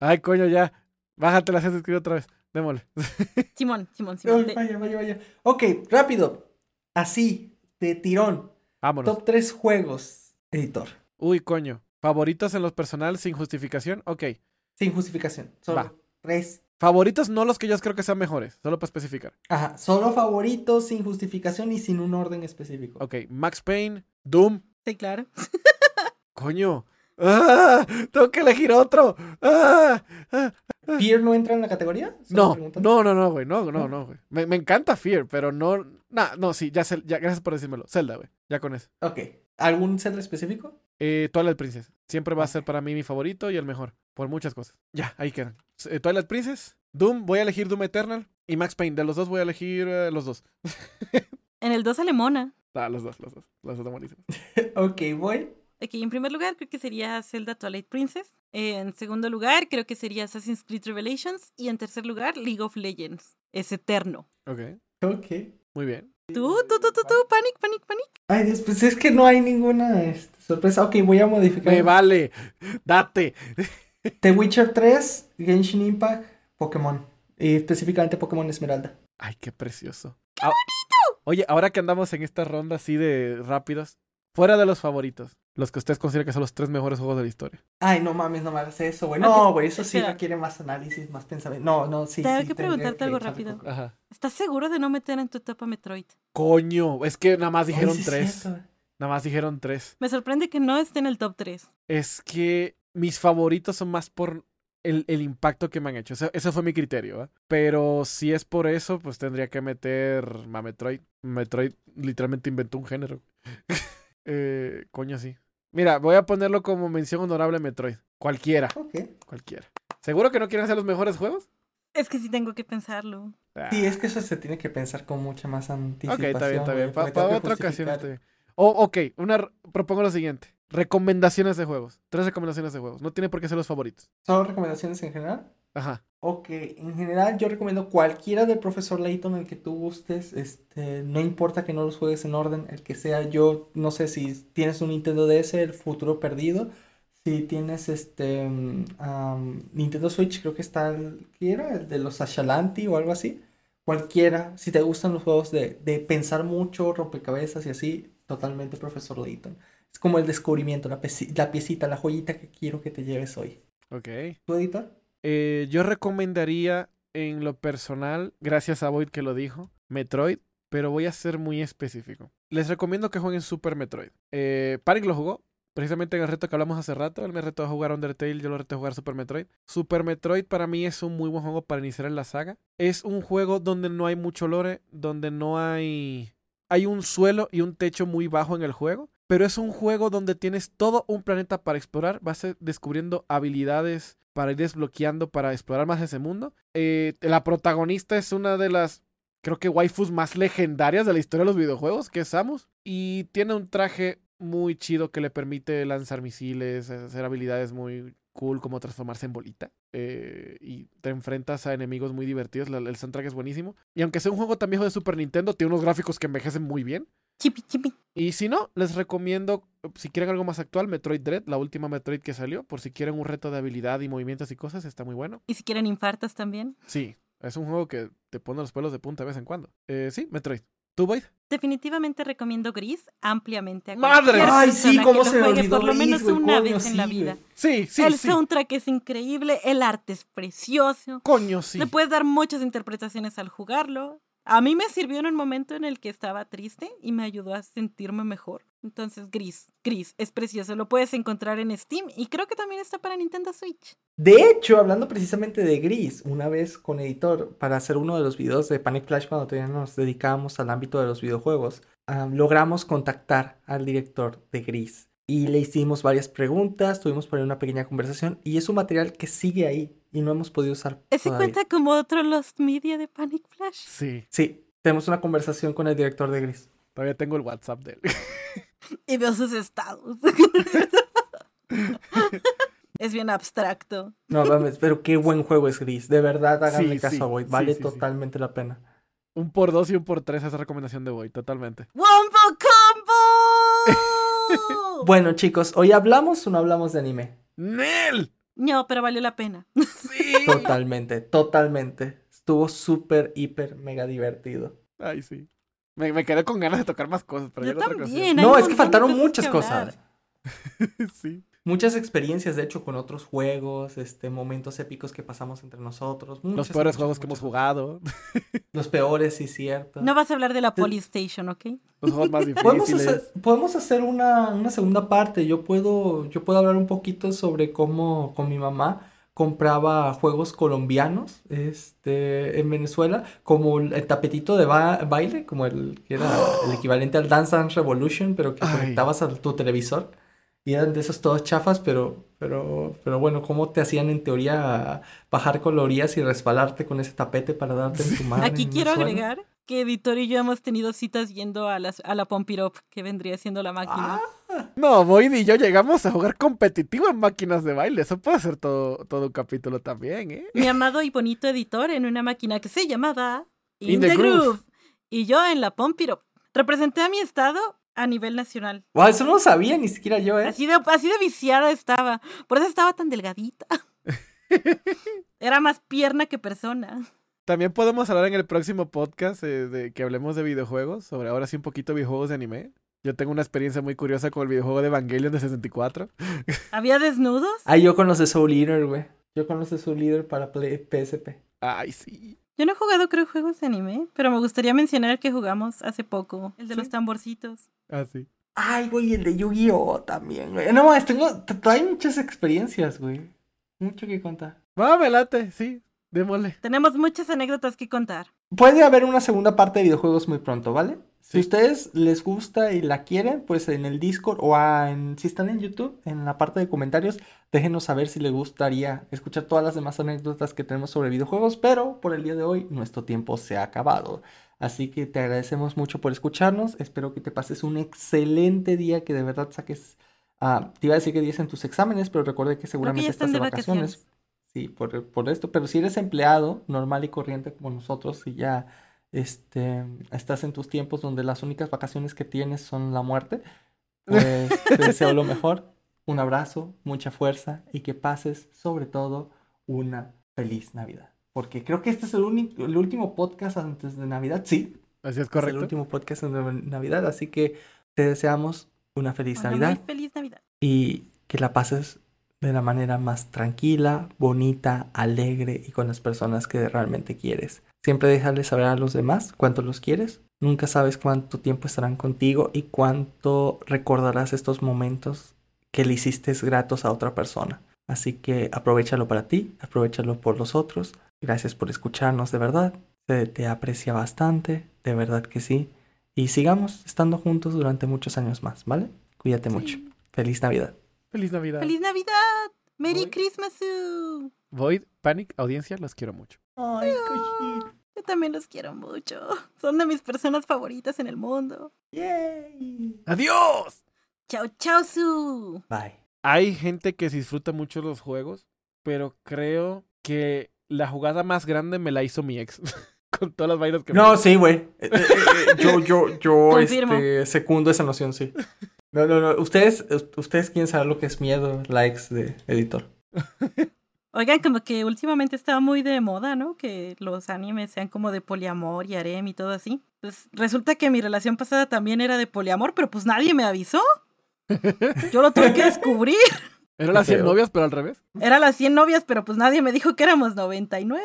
Speaker 1: Ay, coño, ya. Bájate la gente otra vez. Démosle.
Speaker 2: Simón, Simón, Simón.
Speaker 3: vaya, vaya, vaya. Ok, rápido. Así, de tirón.
Speaker 1: Vámonos.
Speaker 3: Top 3 juegos, editor.
Speaker 1: Uy, coño. ¿Favoritos en los personales sin justificación? Ok.
Speaker 3: Sin justificación. Solo tres.
Speaker 1: Favoritos no los que yo creo que sean mejores, solo para especificar.
Speaker 3: Ajá, solo favoritos sin justificación y sin un orden específico.
Speaker 1: Ok, Max Payne, Doom.
Speaker 2: Sí, claro.
Speaker 1: Coño. ¡Ah! Tengo que elegir otro. ¡Ah!
Speaker 3: ¡Ah! ¿Fear no entra en la categoría?
Speaker 1: No, no, no, no, güey. No, no, no, güey. Me, me, encanta Fear, pero no. Nah, no, sí, ya, ya gracias por decírmelo. Zelda, güey. Ya con eso.
Speaker 3: Ok. ¿Algún Zelda específico?
Speaker 1: Eh, Twilight Princess. Siempre va a ser para mí mi favorito y el mejor. Por muchas cosas. Ya, ahí quedan. Eh, Twilight Princess, Doom, voy a elegir Doom Eternal. Y Max Payne. De los dos voy a elegir eh, los dos.
Speaker 2: en el 2 Alemona.
Speaker 1: Ah, los dos, los dos. Los dos están buenísimos.
Speaker 3: ok, voy.
Speaker 2: Aquí en primer lugar creo que sería Zelda Twilight Princess. En segundo lugar creo que sería Assassin's Creed Revelations. Y en tercer lugar League of Legends. Es eterno.
Speaker 1: Ok.
Speaker 3: Ok.
Speaker 1: Muy bien.
Speaker 2: Tú, tú, tú, tú, tú, Panic, Panic, Panic.
Speaker 3: Ay, pues es que no hay ninguna este, sorpresa. Ok, voy a modificar.
Speaker 1: Me vale. Date.
Speaker 3: The Witcher 3, Genshin Impact, Pokémon. Y específicamente Pokémon Esmeralda.
Speaker 1: Ay, qué precioso.
Speaker 2: ¡Qué bonito!
Speaker 1: Oye, ahora que andamos en esta ronda así de rápidos, fuera de los favoritos, los que ustedes consideran que son los tres mejores juegos de la historia.
Speaker 3: Ay, no mames, no me hagas eso, güey. No, güey, eso sí requiere más análisis, más pensamiento. No, no, sí.
Speaker 2: Tengo
Speaker 3: sí,
Speaker 2: que preguntarte algo rápido.
Speaker 1: Ajá.
Speaker 2: ¿Estás seguro de no meter en tu etapa Metroid?
Speaker 1: Coño, es que nada más dijeron
Speaker 3: Ay, sí
Speaker 1: tres.
Speaker 3: cierto.
Speaker 1: nada más dijeron tres.
Speaker 2: Me sorprende que no esté en el top 3.
Speaker 1: Es que mis favoritos son más por el, el impacto que me han hecho. Ese, ese fue mi criterio, ¿eh? Pero si es por eso, pues tendría que meter a Metroid. Metroid literalmente inventó un género. eh, coño, sí. Mira, voy a ponerlo como mención honorable Metroid. Cualquiera.
Speaker 3: Ok.
Speaker 1: Cualquiera. ¿Seguro que no quieren ser los mejores juegos?
Speaker 2: Es que sí tengo que pensarlo.
Speaker 1: Ah,
Speaker 3: Sí, es que eso se tiene que pensar con mucha más
Speaker 1: ok,
Speaker 3: anticipación.
Speaker 1: está bien, está bien. Para otra ocasión. está bien. O, ok, una, propongo lo siguiente. Recomendaciones de juegos. Tres recomendaciones de juegos. No tiene por qué ser los favoritos.
Speaker 3: ¿Son recomendaciones en general?
Speaker 1: Ajá.
Speaker 3: Ok, en general yo recomiendo cualquiera del profesor Layton, el que tú gustes, este, no importa que no los juegues en orden, el que sea, yo no sé si tienes un Nintendo DS, el futuro perdido, si tienes este mm, Nintendo Switch, creo que está el, ¿qué era? El de los Ashalanti o algo así, cualquiera, si te gustan los juegos de, de pensar mucho, rompecabezas y así, totalmente profesor Layton. Es como el descubrimiento, la piecita, la joyita que quiero que te lleves hoy.
Speaker 1: Ok.
Speaker 3: ¿Tu editor?
Speaker 1: Eh, yo recomendaría en lo personal, gracias a Void que lo dijo, Metroid, pero voy a ser muy específico. Les recomiendo que jueguen Super Metroid. Eh, Parik lo jugó, precisamente en el reto que hablamos hace rato. Él me retó a jugar Undertale, yo lo reté a jugar Super Metroid. Super Metroid para mí es un muy buen juego para iniciar en la saga. Es un juego donde no hay mucho lore, donde no hay... Hay un suelo y un techo muy bajo en el juego, pero es un juego donde tienes todo un planeta para explorar, vas a- descubriendo habilidades para ir desbloqueando, para explorar más ese mundo. Eh, la protagonista es una de las, creo que waifus más legendarias de la historia de los videojuegos, que es Samus, y tiene un traje muy chido que le permite lanzar misiles, hacer habilidades muy cool como transformarse en bolita. eh, y te enfrentas a enemigos muy divertidos, la- el soundtrack es buenísimo. Y aunque sea un juego tan viejo de Super Nintendo, tiene unos gráficos que envejecen muy bien.
Speaker 2: Chipi, chipi.
Speaker 1: Y si no, les recomiendo, si quieren algo más actual, Metroid Dread, la última Metroid que salió, por si quieren un reto de habilidad y movimientos y cosas, está muy bueno.
Speaker 2: Y si quieren infartos también.
Speaker 1: Sí, es un juego que te pone los pelos de punta de vez en cuando. Eh, sí, Metroid. ¿Tú, Void?
Speaker 2: Definitivamente recomiendo Gris ampliamente. A
Speaker 1: ¡Madre!
Speaker 3: Ay, sí, cómo se me olvidó
Speaker 2: por lo menos una
Speaker 3: coño,
Speaker 2: vez en la
Speaker 3: sí,
Speaker 2: vida.
Speaker 1: Sí, sí,
Speaker 2: el
Speaker 1: sí.
Speaker 2: soundtrack es increíble, el arte es precioso.
Speaker 1: Coño, sí.
Speaker 2: Le puedes dar muchas interpretaciones al jugarlo. A mí me sirvió en un momento en el que estaba triste y me ayudó a sentirme mejor. Entonces, Gris, Gris, es precioso. Lo puedes encontrar en Steam y creo que también está para Nintendo Switch.
Speaker 3: De hecho, hablando precisamente de Gris, una vez con editor, para hacer uno de los videos de Panic Flash cuando todavía nos dedicábamos al ámbito de los videojuegos, logramos contactar al director de Gris y le hicimos varias preguntas, tuvimos por ahí una pequeña conversación y es un material que sigue ahí y no hemos podido usar.
Speaker 2: ¿Ese
Speaker 3: todavía.
Speaker 2: cuenta como otro Lost Media de Panic Flash?
Speaker 1: Sí,
Speaker 3: Sí, tenemos una conversación con el director de Gris.
Speaker 1: Todavía tengo el WhatsApp de él.
Speaker 2: Y veo sus estados. es bien abstracto.
Speaker 3: No mames, pero qué buen juego es Gris. De verdad, háganle
Speaker 1: Sí,
Speaker 3: caso
Speaker 1: sí,
Speaker 3: a Void. Vale
Speaker 1: sí, sí.
Speaker 3: totalmente la pena.
Speaker 1: un por dos y un por tres, esa recomendación de Void, totalmente.
Speaker 2: ¡Wombo Combo!
Speaker 3: Bueno, chicos, ¿hoy hablamos o no hablamos de anime?
Speaker 1: ¡Nel!
Speaker 2: No, pero valió la pena.
Speaker 1: Sí.
Speaker 3: Totalmente, totalmente. Estuvo súper, hiper, mega divertido.
Speaker 1: Ay, sí. Me, me quedé con ganas de tocar más cosas, pero
Speaker 2: Yo
Speaker 1: ya
Speaker 2: también.
Speaker 3: No, es que faltaron
Speaker 2: cosas
Speaker 3: muchas
Speaker 2: que
Speaker 3: cosas.
Speaker 1: sí.
Speaker 3: Muchas experiencias, de hecho, con otros juegos, este, momentos épicos que pasamos entre nosotros.
Speaker 1: Los
Speaker 3: muchas,
Speaker 1: peores
Speaker 3: muchas,
Speaker 1: juegos que hemos jugado.
Speaker 3: Los peores, sí, cierto.
Speaker 2: No vas a hablar de la Polystation, ¿ok?
Speaker 1: Los juegos más
Speaker 3: Podemos
Speaker 1: difíciles.
Speaker 3: hacer, podemos hacer una, una segunda parte. Yo puedo, yo puedo hablar un poquito sobre cómo con mi mamá compraba juegos colombianos este, en Venezuela, como el, tapetito de ba- baile, como el que era el equivalente al Dance Dance Revolution, pero que
Speaker 1: Ay.
Speaker 3: conectabas a tu televisor. Y eran de esos todos chafas, pero, pero, pero bueno, cómo te hacían en teoría bajar calorías y resbalarte con ese tapete para darte en tu madre
Speaker 2: Aquí quiero agregar que Editor y yo hemos tenido citas yendo a, las, a la Up, que vendría siendo la máquina.
Speaker 3: Ah,
Speaker 1: No, Void y yo llegamos a jugar competitivo en máquinas de baile. Eso puede ser todo, todo un capítulo también, ¿eh?
Speaker 2: Mi amado y bonito editor en una máquina que se llamaba In,
Speaker 1: In
Speaker 2: the,
Speaker 1: the
Speaker 2: Groove.
Speaker 1: Groove.
Speaker 2: Y yo en la Up. Representé a mi estado a nivel nacional.
Speaker 3: Wow, eso no lo sabía ni siquiera yo, ¿eh?
Speaker 2: Así de, así de viciada estaba. Por eso estaba tan delgadita. Era más pierna que persona.
Speaker 1: También podemos hablar en el próximo podcast eh, de que hablemos de videojuegos, sobre ahora sí un poquito videojuegos de anime. Yo tengo una experiencia muy curiosa con el videojuego de Evangelion de 64.
Speaker 2: ¿Había desnudos?
Speaker 3: Ah, yo con los de Soul Eater, güey. Yo con los de Soul Eater para Play- PSP.
Speaker 1: Ay, sí.
Speaker 2: Yo no he jugado, creo, juegos de anime, pero me gustaría mencionar el que jugamos hace poco, el de
Speaker 1: Sí.
Speaker 2: los tamborcitos.
Speaker 1: Ah, sí.
Speaker 3: Ay, güey, el de Yu-Gi-Oh! también, güey. No, es, tengo, trae muchas experiencias, güey. Mucho que contar.
Speaker 1: Va, me late, sí. Démosle.
Speaker 2: Tenemos muchas anécdotas que contar.
Speaker 3: Puede haber una segunda parte de videojuegos muy pronto, ¿vale? Si
Speaker 1: Sí.
Speaker 3: ustedes les gusta y la quieren, pues en el Discord o a- en, si están en YouTube, en la parte de comentarios, déjenos saber si les gustaría escuchar todas las demás anécdotas que tenemos sobre videojuegos, pero por el día de hoy nuestro tiempo se ha acabado. Así que te agradecemos mucho por escucharnos, espero que te pases un excelente día, que de verdad saques, ah, te iba a decir que 10 en tus exámenes, pero recuerde que
Speaker 2: que
Speaker 3: seguramente
Speaker 2: ya
Speaker 3: estás de vacaciones.
Speaker 2: vacaciones.
Speaker 3: Sí, por, por esto, pero si eres empleado normal y corriente como nosotros y ya este, estás en tus tiempos donde las únicas vacaciones que tienes son la muerte, pues te deseo lo mejor, un abrazo, mucha fuerza y que pases sobre todo una feliz Navidad. Porque creo que este es el, único, el último podcast antes de Navidad, sí,
Speaker 1: Así es
Speaker 3: es el
Speaker 1: correcto.
Speaker 3: último podcast antes de Navidad, así que te deseamos una feliz
Speaker 2: Una
Speaker 3: Navidad
Speaker 2: muy feliz Navidad.
Speaker 3: y que la pases de la manera más tranquila, bonita, alegre y con las personas que realmente quieres. Siempre déjale saber a los demás cuánto los quieres. Nunca sabes cuánto tiempo estarán contigo y cuánto recordarás estos momentos que le hiciste gratos a otra persona. Así que aprovechalo para ti, aprovechalo por los otros. Gracias por escucharnos de verdad. Se te aprecia bastante, de verdad que sí. Y sigamos estando juntos durante muchos años más, ¿vale? Cuídate mucho. Feliz Navidad.
Speaker 1: Feliz Navidad.
Speaker 2: ¡Feliz Navidad! ¡Merry. Christmas!
Speaker 1: Void, Panic, audiencia, los quiero mucho.
Speaker 3: Ay,
Speaker 2: Yo también los quiero mucho. Son de mis personas favoritas en el mundo.
Speaker 3: Yay.
Speaker 1: ¡Adiós!
Speaker 2: Chao, chao, su.
Speaker 3: Bye.
Speaker 1: Hay gente que disfruta mucho los juegos, pero creo que la jugada más grande me la hizo mi ex. Con todas las vainas que me
Speaker 3: No, sí, güey. Eh, eh, eh, yo, yo, yo,
Speaker 2: Confirmo.
Speaker 3: este, secundo esa noción, sí. No, no, no. Ustedes, ustedes quieren saber lo que es miedo, likes de editor.
Speaker 2: Oigan, como que últimamente está muy de moda, ¿no? Que los animes sean como de poliamor y harem y todo así. Pues resulta que mi relación pasada también era de poliamor, pero pues nadie me avisó. Yo lo tuve que descubrir.
Speaker 1: Eran las 100
Speaker 3: Feo.
Speaker 1: novias, pero al revés.
Speaker 2: Era las 100 novias, pero pues nadie me dijo que éramos 99.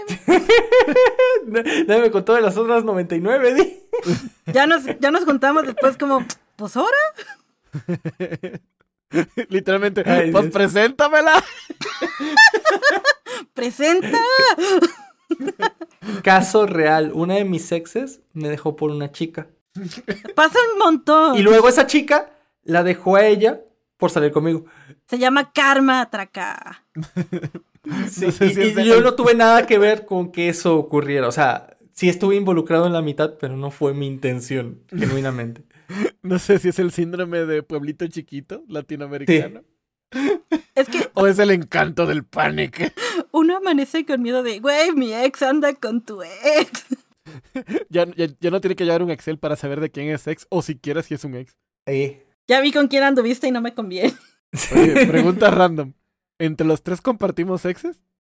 Speaker 3: Nadie me contó de las otras 99, di.
Speaker 2: Ya nos, ya nos juntamos después como, pues ahora.
Speaker 1: Literalmente,
Speaker 3: Ay,
Speaker 1: pues
Speaker 3: Dios.
Speaker 1: preséntamela.
Speaker 2: Presenta.
Speaker 3: Caso real. Una de mis exes me dejó por una chica.
Speaker 2: Pasa un montón.
Speaker 3: Y luego esa chica la dejó a ella por salir conmigo.
Speaker 2: Se llama Karma Atraca.
Speaker 3: Sí,
Speaker 1: No sé
Speaker 3: y,
Speaker 1: si
Speaker 3: y yo no tuve nada que ver con que eso ocurriera. O sea, sí estuve involucrado en la mitad, pero no fue mi intención, genuinamente.
Speaker 1: No sé si es el síndrome de pueblito chiquito latinoamericano.
Speaker 2: Es que
Speaker 1: O es el encanto del panic.
Speaker 2: uno amanece con miedo de, güey, mi ex anda con tu ex.
Speaker 1: Ya, ya, ya no tiene que llevar un Excel para saber de quién es ex o siquiera si es un ex.
Speaker 3: Eh,
Speaker 2: Ya vi con quién anduviste y no me conviene.
Speaker 1: Oye, pregunta random. ¿Entre los tres compartimos exes?